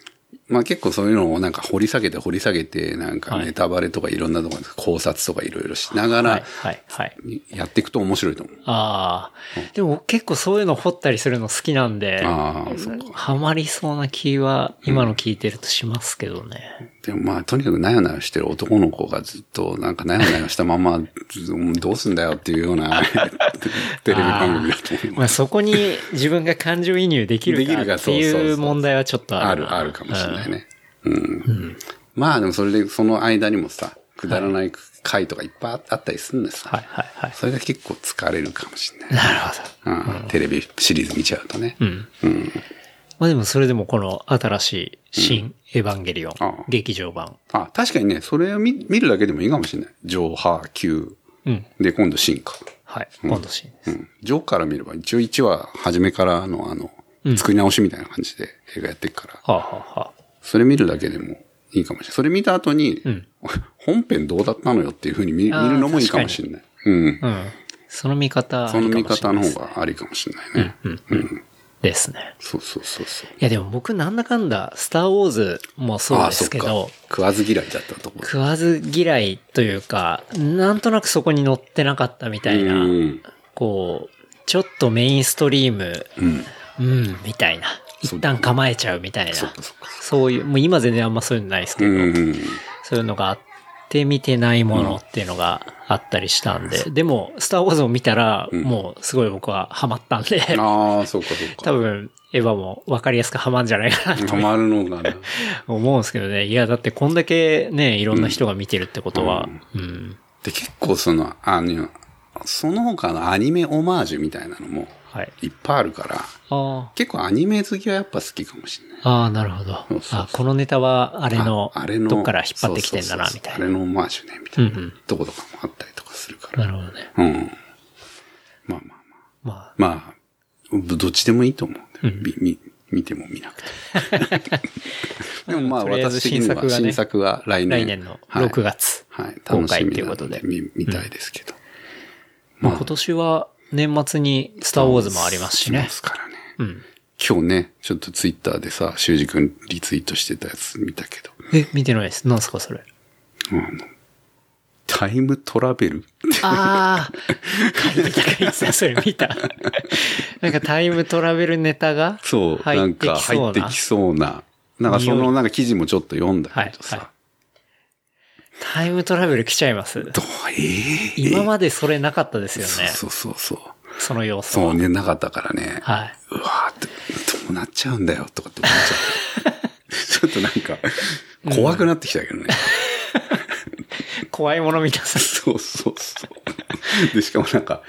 まあ結構そういうのをなんか掘り下げて掘り下げて、なんかはいネタバレとかいろんなところで考察とかいろいろしながはいら、はいはい。やっていくと面白いと思う。ああ、でも結構そういうの掘ったりするの好きなんで、ああ、そっか。ハマりそうな気は今の聞いてるとしますけどね。でもまあとにかくなよなよしてる男の子がずっとなんかなよなよしたまま、ずどうすんだよっていうような テレビ番組だと思いまあます。そこに自分が感情移入できるかかっていう問題はちょっとああるな。る、あるかもしれないね。うん。まあでもそれでその間にもさ、くだらない回とかいっぱいあったりするんですはいはいはい。それが結構疲れるかもしれない。なるほど。うん、テレビシリーズ見ちゃうとね。うん。まあでもそれでもこの新しい新エヴァンゲリオンああ劇場版。あ、確かにね、それを見見るだけでもいいかもしれない。上波級。うん。で、今度進化。はい。今度新です。うん。上から見れば、一応1話、初めからのあの、作り直しみたいな感じで映画やってるから、はあ、はあはあ、それ見るだけでもいいかもしれない。それ見た後に、ん 本編どうだったのよっていうふうに見見あーるのもいいかもしれない。うん。うん。その見方その見方のないです方がありかもしれないね。ですね。そうそうそうそう。いやでも僕なんだかんだ、スターウォーズもそうですけあど食わず嫌いだったところ。食わず嫌いというか、なんとなくそこに乗ってなかったみたいな、うんこう、ちょっとメインストリーム、うん。うん、みたいな。一旦構えちゃうみたいな。そっかそっか。そういう、もう今全然あんまそういうのないですけど、うん。そういうのがあって見てないものっていうのがあったりしたんで、でも、スターウォーズを見たら、もうすごい僕はハマったんで、ああ、そうかそうか。多分、エヴァも分かりやすくハマんじゃないかなとハマるのがな。思うんですけどね。いや、だってこんだけね、いろんな人が見てるってことは、うん。で、結構その、あの、その他のアニメオマージュみたいなのもはい。いっぱいあるから、あ結構アニメ好きはやっぱ好きかもしれない。あ。ああ、なるほど。そうそうあこのネタはあれの、ああれの、どっから引っ張ってきてんだな、みたいな。あれのオマージュね、みたいな、うんうんとことかもあったりとかするから。なるほどね。うん。まあまあまあ。まあ、まあ、どっちでもいいと思うんだよ。みみ見ても見なくて。でもまあ私的には新作は来年。来年のはい6月。はい。公開ということで見、見たいですけど。まあ今年は年末にスターウォーズもありますしね。すからね。うん。今日ね、ちょっとツイッターでさ、修二君リツイートしてたやつ見たけど。え、見てないです。なんですか、それ。タイムトラベルああ、書いてた書いてた、それ見た。なんかタイムトラベルネタがそう、なんか入ってき。そうな。なんかそのなんか記事もちょっと読んだはいけどさ。はいタイムトラベル来ちゃいます。どう？ええ今までそれなかったですよね。そうそうそうそう。その要素は。そうね、なかったからね。はい。うわーって、どうなっちゃうんだよ、とかって思っちゃった。ちょっとなんか、怖くなってきたけどね。怖いもの見たさ。そうそうそう。で、しかもなんか、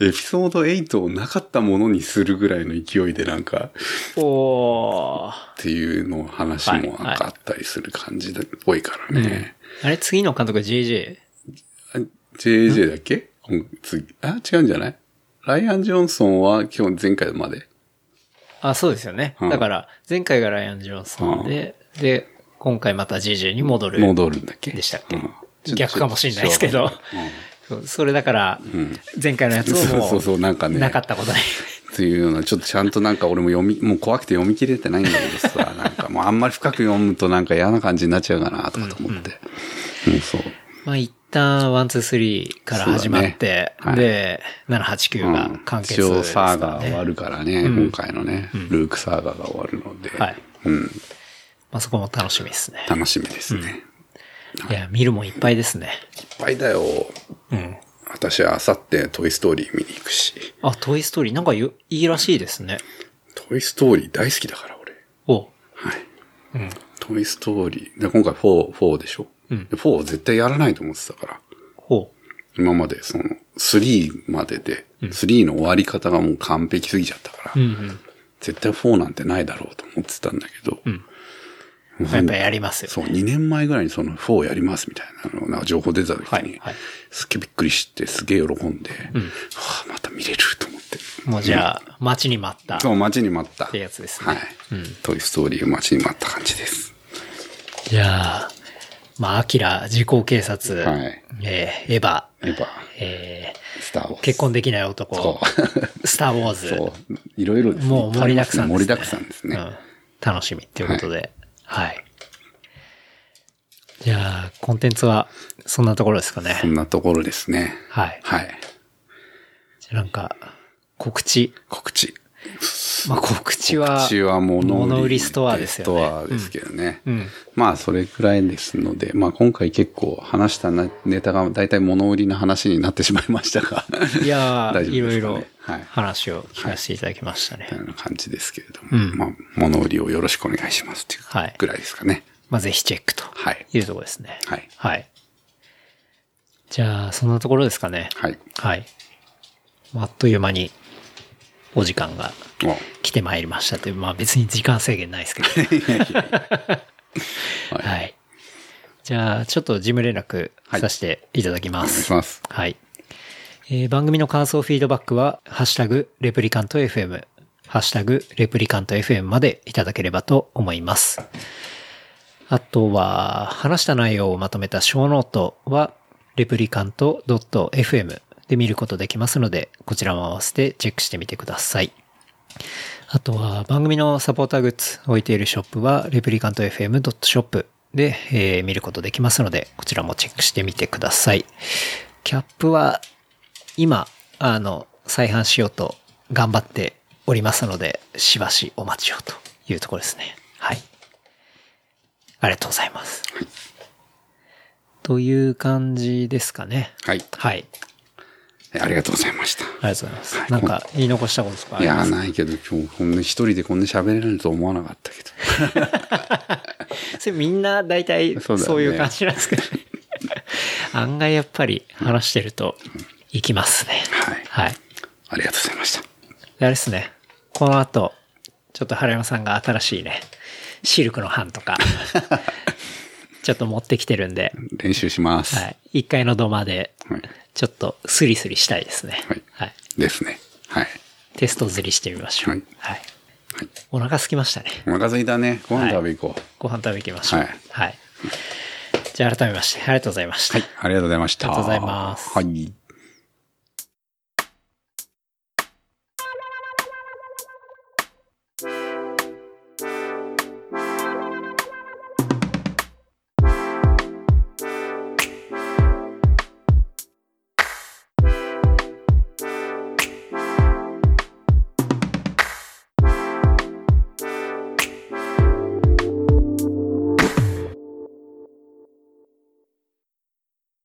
エピソード8をなかったものにするぐらいの勢いでなんか、おー。っていうの話もなんかあったりする感じっぽいからね。あれ、次の監督 JJ? あ JJ だっけ？うん次、あ、違うんじゃない？ライアン・ジョンソンは今日前回まで。あ、そうですよね。うんだから、前回がライアン・ジョンソンで、で、今回また JJ に戻る。戻るんだっけ？でしたっけ？うん逆かもしれないですけど。そうそれだから、前回のやつをそうもそうそう、なんかね。なかったことに。っていうような、ちょっとちゃんとなんか俺も読み、もう怖くて読み切れてないんだけどさ、なんかもうあんまり深く読むとなんか嫌な感じになっちゃうかなとかと思って。うん、そう。まあ一旦、 one, two, three から始まって、ねで、7、8、9が完結一応ですからサーガー終わるからね、うん今回のね、ルークサーガーが終わるので、はいうん、まあそこも楽しみですね。楽しみですね。いや、見るもんいっぱいですね。いっぱいだよ。うん。私はあさってトイストーリー見に行くし、あ、トイストーリー、なんかよいいらしいですね。トイストーリー大好きだから俺。おはい。うん。トイストーリー。で今回4、4でしょ？うんで4絶対やらないと思ってたから。ほ今までその3までで、3の終わり方がもう完璧すぎちゃったから、う。うんうん。絶対4なんてないだろうと思ってたんだけど、うやっぱやりますよ。そう、2年前ぐらいにその4やりますみたいなのが情報出た時に、はいはいすっげえびっくりして、すげえ喜んで、はあ、また見れると思って。もうじゃあ、待ちに待った。そう、待ちに待った。ってやつですねはい。うんトイストーリーを待ちに待った感じです。じゃあ、まあ、アキラ、時効警察、はいえーエヴァ、エヴァ、えスターウォーズ。ー結婚できない男そ、スター・ウォーズ。そう。いろいろですねもう盛りだくさんです、ね。盛りだくさんですね。うん。楽しみっていうことで。はい。じゃあ、コンテンツは、そんなところですかねそ。んなところですね。はい。はい。じゃあなんか、告知。告知。まあ、告知は、告知は物売り物売りストアですよねストアですけどね。うん。まあ、それくらいですので、まあ、今回結構話したなネタが大体物売りの話になってしまいましたが。いやー、大丈夫いろいですかねろはい。話を聞かせていただきましたね。みたいな感じですけれども。うんまあ、物売りをよろしくお願いしますっていうはいぐらいですかね。まあ、ぜひチェックとはい。いうところですね。はい。はい。じゃあ、そんなところですかね。はい。はい。あっという間にお時間がお来てまいりましたという、まあ別に時間制限ないですけど。はいはい。じゃあ、ちょっと事務連絡させていただきお願います。します。はい。えー番組の感想フィードバックは、ハッシュタグ、レプリカント FM、ハッシュタグ、レプリカント FM までいただければと思います。あとは、話した内容をまとめたショーノートは、レプリカント .fm で見ることできますので、こちらも合わせてチェックしてみてください。あとは番組のサポーターグッズ置いているショップは replicantfm.shop で、えー見ることできますので、こちらもチェックしてみてください。キャップは今、あの、再販しようと頑張っておりますので、しばしお待ちをというところですね。はい。ありがとうございます。という感じですかね。はい。はい。ありがとうございました。ありがとうございます。なんか言い残したこととかあいやないけど、今日こんな一人でこんな喋れると思わなかったけど。それみんな大体そういう感じなんですけどね。案外やっぱり話してるといきますね。はい。はい。ありがとうございました。であれですね。この後、ちょっと原山さんが新しいね、シルクの版とか、ちょっと持ってきてるんで、練習します。はい。一階の土間ではい、ちょっとスリスリしたいですね。はいはい。ですね。はい。テスト釣りしてみましょう。はいはい。はい。お腹空きましたね。お腹空いたね。ご飯食べ行こう。ご飯食べ行きましょう。はいはい。じゃあ改めまして、ありがとうございました。はい、ありがとうございました。ありがとうございますはい。